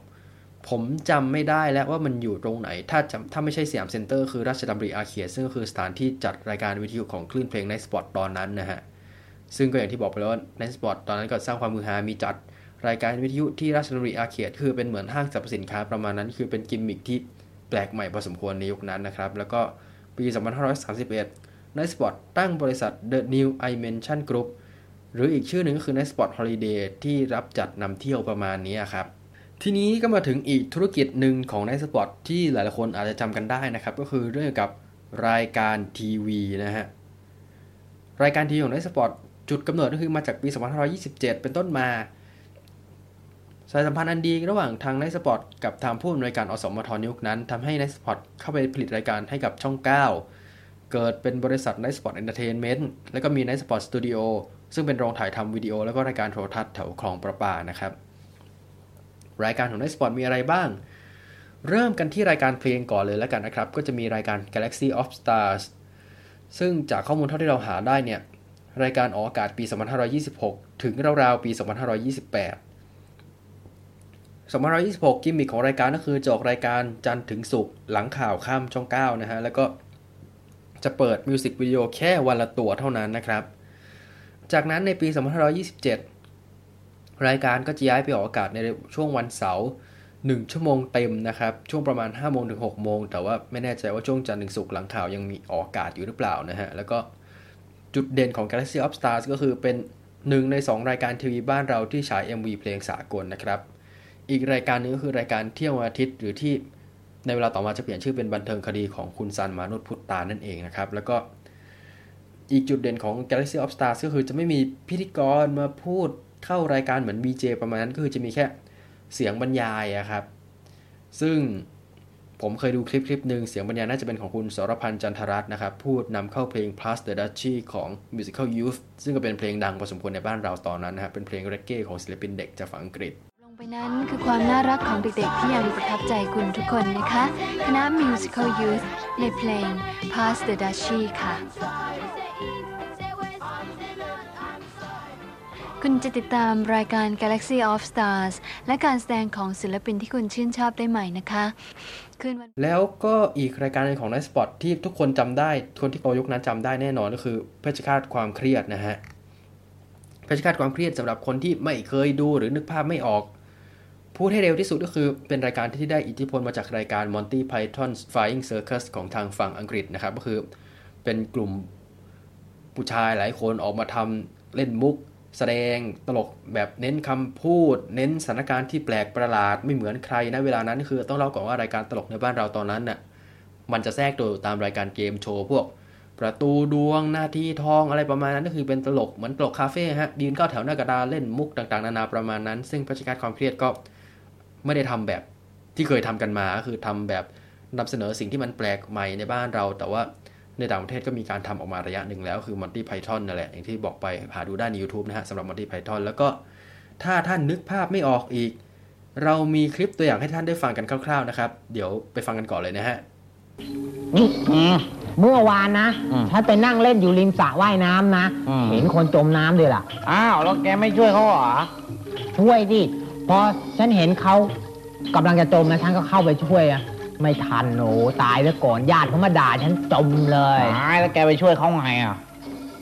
ผมจำไม่ได้แล้วว่ามันอยู่ตรงไหน ถ้าจำถ้าไม่ใช่สยามเซ็นเตอร์คือราชดำริอาเขตซึ่งก็คือสถานที่จัดรายการวิทยุของคลื่นเพลง Night Spot ตอนนั้นนะฮะ ซึ่งก็อย่างที่บอกไปแล้วว่า Night Spot ตอนนั้นก็สร้างความฮือฮามีจัดรายการวิทยุที่ราชดำริอาเขตคือเป็นเหมือนห้างสรรพสินค้าประมาณนั้น คือเป็นกิมมิคที่แปลกใหม่พอสมควรในยุคนั้นนะครับ แล้วก็ปี 2531 Night Spot ตั้งบริษัท The New I Mention Group หรืออีกชื่อหนึ่งก็คือ Night Spot Holiday ที่รับจัดนำเที่ยวประมาณนี้ครับ ทีนี้ก็มาถึงอีกธุรกิจหนึ่งของ Night Spot ที่หลายๆคนอาจจะจำกันได้นะครับ ก็คือเรื่องกับรายการทีวีนะฮะ รายการทีวีของ Night Spot จุดกำเนิดก็คือมาจากปี 2527 เป็นต้นมาสายสัมพันธ์อันดีระหว่างทาง Night Spot กับทางผู้อำนวยการอสมทยุคนั้นทำให้ Night Spot เข้าไปผลิตรายการให้กับช่อง 9 เกิดเป็นบริษัท Night Spot Entertainment แล้วก็มี Night Spot Studio ซึ่งเป็นโรงถ่ายทำวิดีโอ แล้วก็รายการโทรทัศน์แถวคลองประปานะครับ รายการของ Night Spot มีอะไรบ้าง เริ่มกันที่รายการเพลงก่อนเลยแล้วกันนะครับ ก็จะมีรายการ Galaxy of Stars ซึ่งจากข้อมูลเท่าที่เราหาได้เนี่ย รายการออกอากาศปี 2526 ถึงราวๆปี 2528 2526 กิมมิคของรายการก็คือจออกรายการจันทร์ถึงศุกร์หลังข่าวข้ามช่อง 9 นะฮะ แล้วก็จะเปิดมิวสิกวิดีโอแค่วันละตัวเท่านั้นนะครับ จากนั้นในปี 2527 รายการก็จะย้ายไปออกอากาศในช่วงวันเสาร์1ชั่วโมงเต็มนะครับ ช่วงประมาณ5โมงถึง6โมง แต่ว่าไม่แน่ใจว่าช่วงจันทร์ถึงศุกร์หลังข่าวยังมีออกอากาศอยู่หรือเปล่านะฮะ แล้วก็จุดเด่นของ Galaxy of Stars ก็คือเป็นหนึ่งใน 2 รายการทีวีบ้านเราที่ฉาย MV เพลงสากลนะครับ อีกรายการหนึงก็คือรายการเที่ยววันอาทิตย์หรือที่ในเวลาต่อมาจะเปลี่ยนชื่อเป็นบันเทิงคดีของคุณซันมานุษย์พุทธานั่นเองนะครับ แล้วก็อีกจุดเด่นของ Galaxy of Stars ก็คือจะไม่มีพิธีกรมาพูด เข้ารายการเหมือน BJ ประมาณนั้นก็คือจะมีแค่เสียงบรรยายอะครับ ซึ่งผมเคยดูคลิปคลิปหนึ่งเสียงบรรยายน่าจะเป็นของคุณสรพันธ์จันทรัตน์นะครับ พูดนำเข้าเพลง Plus the Duchy ของ Musical Youth ซึ่งก็เป็นเพลงดังพอสมควรในบ้านเราตอนนั้นนะครับเป็นเพลงเรกเก้ของศิลปินเด็กจากฝั่งอังกฤษลงไปนั้นคือความน่ารักของเด็กๆ ที่ยังประทับใจคุณทุกคนนะคะ คณะ Musical Youth ในเพลง Pass the Duchy ค่ะ คุณจะติดตามรายการ Galaxy of Stars และการแสดงของศิลปินที่คุณชื่นชอบได้ใหม่นะคะคืนวันแล้วก็อีกรายการหนึงของ Night Spot ที่ทุกคนจำได้คนที่โตยุคนั้นจำได้แน่นอนก็คือเพชฌฆาตความเครียดนะฮะเพชฌฆาตความเครียดสำหรับคนที่ไม่เคยดูหรือนึกภาพไม่ออก พูดให้เร็วที่สุดก็คือเป็นรายการที่ได้อิทธิพลมาจากรายการ Monty Python's Flying Circus ของทางฝั่งอังกฤษนะครับก็คือเป็นกลุ่มผู้ชายหลายคนออกมาทำเล่นมุก แสดงตลกแบบเน้นคำพูด เน้นสถานการณ์ที่แปลกประหลาดไม่เหมือนใครนะเวลานั้นคือต้องเล่าก่อนว่ารายการตลกในบ้านเราตอนนั้นน่ะมันจะแทรกตัวตามรายการเกมโชว์พวก ประตูดวงหน้าที่ทองอะไรประมาณนั้นก็คือเป็นตลกเหมือนตลกคาเฟ่ฮะยืนเข้าแถวหน้ากระดาเล่นมุกต่างๆ นานาประมาณนั้น ซึ่งพัชการความเครียดก็ไม่ได้ทำแบบที่เคยทำกันมาก็คือทำแบบนำเสนอสิ่งที่มันแปลกใหม่ในบ้านเรา แต่ว่า ในต่างประเทศก็มีการทำออกมาระยะหนึ่งแล้วคือ Monty Python นั่นแหละ อย่างที่บอกไปหาดูได้ใน YouTube นะฮะสำหรับ Monty Python แล้วก็ถ้าท่านนึกภาพไม่ออกอีก เรามีคลิปตัวอย่างให้ท่านได้ฟังกันคร่าว ๆนะครับ เดี๋ยวไปฟังกันก่อนเลยนะฮะนี่เมื่อวานนะฉันไปนั่งเล่นอยู่ริมสระว่ายน้ำนะอืมเห็นคนจมน้ำด้วยล่ะอ้าวแล้วแกไม่ช่วยเขาเหรอช่วยดิพอฉันเห็นเขากำลังจะจมนะฉันก็เข้าไปช่วยอะ ไม่ทันโหตายแล้วก่อนญาติเขามาด่าฉันจมเลย ตายแล้วแกไปช่วยเขาไงอะ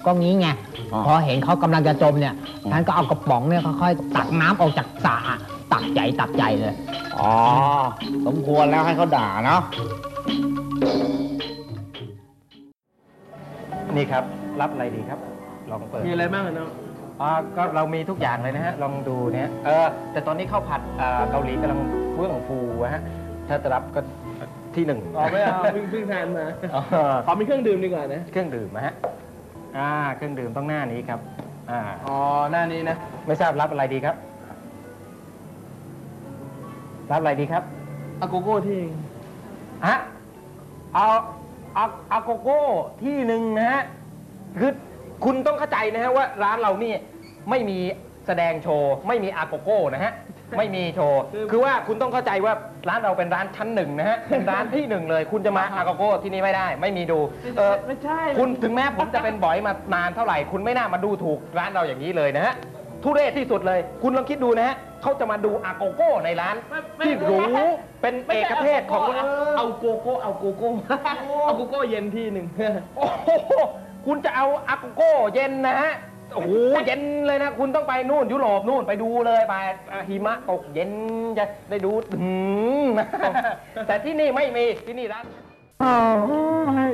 ก็งี้ไงอ๋อ พอเห็นเขากำลังจะจมเนี่ยฉันก็เอากระป๋องเนี่ยค่อยๆตักน้ำออกจากสระอะตักใหญ่ตักใหญ่เลย อ๋อ สมควรแล้วให้เขาด่าเนาะ นี่ครับ รับอะไรดีครับ ลองเปิดมีอะไรบ้างเนาะอ่าก็เรามีทุกอย่างเลยนะฮะ ลองดูเนี่ยเออแต่ตอนนี้ข้าวผัดอ่าเกาหลีกำลังเฟื่องฟูอะฮะ ถ้าจะรับก็ ที่หนึ่งอ๋อไม่เอาเพิ่งเพิ่งทานมาอ๋อขอเป็นเครื่องดื่มดีกว่านะเครื่องดื่มนะฮะอ่าเครื่องดื่มต้องหน้านี้ครับอ่าอ๋อหน้านี้นะไม่ทราบรับอะไรดีครับ รับอะไรดีครับอาโกโก้ที่ฮะเอาเอาเอาโกโก้ที่หนึ่งนะฮะคือคุณต้องเข้าใจนะฮะว่าร้านเรานี่ไม่มีแสดงโชว์ ไม่มีอาโกโก้นะฮะ ไม่มีโชว์ คือว่าคุณต้องเข้าใจว่าร้านเราเป็นร้านชั้นหนึ่งนะฮะ เป็นร้านที่หนึ่งเลย คุณจะมาอาโกโก้ที่นี่ไม่ได้ ไม่มีดูเออไม่ใช่ คุณถึงแม้ผมจะเป็นบอยมานานเท่าไหร่ คุณไม่น่ามาดูถูกร้านเราอย่างนี้เลยนะฮะ ทุเรศที่สุดเลย คุณลองคิดดูนะฮะเขาจะมาดูอาโกโก้ในร้าน ที่หรูเป็นเอกเทศของเอาโกโก้เอาโกโก้เอาโกโก้เย็นที่หนึ่งโอ้โหคุณจะเอาอาโกโก้เย็นนะฮะ โอ้โหเย็นเลยนะ คุณต้องไปนู่นยุโรปนู่นไปดูเลยไปอะหิมะตกเย็นจะได้ดูหืม แต่ที่นี่ไม่มีที่นี่ร้าน โอ้โห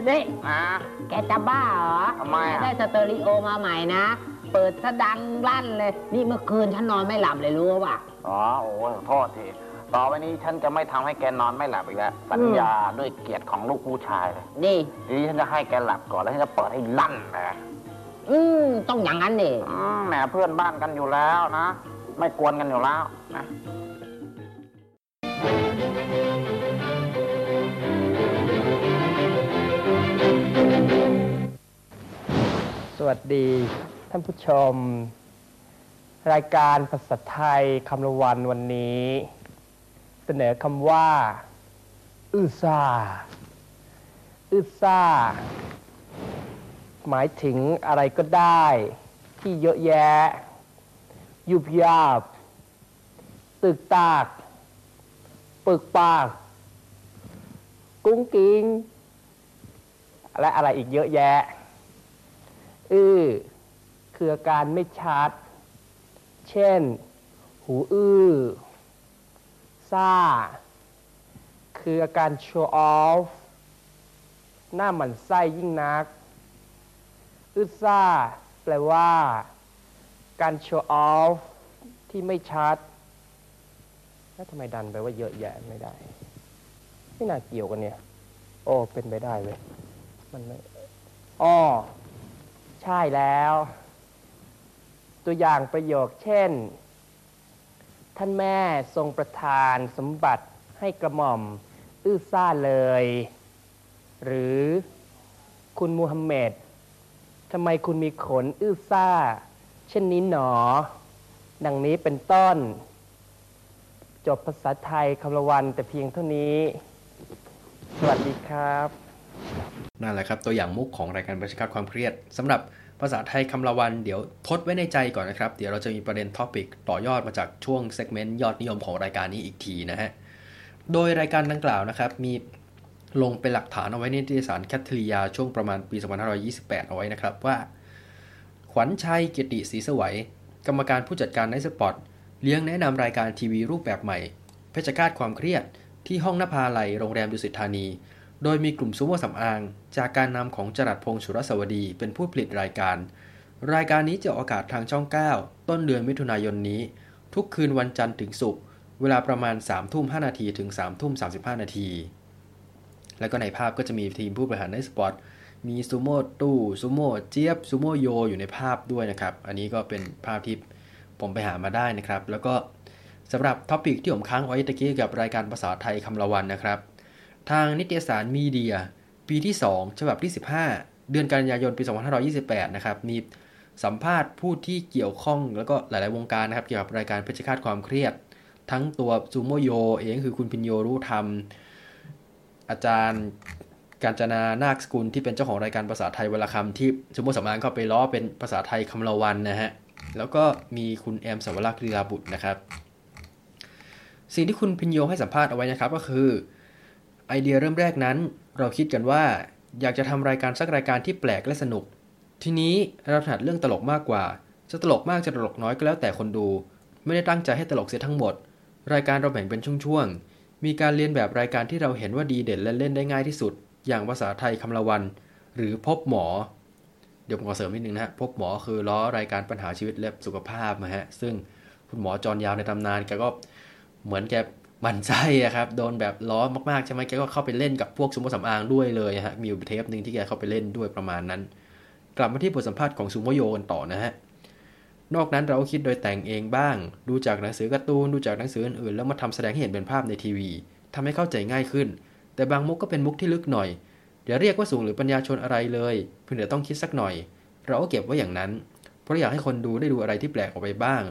นี่อ่าแกจะบ้าเหรอทำไมอะได้สเตอริโอมาใหม่นะ เปิดซะดังลั่นเลย นี่เมื่อคืนฉันนอนไม่หลับเลยรู้ป่ะ อ๋อโอ้ยโทษที ต่อไปนี้ฉันจะไม่ทำให้แกนอนไม่หลับอีกแล้ว สัญญาด้วยเกียรติของลูกผู้ชายเลยนี่ ทีนี้ฉันจะให้แกหลับก่อนแล้วฉันจะเปิดให้ลั่นเลย อืมต้องอย่างนั้นดิอืมแหมเพื่อนบ้านกันอยู่แล้วนะ ไม่กวนกันอยู่แล้วนะสวัสดีท่านผู้ชม รายการภาษาไทยคำละวันวันนี้ เสนอคำว่า อือซาอือซา หมายถึงอะไรก็ได้ ที่เยอะแยะ ยุบยาบ ตึกตาก ปึกปาก กุ้งกิง และอะไรอีกเยอะแยะ อื้อ คืออาการไม่ชัด เช่น หูอื้อ ซ่า คืออาการ show off หน้าหมันไส้ยิ่งนัก อึดซ่าแปลว่า การ show off ที่ไม่ชัด แล้วทำไมดันไปว่าเยอะแยะไม่ได้ ไม่น่าเกี่ยวกันเนี่ย โอ้ เป็นไปได้เว้ย มันไม่อ้อใช่แล้ว ตัวอย่างประโยคเช่น ท่านแม่ทรงประทานสมบัติให้กระหม่อม อื้อซ่าเลย หรือคุณมูฮัมเหม็ด ทำไมคุณมีขนอื้อซ่า เช่นนี้หนอ ดังนี้เป็นต้น จบภาษาไทยคำละวันแต่เพียงเท่านี้ สวัสดีครับ นั่นแหละครับ ตัวอย่างมุกของรายการประชาความเครียดสำหรับภาษาไทยคำละวันเดี๋ยวทดไว้ในใจก่อนนะครับ เดี๋ยวเราจะมีประเด็น topic ต่อยอดมาจากช่วง segment ยอดนิยมของรายการนี้อีกทีนะฮะ โดยรายการดังกล่าวนะครับมี ลงเป็นหลักฐานเอาไว้ในนิตยสารแคทเธอรียาช่วงประมาณปี 2528 เอาไว้นะครับว่า ขวัญชัยเกียรติศรีสวัย กรรมการผู้จัดการไนท์สปอตเลี้ยงแนะนำรายการทีวีรูปแบบใหม่ เพชฌฆาตความเครียดที่ห้องนภาลัยโรงแรมดุสิตธานี โดยมีกลุ่มซูโม่สำอาง จากการนำของจรัสพงศ์สุรสวดีเป็นผู้ผลิตรายการ รายการนี้จะออกอากาศทางช่อง 9 ต้นเดือนมิถุนายนนี้ ทุกคืนวันจันทร์ถึงศุกร์เวลาประมาณ3ทุ่ม5นาทีถึง3ทุ่ม35นาที แล้วก็ในภาพก็จะมีทีมผู้บริหารไนท์สปอตมีซูโม่ตู้ซูโม่เจี๊ยบซูโม่โยอยู่ในภาพด้วยนะครับ อันนี้ก็เป็นภาพที่ผมไปหามาได้นะครับ แล้วก็สำหรับ topic ที่ผมค้างไว้ตะกี้กับรายการภาษาไทยคำละวันนะครับ ทางนิตยสารมีเดีย ปีที่ 2 ฉบับที่ 15 เดือนกันยายนปี 2528 นะครับ มีสัมภาษณ์ผู้ที่เกี่ยวข้องแล้วก็หลาย ๆ วงการนะครับ เกี่ยวกับรายการเพชรฆาตความเครียด ทั้งตัวซูโมโยเองคือคุณพินโยรู้ธรรม อาจารย์กาญจนานาคสกุลที่เป็นเจ้าของรายการภาษาไทยเวลาคำที่สมมติสำนานก็ไปล้อเป็นภาษาไทยคำละวันนะฮะ แล้วก็มีคุณแอมสวรักษ์ลีลาบุตรนะครับ สิ่งที่คุณพินโยให้สัมภาษณ์เอาไว้นะครับก็คือ ไอเดียเริ่มแรกนั้น เราคิดกันว่าอยากจะทำรายการสักรายการที่แปลกและสนุก ทีนี้เราถนัดเรื่องตลกมากกว่า จะตลกมากจะตลกน้อยก็แล้วแต่คนดู ไม่ได้ตั้งใจให้ตลกเสียทั้งหมด รายการเราแบ่งเป็นช่วงๆ มีการเรียนแบบรายการที่เราเห็นว่าดีเด่นและเล่นได้ง่ายที่สุด อย่างภาษาไทยคำละวัน หรือพบหมอ เดี๋ยวผมขอเสริมนิดนึงนะฮะพบหมอคือล้อรายการปัญหาชีวิตและสุขภาพนะฮะซึ่งคุณหมอจรยาวในตำนานแกก็เหมือนแกมันไส้อะครับโดนแบบล้อมากๆใช่ไหมแกก็เข้าไปเล่นกับพวกสมมติสำอางด้วยเลยฮะมีอยู่เทปหนึ่งที่แกเข้าไปเล่นด้วยประมาณนั้น กลับมาที่บทสัมภาษณ์ของซูโมโยกันต่อนะฮะ นอกนั้นเราคิดโดยแต่งเองบ้าง ดูจากหนังสือการ์ตูน ดูจากหนังสืออื่นๆ แล้วมาทำแสดงให้เห็นเป็นภาพในทีวีทำให้เข้าใจง่ายขึ้น แต่บางมุกก็เป็นมุกที่ลึกหน่อยอย่าเรียกว่าสูงหรือปัญญาชนอะไรเลย เพียงแต่ต้องคิดสักหน่อย เราก็เก็บไว้อย่างนั้น เพราะอยากให้คนดูได้ดูอะไรที่แปลกออกไปบ้าง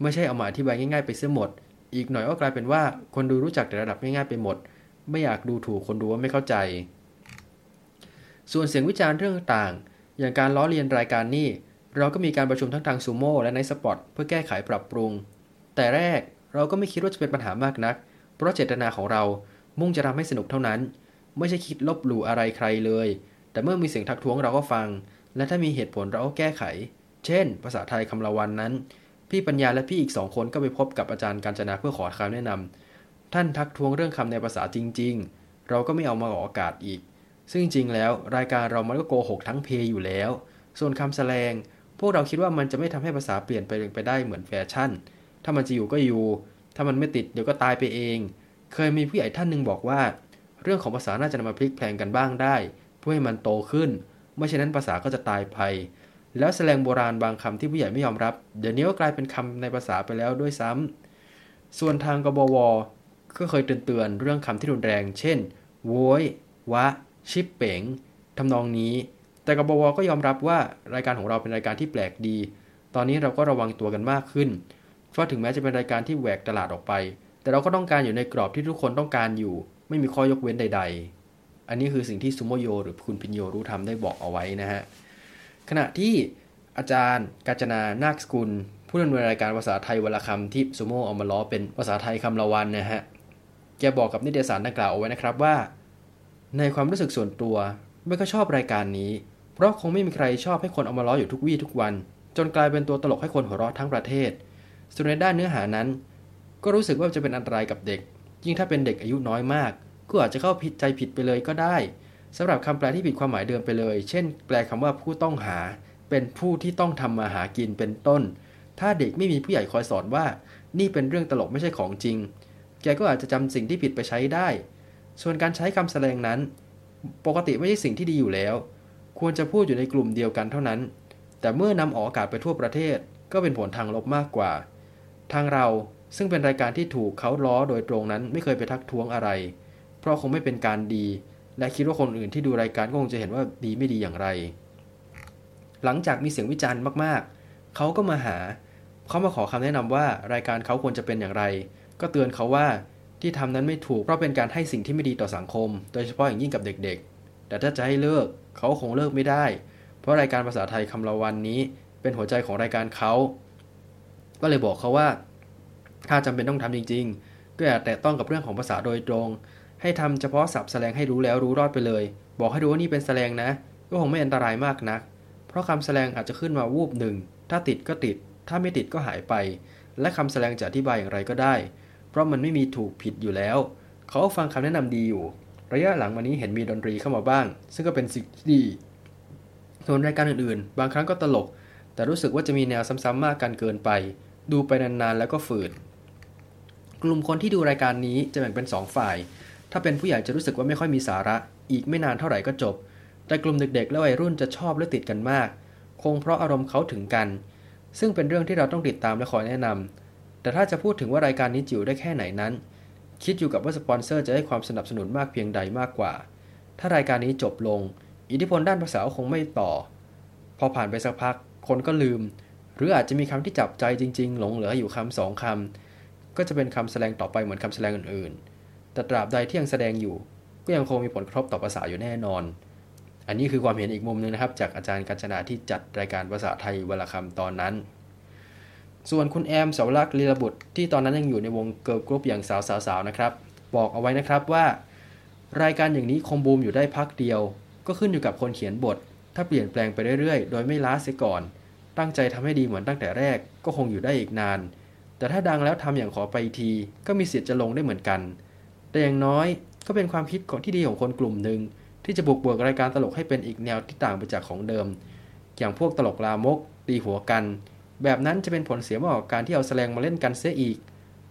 ไม่ใช่เอามาอธิบายง่ายๆไปเสียหมด อีกหน่อยก็กลายเป็นว่าคนดูรู้จักแต่ระดับง่ายๆไปหมด ไม่อยากดูถูกคนดูว่าไม่เข้าใจ ส่วนเสียงวิจารณ์เรื่องต่าง อย่างการล้อเลียนรายการนี้ เราก็มีการประชุมทั้งทางซูโม่และในสปอร์ตเพื่อแก้ไขปรับปรุง แต่แรกเราก็ไม่คิดว่าจะเป็นปัญหามากนัก เพราะเจตนาของเรามุ่งจะทำให้สนุกเท่านั้น ไม่ใช่คิดลบหลู่อะไรใครเลย แต่เมื่อมีเสียงทักท้วงเราก็ฟัง และถ้ามีเหตุผลเราก็แก้ไข เช่น ภาษาไทยคำละวันนั้น พี่ปัญญาและพี่อีกสองคนก็ไปพบกับอาจารย์การจนาเพื่อขอคำแนะนำท่านทักท้วงเรื่องคำในภาษาจริง ๆ เราก็ไม่เอามาออกอากาศอีก ซึ่งจริงแล้ว รายการเรามันก็โกหกทั้งเพยอยู่แล้ว ส่วนคำแสลง พวกเราคิดว่ามันจะไม่ทำให้ภาษาเปลี่ยนไปไปได้เหมือนแฟชั่น ถ้ามันจะอยู่ก็อยู่ ถ้ามันไม่ติดเดี๋ยวก็ตายไปเอง เคยมีผู้ใหญ่ท่านหนึ่งบอกว่า เรื่องของภาษาน่าจะนำมาพลิกแพลงกันบ้างได้ เพื่อให้มันโตขึ้น ไม่เช่นนั้นภาษาก็จะตายไป แล้วแสลงโบราณบางคำที่ผู้ใหญ่ไม่ยอมรับ เดี๋ยวนี้ก็กลายเป็นคำในภาษาไปแล้วด้วยซ้ำส่วนทางกบวก็เคยเตือนเรื่องคำที่รุนแรง เช่น โวยวะ ชิปเป๋งทำนองนี้ แต่กบวก็ยอมรับว่ารายการของเราเป็นรายการที่แปลกดี ตอนนี้เราก็ระวังตัวกันมากขึ้น เพราะถึงแม้จะเป็นรายการที่แหวกตลาดออกไป แต่เราก็ต้องการอยู่ในกรอบที่ทุกคนต้องการอยู่ ไม่มีข้อยกเว้นใด ๆ อันนี้คือสิ่งที่ซูโมโยหรือคุณพินโยรู้ทำได้บอกเอาไว้นะฮะ ขณะที่อาจารย์กาญจนานาคสกุล ผู้ดำเนินรายการภาษาไทยวลคำที่ซูโมเอามาล้อเป็นภาษาไทยคำละวันนะฮะ แกบอกกับนิตยสารดังกล่าวเอาไว้นะครับว่า ในความรู้สึกส่วนตัวไม่ก็ชอบรายการนี้ เพราะคงไม่มีใครชอบให้คนเอามาล้ออยู่ทุกวี่ทุกวัน จนกลายเป็นตัวตลกให้คนหัวเราะทั้งประเทศ ส่วนในด้านเนื้อหานั้น ก็รู้สึกว่าจะเป็นอันตรายกับเด็ก ยิ่งถ้าเป็นเด็กอายุน้อยมาก ก็อาจจะเข้าผิดใจผิดไปเลยก็ได้สำหรับคำแปลที่ผิดความหมายเดิมไปเลย เช่น แปลคำว่าผู้ต้องหา เป็นผู้ที่ต้องทำมาหากินเป็นต้น ถ้าเด็กไม่มีผู้ใหญ่คอยสอนว่า นี่เป็นเรื่องตลกไม่ใช่ของจริง แกก็อาจจะจำสิ่งที่ผิดไปใช้ได้ ส่วนการใช้คำแสดงนั้น ปกติไม่ใช่สิ่งที่ดีอยู่แล้ว ควรจะพูดอยู่ในกลุ่มเดียวกันเท่านั้น แต่เมื่อนำออกอากาศไปทั่วประเทศก็เป็นผลทางลบมากกว่า ทางเราซึ่งเป็นรายการที่ถูกเขาล้อโดยตรงนั้นไม่เคยไปทักท้วงอะไร เพราะคงไม่เป็นการดี และคิดว่าคนอื่นที่ดูรายการก็คงจะเห็นว่าดีไม่ดีอย่างไร หลังจากมีเสียงวิจารณ์มากๆ เขาก็มาหา เขามาขอคำแนะนำว่ารายการเขาควรจะเป็นอย่างไร ก็เตือนเขาว่าที่ทำนั้นไม่ถูกเพราะเป็นการให้สิ่งที่ไม่ดีต่อสังคม โดยเฉพาะอย่างยิ่งกับเด็กๆ แต่ถ้าจะให้เลิกเขาคงเลิกไม่ได้ เพราะรายการภาษาไทยคำละวันนี้ เป็นหัวใจของรายการเขา ก็เลยบอกเขาว่า ถ้าจำเป็นต้องทำจริง ๆ ก็อย่าแตะต้องกับเรื่องของภาษาโดยตรง ให้ทำเฉพาะศัพท์แสดงให้รู้แล้วรู้รอดไปเลย บอกให้รู้ว่านี่เป็นแสดงนะ ก็คงไม่อันตรายมากนัก เพราะคำแสดงอาจจะขึ้นมาวูบหนึ่ง ถ้าติดก็ติด ถ้าไม่ติดก็หายไป และคำแสดงจะอธิบายอย่างไรก็ได้ เพราะมันไม่มีถูกผิดอยู่แล้ว เขาฟังคำแนะนำดีอยู่ ระยะหลังมานี้เห็นมีดนตรีเข้ามาบ้าง ซึ่งก็เป็นสิ่งที่ดี ส่วนรายการอื่นๆ บางครั้งก็ตลก แต่รู้สึกว่าจะมีแนวซ้ำๆมากกันเกินไป ดูไปนานๆแล้วก็ฝืด กลุ่มคนที่ดูรายการนี้จะแบ่งเป็น 2 ฝ่าย ถ้าเป็นผู้ใหญ่จะรู้สึกว่าไม่ค่อยมีสาระ อีกไม่นานเท่าไหร่ก็จบ แต่กลุ่มเด็กๆ และวัยรุ่นจะชอบและติดกันมาก คงเพราะอารมณ์เขาถึงกัน ซึ่งเป็นเรื่องที่เราต้องติดตามและคอยแนะนำแต่ถ้าจะพูดถึงว่ารายการนี้จิ๋วได้แค่ไหนนั้น คิดอยู่กับว่าสปอนเซอร์จะให้ความสนับสนุนมากเพียงใดมากกว่า ถ้ารายการนี้จบลง อิทธิพลด้านภาษาคงไม่ต่อ พอผ่านไปสักพัก คนก็ลืม หรืออาจจะมีคำที่จับใจจริง ๆ หลงเหลืออยู่คำสองคำก็จะเป็นคำแสดงต่อไปเหมือนคำแสดงอื่นๆ แต่ตราบใดที่ยังแสดงอยู่ ก็ยังคงมีผลกระทบต่อภาษาอยู่แน่นอน อันนี้คือความเห็นอีกมุมหนึงนะครับ จากอาจารย์กัญจนาที่จัดรายการภาษาไทยวันละคำตอนนั้น ส่วนคุณแอมเสาวลักษณ์ลีละบุตรที่ตอนนั้นยังอยู่ในวง girl group อย่างสาวๆๆนะครับ บอกเอาไว้นะครับว่า รายการอย่างนี้คงบูมอยู่ได้พักเดียว ก็ขึ้นอยู่กับคนเขียนบท ถ้าเปลี่ยนแปลงไปเรื่อยๆ โดยไม่ล้าเสียก่อน ตั้งใจทำให้ดีเหมือนตั้งแต่แรก ก็คงอยู่ได้อีกนาน แต่ถ้าดังแล้วทำอย่างขอไปที ก็มีสิทธิ์จะลงได้เหมือนกัน แต่อย่างน้อยก็เป็นความคิดของที่ดีของคนกลุ่มหนึ่งที่จะบุกเบิกรายการตลกให้เป็นอีกแนวที่ต่างไปจากของเดิม อย่างพวกตลกลามกตีหัวกัน แบบนั้นจะเป็นผลเสียมากกว่าการที่เอาแสลงมาเล่นกันเสียอีก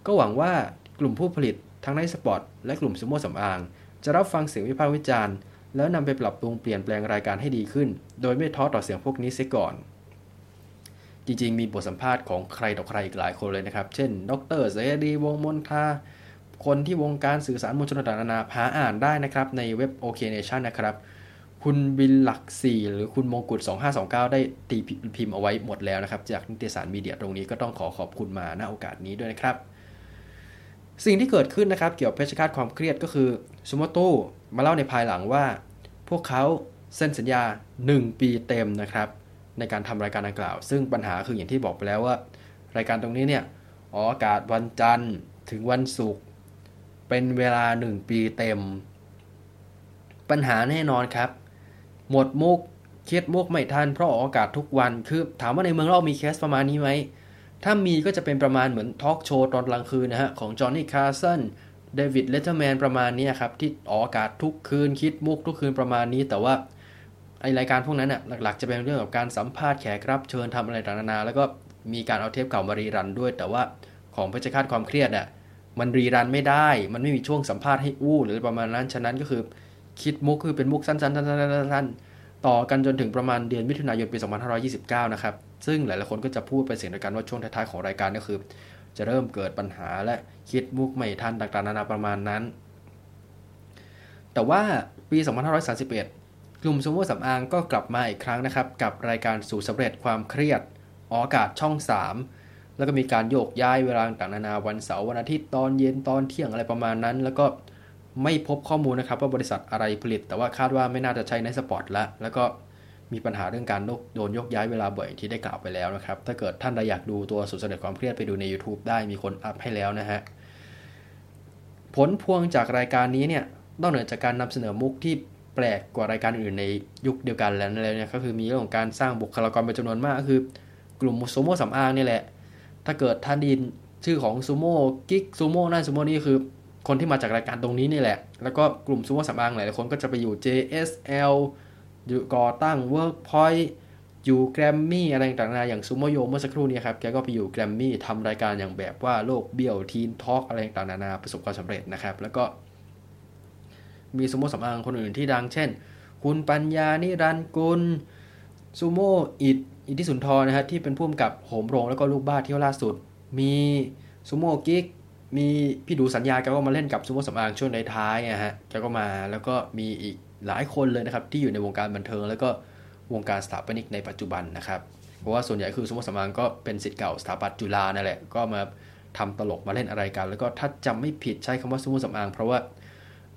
ก็หวังว่ากลุ่มผู้ผลิตทั้งในสปอร์ตและกลุ่มซูโม่สำอาง จะรับฟังเสียงวิพากษ์วิจารณ์ แล้วนำไปปรับปรุงเปลี่ยนแปลงรายการให้ดีขึ้น โดยไม่ท้อต่อเสียงพวกนี้เสียก่อน จริงๆ มีบทสัมภาษณ์ของใครต่อใครอีกหลายคนเลยนะครับ เช่น ดรเสรีวงศ์มนทาคนที่วงการสื่อสารมวลชนต่างๆนานาหาอ่านได้นะครับในเว็บ OK Nation นะครับ คุณบินหลัก 4 หรือคุณมงกุฎ2529 ได้ตีพิมพ์เอาไว้หมดแล้วนะครับ จากนิตยสารมีเดียตรงนี้ก็ต้องขอขอบคุณมาณโอกาสนี้ด้วยนะครับ สิ่งที่เกิดขึ้นนะครับ เกี่ยวกับเพชฌฆาตความเครียดก็คือซูโม่ตู้มาเล่าในภายหลังว่า พวกเขาเซ็นสัญญา 1 ปีเต็มนะครับ ในการทำรายการดังกล่าว ซึ่งปัญหาคืออย่างที่บอกไปแล้วว่า รายการตรงนี้เนี่ยออกอากาศวันจันทร์ถึงวันศุกร์เป็นเวลา 1 ปีเต็ม ปัญหาแน่นอนครับ หมดมุกคิดมุกไม่ทันเพราะออกอากาศทุกวัน คือถามว่าในเมืองเรามีเคสประมาณนี้ไหม ถ้ามีก็จะเป็นประมาณเหมือนทอล์กโชว์ตอนกลางคืนนะฮะ ของจอห์นนี่คาร์สันเดวิดเลตเตอร์แมนประมาณนี้ครับ ที่ออกอากาศทุกคืนคิดมุกทุกคืนประมาณนี้ แต่ว่าไอรายการพวกนั้นน่ะหลัก ๆ จะเป็นเรื่องของการสัมภาษณ์แขกรับเชิญทำอะไรต่างๆนานาแล้วก็มีการเอาเทปเก่ามา rerun ด้วย แต่ว่าของเพชฌฆาตความเครียดอะมัน rerun ไม่ได้ มันไม่มีช่วงสัมภาษณ์ให้อู้ หรือประมาณนั้นฉะนั้นก็คือ คิดมุกคือเป็นมุกสั้นๆๆๆๆ ต่อกันจนถึงประมาณเดือนมิถุนายนปี 2529 นะครับ ซึ่งหลายๆคนก็จะพูดไปเสียงเดียวกันว่าช่วงท้ายๆของรายการก็คือ จะเริ่มเกิดปัญหาและคิดมุกไม่ทันต่างๆนานาประมาณนั้น แต่ว่าปี 2531 กลุ่มซูโม่สำอางก็กลับมาอีกครั้งนะครับ กับรายการสู่สำเร็จความเครียดออกอากาศช่อง 3 แล้วก็มีการโยกย้ายเวลาต่างๆนานาวันเสาร์วันอาทิตย์ตอนเย็นตอนเที่ยงอะไรประมาณนั้น แล้วก็ ไม่พบข้อมูลนะครับว่าบริษัทอะไรผลิต แต่ว่าคาดว่าไม่น่าจะใช้ในสปอร์ตละแล้วก็มีปัญหาเรื่องการโดนยกย้ายเวลาบ่อยที่ได้กล่าวไปแล้วนะครับ ถ้าเกิดท่านใดอยากดูตัวสุดเสด็จความเครียดไปดูใน YouTube ได้มีคนอัพให้แล้วนะฮะ ผลพวงจากรายการนี้เนี่ยนอกเหนือจากการนำเสนอมุกที่แปลกกว่ารายการอื่นในยุคเดียวกันแล้วนั่นเลยเนี่ยก็คือมีเรื่องของการสร้างบุคลากรเป็นจำนวนมากก็คือ กลุ่มซูโม่สำอางนี่แหละ ถ้าเกิดท่านดินชื่อของซูโม่กิ๊กซูโม่นั่นซูโม่นี่คือ คนที่มาจากรายการตรงนี้นี่แหละ แล้วก็กลุ่มซูโม่สำอางหลายๆคนก็จะไปอยู่ JSL อยู่ก่อตั้ง Workpoint อยู่แกรมมี่อะไรต่างๆ อย่างซูโมโยเมื่อสักครู่นี้ครับ แกก็ไปอยู่แกรมมี่ทำรายการอย่างแบบว่าโลกเบี้ยวทีนทอล์กอะไรต่างๆนานาประสบความสำเร็จนะครับ แล้วก็มีซูโม่สำอางคนอื่นที่ดัง เช่น คุณปัญญา นิรันกุลซูโม่อิดอิทธิสุนทรนะฮะที่เป็นผู้กำกับโหมโรงแล้วก็ลูกบ้าเที่ยวล่าสุด มีซูโม่กิ๊ก มีพี่ดูสัญญาแกก็มาเล่นกับซูโม่สำอางช่วงในท้ายนะฮะแกก็มาแล้วก็มีอีกหลายคนเลยนะครับ ที่อยู่ในวงการบันเทิง แล้วก็วงการสถาปนิกในปัจจุบันนะครับ เพราะว่าส่วนใหญ่คือซูโม่สำอางก็เป็นศิษย์เก่าสถาปัตย์จุฬานั่นแหละก็มาทำตลกมาเล่นอะไรกัน แล้วก็ถ้าจำไม่ผิดใช้คำว่าซูโม่สำอาง เพราะว่า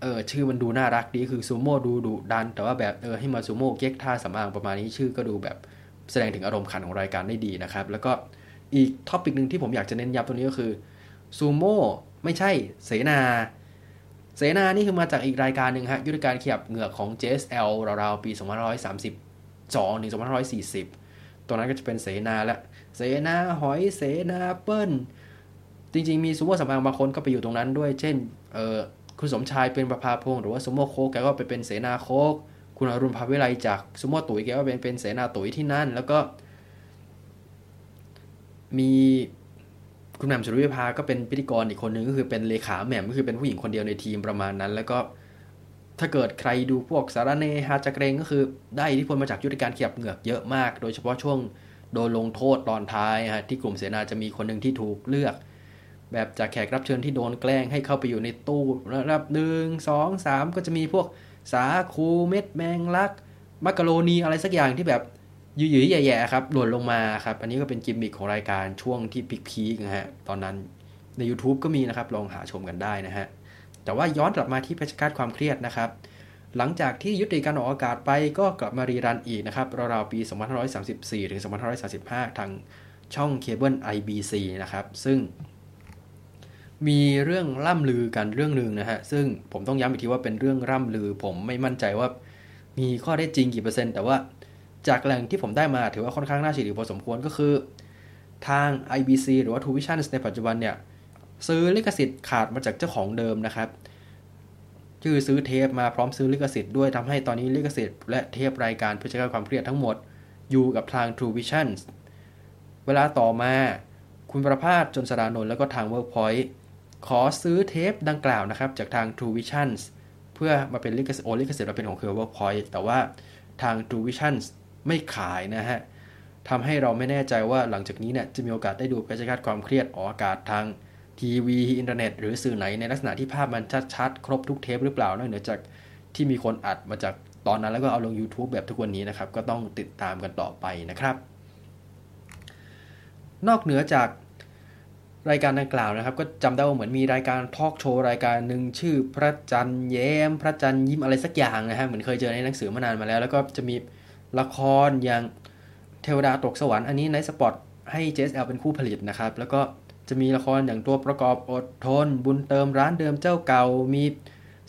เออชื่อมันดูน่ารักดีคือซูโม่ดูดุดัน แต่ว่าแบบเออให้มาซูโม่เก๊กท่าสำอางประมาณนี้ชื่อก็ดูแบบแสดงถึงอารมณ์ขันของรายการได้ดีนะครับ แล้วก็อีก topic หนึ่งที่ผมอยากจะเน้นย้ำตรงนี้ก็คือ ซูโม่ไม่ใช่เสนา เสนานี่คือมาจากอีกรายการหนึ่งฮะยุทธการเขียบเหงือกของ JSL ราวๆปี2532ถึง2540ตรงนั้นก็จะเป็นเสนาและ เสนาหอยเสนาเปิ้ล จริงๆ มีซูโม่สำอางบางคนก็ไปอยู่ตรงนั้นด้วย เช่นเออคุณสมชายเป็นประภาพงศ์หรือว่าซูโม่โคกแกก็ไปเป็นเสนาโคกคุณอรุณภาวิไลจากซูโม่ตุ๋ยแกก็เป็นเป็นเสนาตุ๋ยที่นั่น แล้วก็มี คุณแหม่มสุริวิภาก็เป็นพิธีกรอีกคนนึงก็คือเป็นเลขาแหม่มก็คือเป็นผู้หญิงคนเดียวในทีมประมาณนั้น แล้วก็ถ้าเกิดใครดูพวกสารเนฮาจักเรงก็คือได้อิทธิพลมาจากยุทธการเขียบเหงือกเยอะมาก โดยเฉพาะช่วงโดนลงโทษตอนท้ายฮะที่กลุ่มเสนาจะมีคนหนึ่งที่ถูกเลือก แบบจากแขกรับเชิญที่โดนแกล้งให้เข้าไปอยู่ในตู้ระดับหนึ่งสองสามก็จะมีพวกสาคูเม็ดแมงลัก มักกะโรนีอะไรสักอย่างที่แบบ ยืยๆแย่ๆครับหล่นลงมาครับอันนี้ก็เป็นกิมมิคของรายการช่วงที่พีคๆนะฮะตอนนั้นใน YouTube ก็มีนะครับลองหาชมกันได้นะฮะแต่ว่าย้อนกลับมาที่เพชรฆาตความเครียดนะครับ หลังจากที่ยุติการออกอากาศไปก็กลับมารีรันอีกนะครับราวๆปี 2534 ถึง 2535 ทางช่องเคเบิล IBC นะครับซึ่งมีเรื่องล่ำลือกันเรื่องหนึ่งนะฮะซึ่งผมต้องย้ำอีกทีว่าเป็นเรื่องร่ำลือ ผมไม่มั่นใจว่ามีข้อได้จริงกี่เปอร์เซ็นต์แต่ว่า จากแหล่งที่ผมได้มาถือว่าค่อนข้างน่าเชื่อถือพอสมควรก็คือ ทาง IBC หรือว่า True Vision ในปัจจุบันเนี่ยซื้อลิขสิทธิ์ขาดมาจากเจ้าของเดิมนะครับคือซื้อเทปมาพร้อมซื้อลิขสิทธิ์ด้วยทำให้ตอนนี้ลิขสิทธิ์และเทปรายการเพื่อการความเครียดทั้งหมดอยู่กับทาง True Vision เวลาต่อมา คุณประภาสจนสรานนท์แล้วก็ทาง Workpoint ขอซื้อเทปดังกล่าวนะครับ จากทาง True Vision เพื่อมาเป็นลิขสิทธิ์โอลิขสิทธิ์มาเป็นของเครือ Workpoint แต่ว่าทาง True Vision ไม่ขายนะฮะทำให้เราไม่แน่ใจว่าหลังจากนี้เนี่ยจะมีโอกาสได้ดูการจัดการความเครียดออกอากาศทางทีวีอินเทอร์เน็ต หรือสื่อไหนในลักษณะที่ภาพมันชัดๆ ครบทุกเทปหรือเปล่านอกเหนือจากที่มีคนอัดมาจากตอนนั้นแล้วก็เอาลง YouTube แบบทุกวันนี้นะครับ ก็ต้องติดตามกันต่อไปนะครับ นอกเหนือจากรายการดังกล่าวนะครับ ก็จำได้ว่าเหมือนมีรายการทอล์กโชว์รายการหนึ่งชื่อพระจันทร์แย้ม พระจันทร์ยิ้มอะไรสักอย่างนะฮะเหมือนเคยเจอในหนังสือมานานมาแล้ว แล้วก็จะมี ละครอย่างเทวดาตกสวรรค์อันนี้ในสปอตให้ JSL เป็นคู่ผลิตนะครับ แล้วก็จะมีละครอย่างตัวประกอบอดทน บุญเติมร้านเดิมเจ้าเก่า มี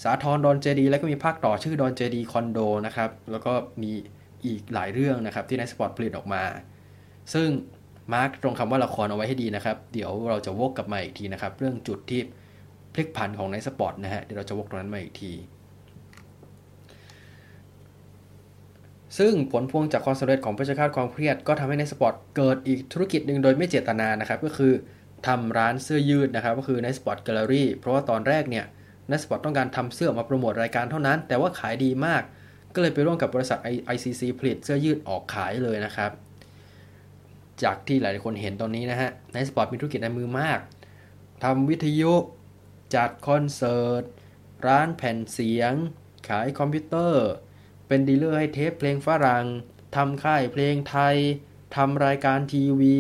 สาทรดอนเจดี แล้วก็มีภาคต่อชื่อดอนเจดีคอนโดนะครับ แล้วก็มีอีกหลายเรื่องนะครับที่ในสปอตผลิตออกมา ซึ่งมาร์กตรงคำว่าละครเอาไว้ให้ดีนะครับ เดี๋ยวเราจะวกกลับมาอีกทีนะครับ เรื่องจุดที่พลิกผันของในสปอตนะฮะ เดี๋ยวเราจะวกตรงนั้นมาอีกที ซึ่งผลพวงจากความสำเร็จของเพชฌฆาตความเครียดก็ทำให้ไนท์สปอตเกิดอีกธุรกิจหนึ่งโดยไม่เจตนานะครับ ก็คือทำร้านเสื้อยืดนะครับ ก็คือไนท์สปอตแกลเลอรี่เพราะว่าตอนแรกเนี่ยไนท์สปอตต้องการทำเสื้อมาโปรโมทรายการเท่านั้น แต่ว่าขายดีมาก ก็เลยไปร่วมกับบริษัท ICC ผลิตเสื้อยืดออกขายเลยนะครับ จากที่หลายคนเห็นตอนนี้นะฮะไนท์สปอตมีธุรกิจในมือมากทำวิทยุจัดคอนเสิร์ตร้านแผ่นเสียง ขายคอมพิวเตอร์ เป็นดีลเลอร์ให้เทปเพลงฝรั่งทำค่ายเพลงไทยทำรายการทีวี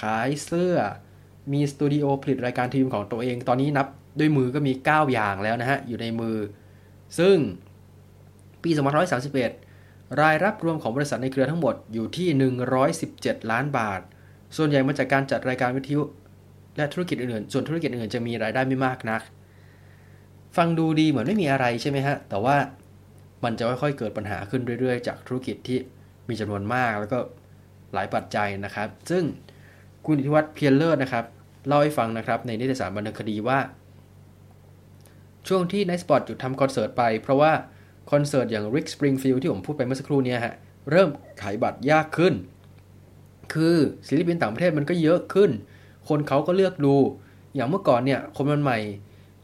ขายเสื้อ มีสตูดิโอผลิตรายการทีวีของตัวเอง ตอนนี้นับด้วยมือก็มี 9 อย่างแล้วนะฮะ อยู่ในมือ ซึ่งปี2531 รายรับรวมของบริษัทในเครือทั้งหมดอยู่ที่ 117 ล้านบาท ส่วนใหญ่มาจากการจัดรายการวิทยุ และธุรกิจอื่นๆ ส่วนธุรกิจอื่นๆจะมีรายได้ไม่มากนัก ฟังดูดีเหมือนไม่มีอะไรใช่ไหมฮะ แต่ว่า มันจะค่อยๆเกิดปัญหาขึ้นเรื่อยๆ จากธุรกิจที่มีจำนวนมากแล้วก็หลายปัจจัยนะครับ ซึ่งคุณอิทธิวัฒน์เพียรเลิศนะครับเล่าให้ฟังนะครับในนิตยสารบันเทิงคดีว่า ช่วงที่ไนท์สปอร์ตหยุดทำคอนเสิร์ตไป เพราะว่าคอนเสิร์ตอย่าง Rick Springfield ที่ผมพูดไปเมื่อสักครู่นี้ฮะเริ่มขายบัตรยากขึ้น คือศิลปินต่างประเทศมันก็เยอะขึ้น คนเขาก็เลือกดู อย่างเมื่อก่อนเนี่ยคนมันใหม่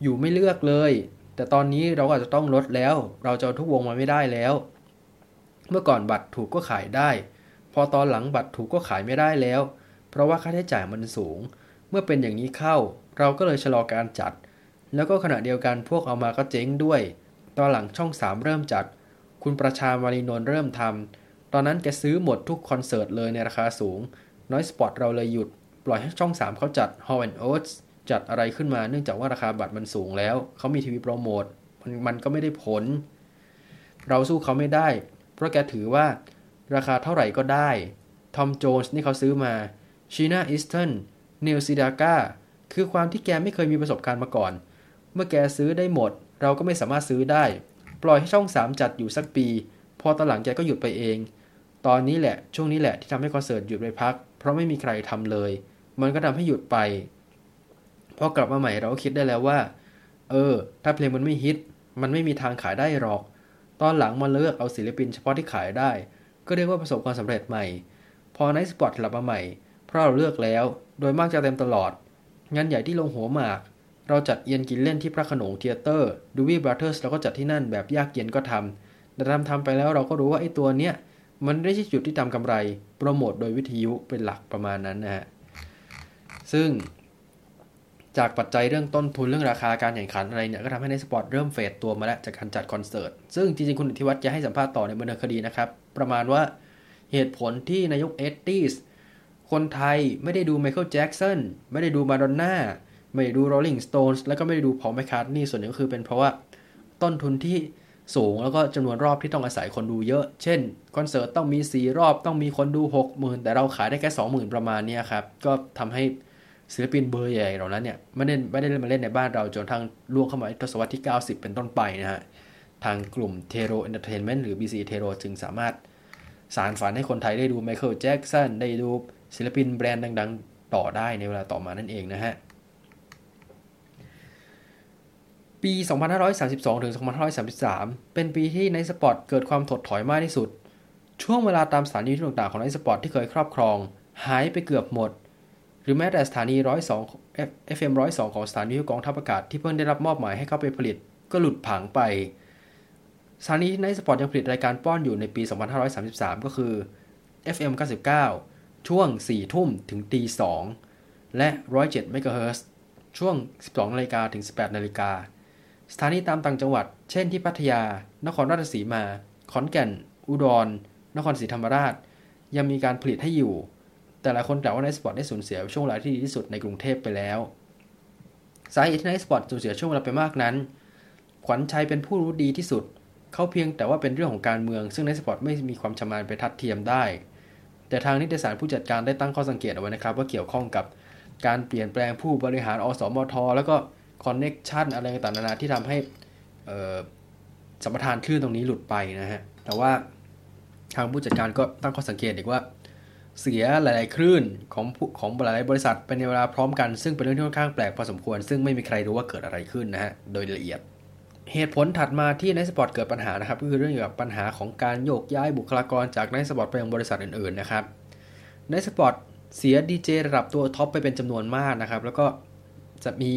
อยู่ไม่เลือกเลย แต่ตอนนี้เราอาจจะต้องลดแล้ว เราจะทุกวงมาไม่ได้แล้ว เมื่อก่อนบัตรถูกก็ขายได้ พอตอนหลังบัตรถูกก็ขายไม่ได้แล้ว เพราะว่าค่าใช้จ่ายมันสูง เมื่อเป็นอย่างนี้เข้า เราก็เลยชะลอการจัด แล้วก็ขณะเดียวกันพวกเอามาก็เจ๊งด้วย ตอนหลังช่อง3เริ่มจัด คุณประชามาลีนนท์เริ่มทำตอนนั้นแกซื้อหมดทุกคอนเสิร์ตเลยในราคาสูง ไนท์สปอตเราเลยหยุด ปล่อยให้ช่อง 3เขาจัด Hall and Oates จัดอะไรขึ้นมาเนื่องจากว่าราคาบัตรมันสูงแล้ว เขามีทีวีโปรโมทมันมันก็ไม่ได้ผล เราสู้เขาไม่ได้ เพราะแกถือว่าราคาเท่าไหร่ก็ได้ ทอมโจนส์นี่เขาซื้อมาชีนาอิสตันนีลซิดาก้าคือความที่แกไม่เคยมีประสบการณ์มาก่อน เมื่อแกซื้อได้หมด เราก็ไม่สามารถซื้อได้ ปล่อยให้ช่อง 3 จัดอยู่สักปี พอตอนหลังแกก็หยุดไปเอง ตอนนี้แหละช่วงนี้แหละที่ทำให้คอนเสิร์ตหยุดไปพัก เพราะไม่มีใครทำเลย มันก็ทำให้หยุดไป พอกลับมาใหม่เราก็คิดได้แล้วว่า เออ ถ้าเพลงมันไม่ฮิต มันไม่มีทางขายได้หรอก ตอนหลังมาเลือกเอาศิลปินเฉพาะที่ขายได้ ก็เรียกว่าประสบความสำเร็จใหม่ พอในสปอตกลับมาใหม่ เพราะเราเลือกแล้ว โดยมากจะเต็มตลอด งานใหญ่ที่ลงหัวหมาก เราจัดเอียนกิลแลนที่พระโขนงเธียเตอร์ ดูบี้บราเธอร์สเราก็จัดที่นั่นแบบยากเย็นก็ทำแต่ทำทำไปแล้วเราก็รู้ว่าไอ้ตัวเนี้ยมันไม่ใช่จุดที่ทำกำไร โปรโมทโดยวิทยุเป็นหลักประมาณนั้นนะฮะ ซึ่ง จากปัจจัยเรื่องต้นทุนเรื่องราคาการแข่งขันอะไรเนี่ยก็ทำให้ไนท์สปอตเริ่ม fade ตัวมาแล้วจากการจัดคอนเสิร์ต ซึ่งจริงๆ คุณอิทธิวัฒน์จะให้สัมภาษณ์ต่อในบันเทิงคดีนะครับ ประมาณว่าเหตุผลที่ในยุค eighty สคนไทยไม่ได้ดูไมเคิลแจ็กสันไม่ได้ดูมาดอนน่าไม่ได้ดูโรลลิงสโตนส์แล้วก็ไม่ได้ดูพอลแมคคาร์ทนี่ส่วนหนึ่งก็คือเป็นเพราะว่าต้นทุนที่สูงแล้วก็จำนวนรอบที่ต้องอาศัยคนดูเยอะ เช่นคอนเสิร์ตต้องมี 4 รอบต้องมีคนดู 60,000 แต่เราขายได้แค่ 20,000 ประมาณนี้ครับ ก็ทำให้ ศิลปินเบอร์ใหญ่เหล่านั้นเนี่ยไม่ได้ไม่ได้มาเล่นในบ้านเราจนทางล่วงเข้ามาทศวรรษที่ 90 เป็นต้นไปนะฮะทางกลุ่มเทโรเอนเตอร์เทนเมนต์หรือ BC เทโรจึงสามารถสานฝันให้คนไทยได้ดูไมเคิลแจ็กสันได้ดูศิลปินแบรนด์ดัง ๆ ต่อได้ในเวลาต่อมานั่นเองนะฮะปี 2532 ถึง 2533 เป็นปีที่ไนท์สปอตเกิดความถดถอยมากที่สุด ช่วงเวลาตามสถานีที่ต่างๆของไนท์สปอตที่เคยครอบครอง หายไปเกือบหมด หรือแม้แต่สถานี102 FM 102ของสถานีกองทัพอากาศที่เพิ่งได้รับมอบหมายให้เข้าไปผลิตก็หลุดผังไปสถานีไนท์สปอร์ตยังผลิตรายการป้อนอยู่ในปี 2533 ก็คือ FM 99 ช่วง 4 ทุ่มถึงตี2และ 107 MHz ช่วง 12นาฬิกาถึง 18นาฬิกาสถานีตามต่างจังหวัด เช่นที่พัทยา นครราชสีมา ขอนแก่น อุดร นครศรีธรรมราช ยังมีการผลิตให้อยู่ แต่หลายคนกล่าวว่าไนท์สปอตได้สูญเสียช่วงเวลาที่ดีที่สุดในกรุงเทพไปแล้ว สาเหตุที่ไนท์สปอตสูญเสียช่วงเวลาไปมากนั้น ขวัญชัยเป็นผู้รู้ดีที่สุด เขาเพียงแต่ว่าเป็นเรื่องของการเมือง ซึ่งไนท์สปอตไม่มีความชำนาญไปทัดเทียมได้ แต่ทางนิติศาสตร์ผู้จัดการได้ตั้งข้อสังเกตเอาไว้นะครับ ว่าเกี่ยวข้องกับการเปลี่ยนแปลงผู้บริหารอสมท แล้วก็ connection อะไรต่างๆนานาที่ทำให้สัมปทานคลื่นตรงนี้หลุดไปนะฮะแต่ว่าทางผู้จัดการก็ตั้งข้อสังเกตอีกว่า เสียหลาย ๆ คลื่นของของหลายๆบริษัทเป็นในเวลาพร้อมกันซึ่งเป็นเรื่องที่ค่อนข้างแปลกพอสมควร ซึ่งไม่มีใครรู้ว่าเกิดอะไรขึ้นนะฮะโดยละเอียด เหตุผลถัดมาที่ไนท์สปอตเกิดปัญหานะครับก็คือเรื่องเกี่ยวกับปัญหาของการโยกย้ายบุคลากรจากไนท์สปอตไปยังบริษัทอื่น ๆ นะครับไนท์สปอตเสียดีเจระดับตัว top ไปเป็นจำนวนมากนะครับแล้วก็จะมี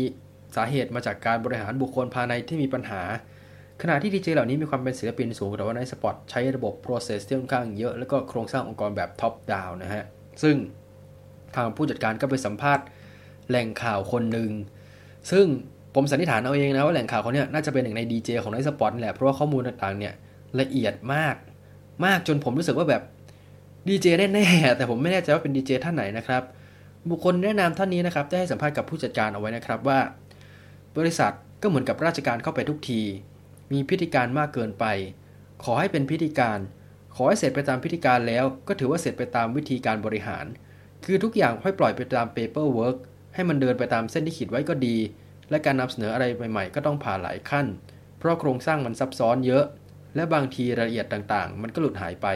สาเหตุมาจากการบริหารบุคคลภายในที่มีปัญหา ขณะที่ดีเจเหล่านี้มีความเป็นศิลปินสูง แต่ว่าไนท์สปอตใช้ระบบ process ที่ค่อนข้างเยอะ แล้วก็โครงสร้างองค์กรแบบ top down นะฮะ ซึ่งทางผู้จัดการก็ไปสัมภาษณ์แหล่งข่าวคนหนึ่ง ซึ่งผมสันนิษฐานเอาเองนะว่าแหล่งข่าวคนนี้น่าจะเป็นหนึ่งในดีเจของในสปอตแหละ เพราะว่าข้อมูลต่างๆเนี่ยละเอียดมาก มากจนผมรู้สึกว่าแบบดีเจแน่ๆแต่ผมไม่แน่ใจว่าเป็นดีเจท่านไหนนะครับ บุคคลแนะนำท่านนี้นะครับได้ให้สัมภาษณ์กับผู้จัดการเอาไว้นะครับว่า บริษัทก็เหมือนกับราชการเข้าไปทุกที มีพิธีการมากเกินไป ขอให้เป็นพิธีการ ขอให้เสร็จไปตามพิธีการแล้วก็ถือว่าเสร็จไปตามวิธีการบริหาร คือทุกอย่างให้ปล่อยไปตาม paperwork ให้มันเดินไปตามเส้นที่ขีดไว้ก็ดี และการนำเสนออะไรใหม่ๆ ก็ต้องผ่านหลายขั้น เพราะโครงสร้างมันซับซ้อนเยอะ และบางทีรายละเอียดต่างๆ มันก็หลุดหายไป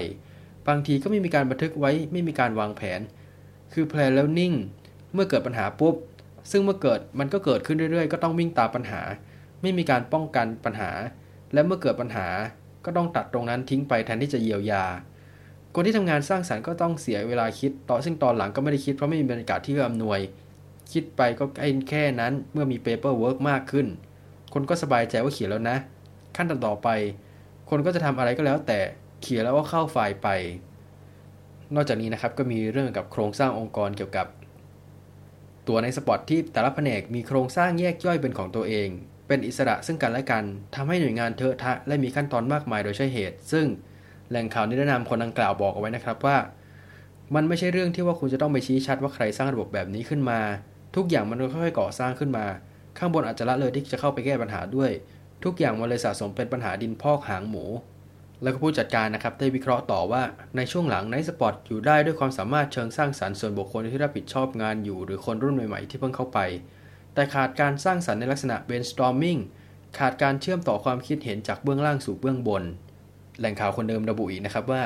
บางทีก็ไม่มีการบันทึกไว้ไม่มีการวางแผน คือแพลนแล้วนิ่ง เมื่อเกิดปัญหาปุ๊บซึ่งเมื่อเกิดมันก็เกิดขึ้นเรื่อยๆ ก็ต้องวิ่งตามปัญหา ไม่มีการป้องกันปัญหา และเมื่อเกิดปัญหาก็ต้องตัดตรงนั้นทิ้งไปแทนที่จะเยียวยา คนที่ทำงานสร้างสรรค์ก็ต้องเสียเวลาคิดต่อซึ่งตอนหลังก็ไม่ได้คิดเพราะไม่มีบรรยากาศที่เอื้ออำนวย คิดไปก็แค่นั้นเมื่อมี paperwork มากขึ้น คนก็สบายใจว่าเขียนแล้วนะ ขั้นตอนต่อไป คนก็จะทำอะไรก็แล้วแต่เขียนแล้วก็เข้าไฟล์ไป นอกจากนี้นะครับก็มีเรื่องกับโครงสร้างองค์กรเกี่ยวกับ ตัวไนท์สปอตที่แต่ละแผนกมีโครงสร้างแยกย่อยเป็นของตัวเอง เป็นอิสระซึ่งกันและกันทำให้หน่วยงานเทอะทะและมีขั้นตอนมากมายโดยใช่เหตุ ซึ่งแหล่งข่าวนิรนามคนดังกล่าวบอกเอาไว้นะครับว่า มันไม่ใช่เรื่องที่ว่าคุณจะต้องไปชี้ชัดว่าใครสร้างระบบแบบนี้ขึ้นมา ทุกอย่างมันค่อยๆก่อสร้างขึ้นมา ข้างบนอาจจะละเลยที่จะเข้าไปแก้ปัญหาด้วย ทุกอย่างมันเลยสะสมเป็นปัญหาดินพอกหางหมู แล้วก็ผู้จัดการนะครับได้วิเคราะห์ต่อว่าในช่วงหลังไนท์สปอร์ตอยู่ได้ด้วยความสามารถเชิงสร้างสรรค์ส่วนบุคคลที่รับผิดชอบงานอยู่ หรือคนรุ่นใหม่ๆที่เพิ่งเข้าไป แต่ขาดการสร้างสรรค์ในลักษณะ brainstorming ขาดการเชื่อมต่อความคิดเห็นจากเบื้องล่างสู่เบื้องบน แหล่งข่าวคนเดิมระบุอีกนะครับว่า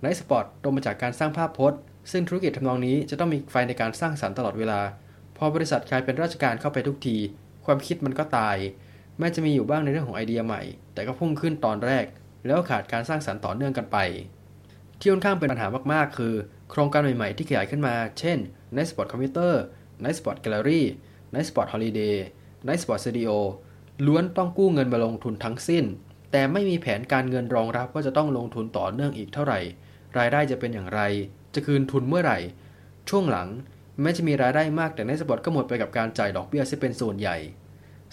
ไนท์สปอตตรงมาจากการสร้างภาพพจน์ ซึ่งธุรกิจทำนองนี้จะต้องมีไฟในการสร้างสรรค์ตลอดเวลา พอบริษัทกลายเป็นราชการเข้าไปทุกที ความคิดมันก็ตาย แม้จะมีอยู่บ้างในเรื่องของไอเดียใหม่ แต่ก็พุ่งขึ้นตอนแรก แล้วขาดการสร้างสรรค์ต่อเนื่องกันไป ที่ค่อนข้างเป็นปัญหามากๆ คือ โครงการใหม่ๆที่ขยายขึ้นมา เช่น Nite Spot Computer Nite Spot Gallery Nite Spot Holiday Nite Spot Studio ล้วนต้องกู้เงินมาลงทุนทั้งสิ้น แต่ไม่มีแผนการเงินรองรับว่าจะต้องลงทุนต่อเนื่องอีกเท่าไหร่ รายได้จะเป็นอย่างไร จะคืนทุนเมื่อไหร่ ช่วงหลังแม้จะมีรายได้มากแต่ไนท์สปอตก็หมดไปกับการจ่ายดอกเบี้ยซะเป็นส่วนใหญ่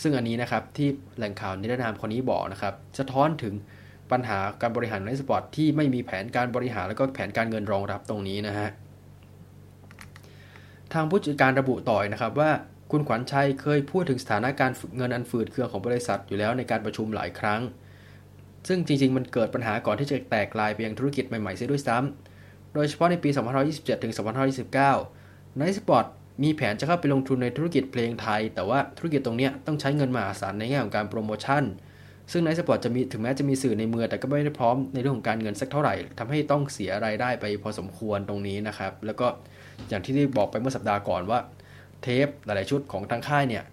ซึ่งอันนี้นะครับที่แหล่งข่าวนิรนามคนนี้บอกนะครับสะท้อนถึงปัญหาการบริหารไนท์สปอตที่ไม่มีแผนการบริหารแล้วก็แผนการเงินรองรับตรงนี้นะฮะทางผู้จัดการระบุต่อนะครับว่า คุณขวัญชัยเคยพูดถึงสถานการณ์เงินอันฝืดเคืองของบริษัทอยู่แล้วในการประชุมหลายครั้ง ซึ่งจริง ๆ มันเกิดปัญหาก่อนที่จะแตกลายไปยังธุรกิจใหม่ๆเสียด้วยซ้ำโดยเฉพาะในปี2527 ถึง2529ไนท์สปอตมีแผนจะเข้าไปลงทุนในธุรกิจเพลงไทย แต่ว่าธุรกิจตรงนี้ต้องใช้เงินมหาศาลในแง่ของการโปรโมชั่น ซึ่งไนท์สปอตจะมีถึงแม้จะมีสื่อในเมืองแต่ก็ไม่ได้พร้อมในเรื่องของการเงินสักเท่าไหร่ทำให้ต้องเสียรายได้ไปพอสมควรตรงนี้นะครับ แล้วก็อย่างที่ได้บอกไปเมื่อสัปดาห์ก่อนว่า เทปหลายๆชุดของทางค่ายเนี่ย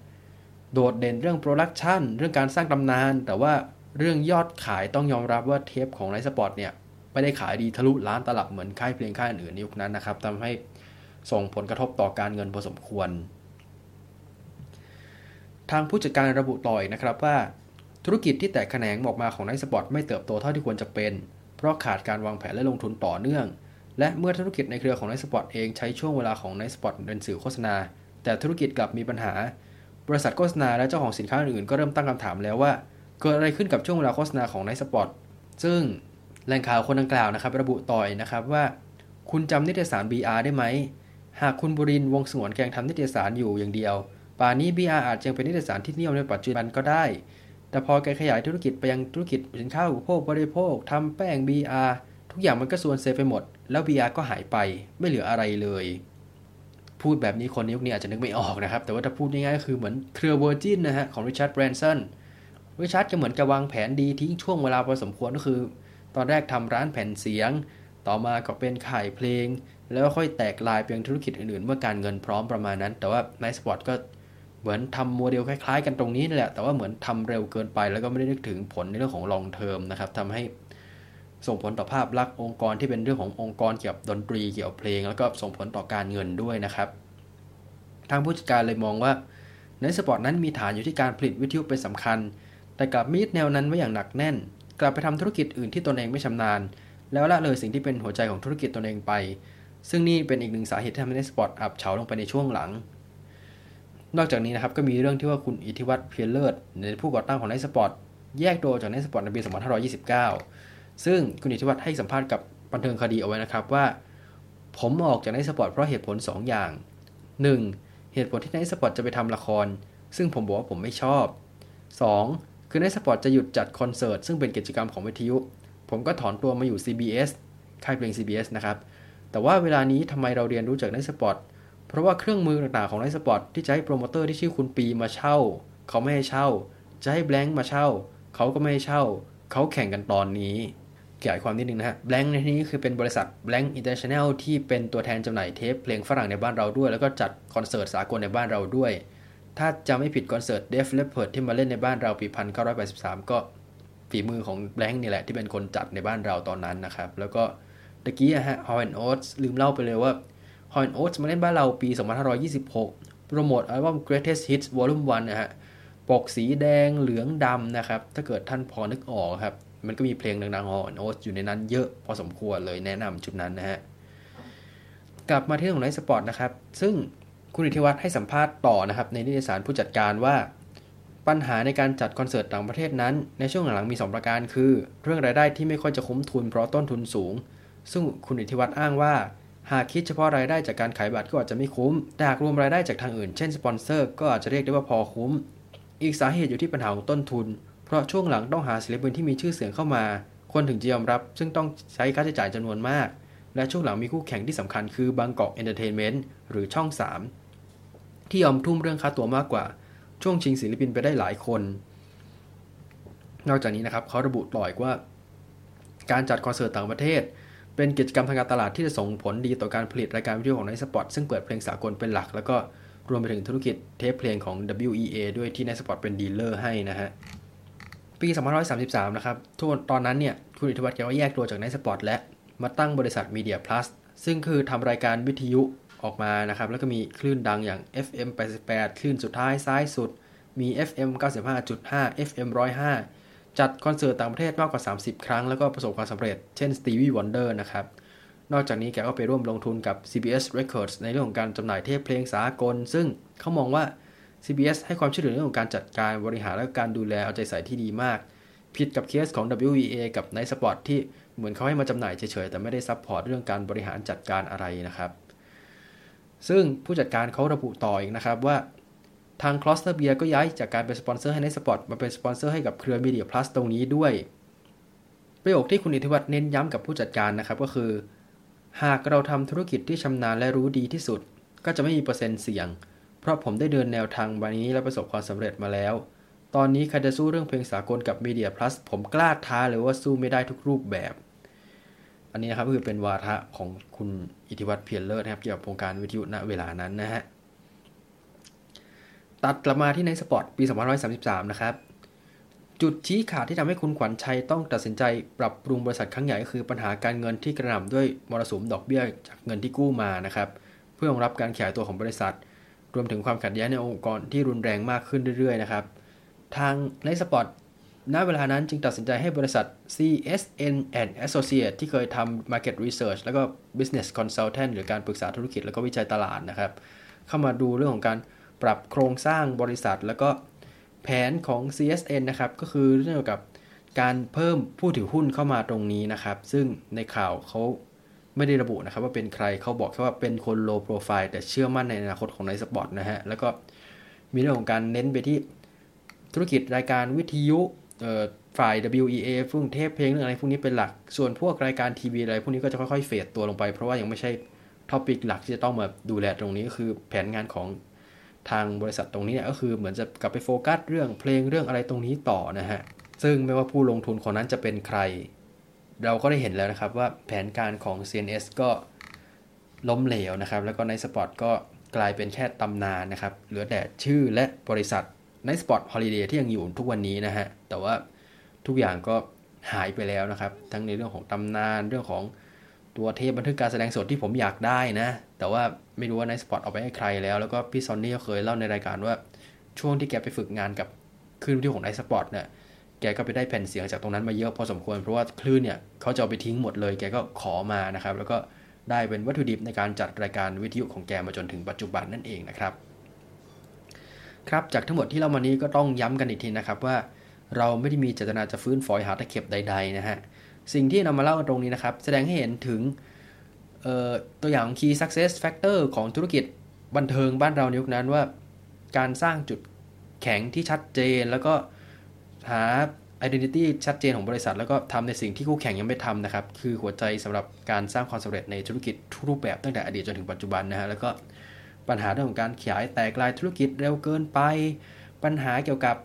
โดดเด่นเรื่อง production เรื่องการสร้างตำนาน แต่ว่าเรื่องยอดขายต้องยอมรับว่าเทปของไลฟ์สปอร์ตเนี่ยไม่ได้ขายดีทะลุล้านตลับเหมือนค่ายเพลงค่ายอื่นในยุคนั้นนะครับทำให้ส่งผลกระทบต่อการเงินพอสมควร ทางผู้จัดการระบุต่อนะครับว่า ธุรกิจที่แตกแขนงออกมาของไนท์สปอร์ตไม่เติบโตเท่าที่ควรจะเป็น เพราะขาดการวางแผนและลงทุนต่อเนื่อง และเมื่อธุรกิจในเครือของไนท์สปอร์ตเองใช้ช่วงเวลาของไนท์สปอร์ตเป็นสื่อโฆษณา แต่ธุรกิจกลับมีปัญหา บริษัทโฆษณาและเจ้าของสินค้าอื่นๆก็เริ่มตั้งคำถามแล้วว่า เกิดอะไรขึ้นกับช่วงเวลาโฆษณาของไนท์สปอร์ตซึ่งแหล่งข่าวคนดังกล่าวนะครับ ระบุต่อนะครับว่า คุณจำนิตยสาร BR ได้ไหม หากคุณบุรินทร์ วงศ์สงวนแกทำนิตยสารอยู่อย่างเดียว ป่านนี้ BR อาจจะยังเป็นนิตยสารที่นิยมในปัจจุบันก็ได้ แต่พอแกขยายธุรกิจไปยังธุรกิจสินค้าอุปโภคบริโภคทำแป้ง BR ทุกอย่างมันก็ซวนเซไปหมด แล้ว BR ก็หายไป ไม่เหลืออะไรเลย พูดแบบนี้คนยุคนี้อาจจะนึกไม่ออกนะครับ แต่ว่าถ้าพูดง่ายๆก็คือเหมือนเครือเวอร์จินนะฮะของริชาร์ดแบรนสันริชาร์ดก็เหมือนจะวางแผนดีทิ้งช่วงเวลาพอสมควรก็คือ ตอนแรกทำร้านแผ่นเสียง ต่อมาก็เป็นขายเพลง แล้วค่อยแตกลายไปยังธุรกิจอื่นๆ เมื่อการเงินพร้อมประมาณนั้น แต่ว่าไนท์สปอตก็เหมือนทำโมเดลคล้ายๆ กันตรงนี้นี่แหละแต่ว่าเหมือนทำเร็วเกินไป แล้วก็ไม่ได้นึกถึงผลในเรื่องของ long term นะครับทำให้ ส่งผลต่อภาพลักษณ์องค์กรที่เป็นเรื่องขององค์กรเกี่ยวกับดนตรีเกี่ยวกับเพลง แล้วก็ส่งผลต่อการเงินด้วยนะครับ ทางผู้จัดการเลยมองว่าไนท์สปอตนั้นมีฐานอยู่ที่การผลิตวิทยุเป็นสำคัญ แต่กลับมีดแนวนั้นไว้อย่างหนักแน่น กลับไปทำธุรกิจอื่นที่ตนเองไม่ชำนาญ แล้วละเลยสิ่งที่เป็นหัวใจของธุรกิจตนเองไป ซึ่งนี่เป็นอีกหนึ่งสาเหตุที่ทำให้ Nite Spot อับเฉาลงไปในช่วงหลัง นอกจากนี้นะครับก็มีเรื่องที่ว่าคุณอิทธิวัฒน์เพียรเลิศในผู้ก่อตั้งของ Nite Spot แยกตัวจาก Nite Spot ในปี 2529 ซึ่งคุณอิทธิวัฒน์ให้สัมภาษณ์กับบันเทิงคดีเอาไว้นะครับว่า ผมออกจาก Nite Spot เพราะเหตุผล 2 อย่าง 1. เหตุผลที่ Nite Spot จะไปทำละคร ซึ่งผมบอกว่าผมไม่ชอบ 2. คือ Nite Spot จะหยุดจัดคอนเสิร์ตซึ่งเป็นกิจกรรมของวิทยุ ผมก็ถอนตัวมาอยู่ CBS ค่ายเพลง CBS นะครับ แต่ว่าเวลานี้ทำไมเราเรียนรู้จาก Nite Spot เพราะว่าเครื่องมือต่างๆของ Nite Spot ที่จะให้โปรโมเตอร์ที่ชื่อคุณปีมาเช่า เขาไม่ให้เช่า จะให้แบงค์มาเช่า เขาก็ไม่ให้เช่า เขาแข่งกันตอนนี้ ขยายความนิดนึงนะฮะแบงค์ในที่นี้คือเป็นบริษัท Blank International ที่เป็นตัวแทนจำหน่ายเทปเพลงฝรั่งในบ้านเราด้วย แล้วก็จัดคอนเสิร์ตสากลในบ้านเราด้วย ถ้าจะไม่ผิดคอนเสิร์ต Def Leppard ที่มาเล่นในบ้านเราปี 1983 ก็ฝีมือของแบงค์นี่แหละที่เป็นคนจัดในบ้านเราตอนนั้นนะครับ แล้วก็ตะกี้อะฮะ Hall Oates ลืมเล่าไปเลยว่า Hall Oates มาเล่นบ้านเราปี 2526 โปรโมทอัลบั้ม Greatest Hits Volume 1นะฮะปกสีแดงเหลืองดำนะครับ ถ้าเกิดท่านพอนึกออกครับ มันก็มีเพลงดังๆของ Hall Oates อยู่ในนั้นเยอะพอสมควรเลยแนะนำชุดนั้นนะฮะ กลับมาที่เรื่องของ Nite Spot นะครับ ซึ่งคุณอิทธิวัฒน์ให้สัมภาษณ์ต่อนะครับ ในนิตยสารผู้จัดการว่าปัญหาในการจัดคอนเสิร์ตต่างประเทศนั้น ในช่วงหลังๆมี 2 ประการคือ เรื่องรายได้ที่ไม่ค่อยจะคุ้มทุนเพราะต้นทุนสูง ซึ่งคุณอิทธิวัฒน์อ้างว่า หากคิดเฉพาะรายได้จากการขายบัตรก็อาจจะไม่คุ้มแต่หากรวมรายได้จากทางอื่น เช่นสปอนเซอร์ก็อาจจะเรียกได้ว่าพอคุ้ม อีกสาเหตุอยู่ที่ปัญหาของต้นทุน เพราะช่วงหลังต้องหาศิลปินที่มีชื่อเสียงเข้ามา คนถึงจะยอมรับ ซึ่งต้องใช้ค่าใช้จ่ายจำนวนมาก และช่วงหลังมีคู่แข่งที่สำคัญคือบางกอกเอนเตอร์เทนเมนต์หรือช่อง 3 ที่ยอมทุ่มเรื่องค่าตัวมากกว่า ช่วงชิงศิลปินไปได้หลายคน นอกจากนี้นะครับเขาระบุต่ออีกว่า การจัดคอนเสิร์ตต่างประเทศ เป็นกิจกรรมทางการตลาดที่จะส่งผลดีต่อการผลิตรายการวิทยุของ Nite Spot ซึ่งเปิดเพลงสากลเป็นหลัก แล้วก็รวมไปถึงธุรกิจเทปเพลงของ WEA ด้วยที่ Nite Spot เป็น dealer ให้นะฮะ ปี2533 นะครับซึ่งตอนนั้นเนี่ยคุณอิทธิวัฒน์แกก็แยกตัวจาก Nite Spot และมาตั้งบริษัท Media Plus ซึ่งคือทำรายการวิทยุออกมานะครับ แล้วก็มีคลื่นดังอย่าง FM 88 คลื่นสุดท้ายซ้ายสุด มี FM 95.5 FM 105 จัดคอนเสิร์ตต่างประเทศมากกว่า 30 ครั้ง แล้วก็ประสบความสำเร็จ เช่น Stevie Wonder นะครับ นอกจากนี้แกก็ไปร่วมลงทุนกับ CBS Records ในเรื่องของการจำหน่ายเทปเพลงสากล ซึ่งเขามองว่า CBS ให้ความช่วยเหลือเรื่องของการจัดการบริหารและการดูแลเอาใจใส่ที่ดีมาก ผิดกับเคสของ WEA กับ Night Spot ที่เหมือนเขาให้มาจำหน่ายเฉยๆ แต่ไม่ได้ support เรื่องการบริหารจัดการอะไรนะครับ ซึ่งผู้จัดการเขาระบุต่ออีกนะครับว่าทาง Kloster Beer ก็ย้ายจากการเป็นสปอนเซอร์ให้ Night Spot มาเป็นสปอนเซอร์ให้กับเครือ Media Plus ตรงนี้ด้วย ประโยคที่คุณอิทธิวัฒน์เน้นย้ำกับผู้จัดการนะครับก็คือ หากเราทำธุรกิจที่ชำนาญและรู้ดีที่สุด ก็จะไม่มีเปอร์เซ็นต์เสี่ยง เพราะผมได้เดินแนวทางวันนี้และประสบความสำเร็จมาแล้ว ตอนนี้ใครจะสู้เรื่องเพลงสากลกับ Media Plus ผมกล้าท้าเลยว่าสู้ไม่ได้ทุกรูปแบบ อันนี้นะครับคือเป็นวาทะของคุณอิทธิวัฒน์เพียรเลิศนะครับเกี่ยวกับโครงการวิทยุณเวลานั้นนะฮะ ตัดกลับมาที่ในสปอร์ตปี2533 นะครับ จุดชี้ขาดที่ทำให้คุณขวัญชัยต้องตัดสินใจปรับปรุงบริษัทครั้งใหญ่ก็คือปัญหาการเงินที่กระหน่ำด้วยมรสุมดอกเบี้ยจากเงินที่กู้มานะครับ เพื่อรองรับการขยายตัวของบริษัท รวมถึงความขัดแย้งในองค์กรที่รุนแรงมากขึ้นเรื่อยๆนะครับทางในสปอร์ตณเวลานั้นจึงตัดสินใจให้บริษัท CSN and Associate ที่เคยทำ Market Research แล้วก็ Business Consultant หรือการปรึกษาธุรกิจแล้วก็วิจัยตลาดนะครับ เข้ามาดูเรื่องของการปรับโครงสร้างบริษัท แล้วก็แผนของ CSN นะครับ ก็คือเรื่องเกี่ยวกับการเพิ่มผู้ถือหุ้นเข้ามาตรงนี้นะครับ ซึ่งในข่าวเขา ไม่ได้ระบุนะครับ ว่าเป็นใครเขาบอกแค่ว่าเป็นคน low profile แต่เชื่อมั่นในอนาคตของ Nite Spot นะฮะ แล้วก็มีเรื่องของการเน้นไปที่ธุรกิจรายการวิทยุฝ่าย WEA พวกเทปเพลงเรื่องอะไรพวกนี้เป็นหลัก ส่วนพวกรายการทีวีอะไรพวกนี้ก็จะค่อยๆ fade ตัวลงไป เพราะว่ายังไม่ใช่ topic หลักที่จะต้องมาดูแลตรงนี้ก็คือแผนงานของทางบริษัทตรงนี้เนี่ยก็คือเหมือนจะกลับไปโฟกัสเรื่องเพลงเรื่องอะไรตรงนี้ต่อนะฮะ ซึ่งไม่ว่าผู้ลงทุนคนนั้นจะเป็นใคร เราก็ได้เห็นแล้วนะครับว่าแผนการของ CNS ก็ล้มเหลวนะครับ แล้วก็ Nite Spot ก็กลายเป็นแค่ตำนานนะครับ เหลือแต่ชื่อและบริษัท Nite Spot Holiday ที่ยังอยู่ทุกวันนี้นะฮะ แต่ว่าทุกอย่างก็หายไปแล้วนะครับ ทั้งในเรื่องของตำนานเรื่องของตัวเทปบันทึกการแสดงสดที่ผมอยากได้นะ แต่ว่าไม่รู้ว่า Nite Spot เอาไปให้ใครแล้ว แล้วก็พี่ซอนนี่ก็เคยเล่าในรายการว่าช่วงที่แกไปฝึกงานกับคลื่นทยุของไนสปอร์ตเนี่ย แกก็ไปได้แผ่นเสียงจากตรงนั้นมาเยอะพอสมควร เพราะว่าคลื่นเนี่ยเขาจะเอาไปทิ้งหมดเลย แกก็ขอมานะครับ แล้วก็ได้เป็นวัตถุดิบในการจัดรายการวิทยุของแกมาจนถึงปัจจุบันนั่นเองนะครับ ครับ จากทั้งหมดที่เรามานี้ก็ต้องย้ำกันอีกทีนะครับว่า เราไม่ได้มีเจตนาจะฟื้นฝอยหาตะเข็บใด ๆ นะฮะ สิ่งที่นำมาเล่ากันตรงนี้นะครับ แสดงให้เห็นถึงตัวอย่าง key success factor ของธุรกิจบันเทิงบ้านเราในยุคนั้นว่า การสร้างจุดแข็งที่ชัดเจนแล้วก็ หา identity ชัดเจนของบริษัท แล้วก็ทำในสิ่งที่คู่แข่งยังไม่ทำนะครับ คือหัวใจสำหรับการสร้างความสำเร็จในธุรกิจทุกรูปแบบตั้งแต่อดีตจนถึงปัจจุบันนะฮะแล้วก็ปัญหาเรื่องของการขยายแตกลายธุรกิจเร็วเกินไป ปัญหาเกี่ยวกับ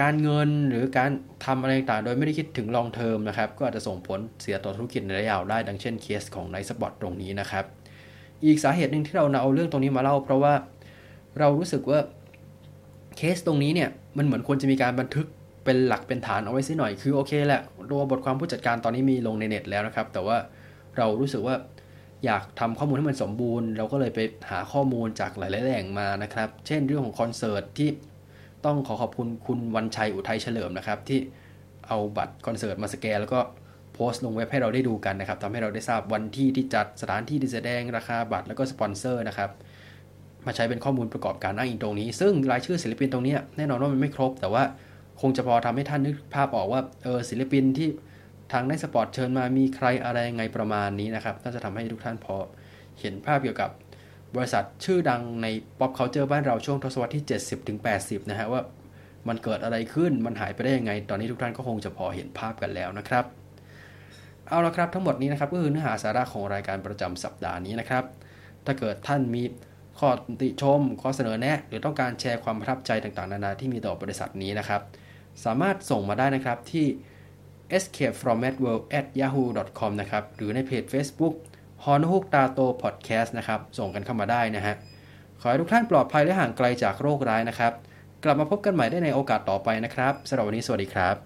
การเงินหรือการทำอะไรต่างโดยไม่ได้คิดถึงลองเทอมนะครับ ก็อาจจะส่งผลเสียต่อธุรกิจในระยะยาวได้ ดังเช่นเคสของไนท์สปอตตรงนี้นะครับ อีกสาเหตุหนึ่งที่เราเอาเรื่องตรงนี้มาเล่า เพราะว่าเรารู้สึกว่า เคสตรงนี้เนี่ยมันเหมือนควรจะมีการบันทึกเป็นหลักเป็นฐานเอาไว้สิหน่อย คือโอเคแหละตัวบทความผู้จัดการตอนนี้มีลงในเน็ตแล้วนะครับ แต่ว่าเรารู้สึกว่าอยากทำข้อมูลให้มันสมบูรณ์ เราก็เลยไปหาข้อมูลจากหลาย ๆ แหล่งมานะครับ เช่นเรื่องของคอนเสิร์ตที่ต้องขอขอบคุณคุณวันชัยอุทัยเฉลิมนะครับที่เอาบัตรคอนเสิร์ตมาสแกนแล้วก็โพสต์ลงเว็บให้เราได้ดูกันนะครับทำให้เราได้ทราบวันที่ที่จัดสถานที่ที่แสดงราคาบัตรแล้วก็สปอนเซอร์นะครับ มาใช้เป็นข้อมูลประกอบการอ้างอิงตรงนี้ ซึ่งรายชื่อศิลปินตรงนี้แน่นอนว่ามันไม่ครบ แต่ว่าคงจะพอทำให้ท่านนึกภาพออกว่าเออศิลปินที่ทาง Nite Spot เชิญมามีใครอะไรไงประมาณนี้นะครับน่าจะทำให้ทุกท่านพอเห็นภาพเกี่ยวกับบริษัทชื่อดังใน pop culture บ้านเราช่วงทศวรรษที่ 70-80 นะฮะว่ามันเกิดอะไรขึ้นมันหายไปได้ยังไง ตอนนี้ทุกท่านก็คงจะพอเห็นภาพกันแล้วนะครับ เอาละครับทั้งหมดนี้นะครับก็คือเนื้อหาสาระของรายการประจำสัปดาห์นี้นะครับ ถ้าเกิดท่านมี ข้อติชม ข้อเสนอแนะ หรือต้องการแชร์ความประทับใจต่างๆ นานาที่มีต่อบริษัทนี้นะครับ สามารถส่งมาได้นะครับที่ escape from mad world at yahoo com นะครับ หรือในเพจ Facebook ฮอนฮุกตาโตพอดแคสต์นะครับ ส่งกันเข้ามาได้นะฮะ ขอให้ทุกท่านปลอดภัยและห่างไกลจากโรคร้ายนะครับ กลับมาพบกันใหม่ได้ในโอกาสต่อไปนะครับสำหรับวันนี้สวัสดีครับ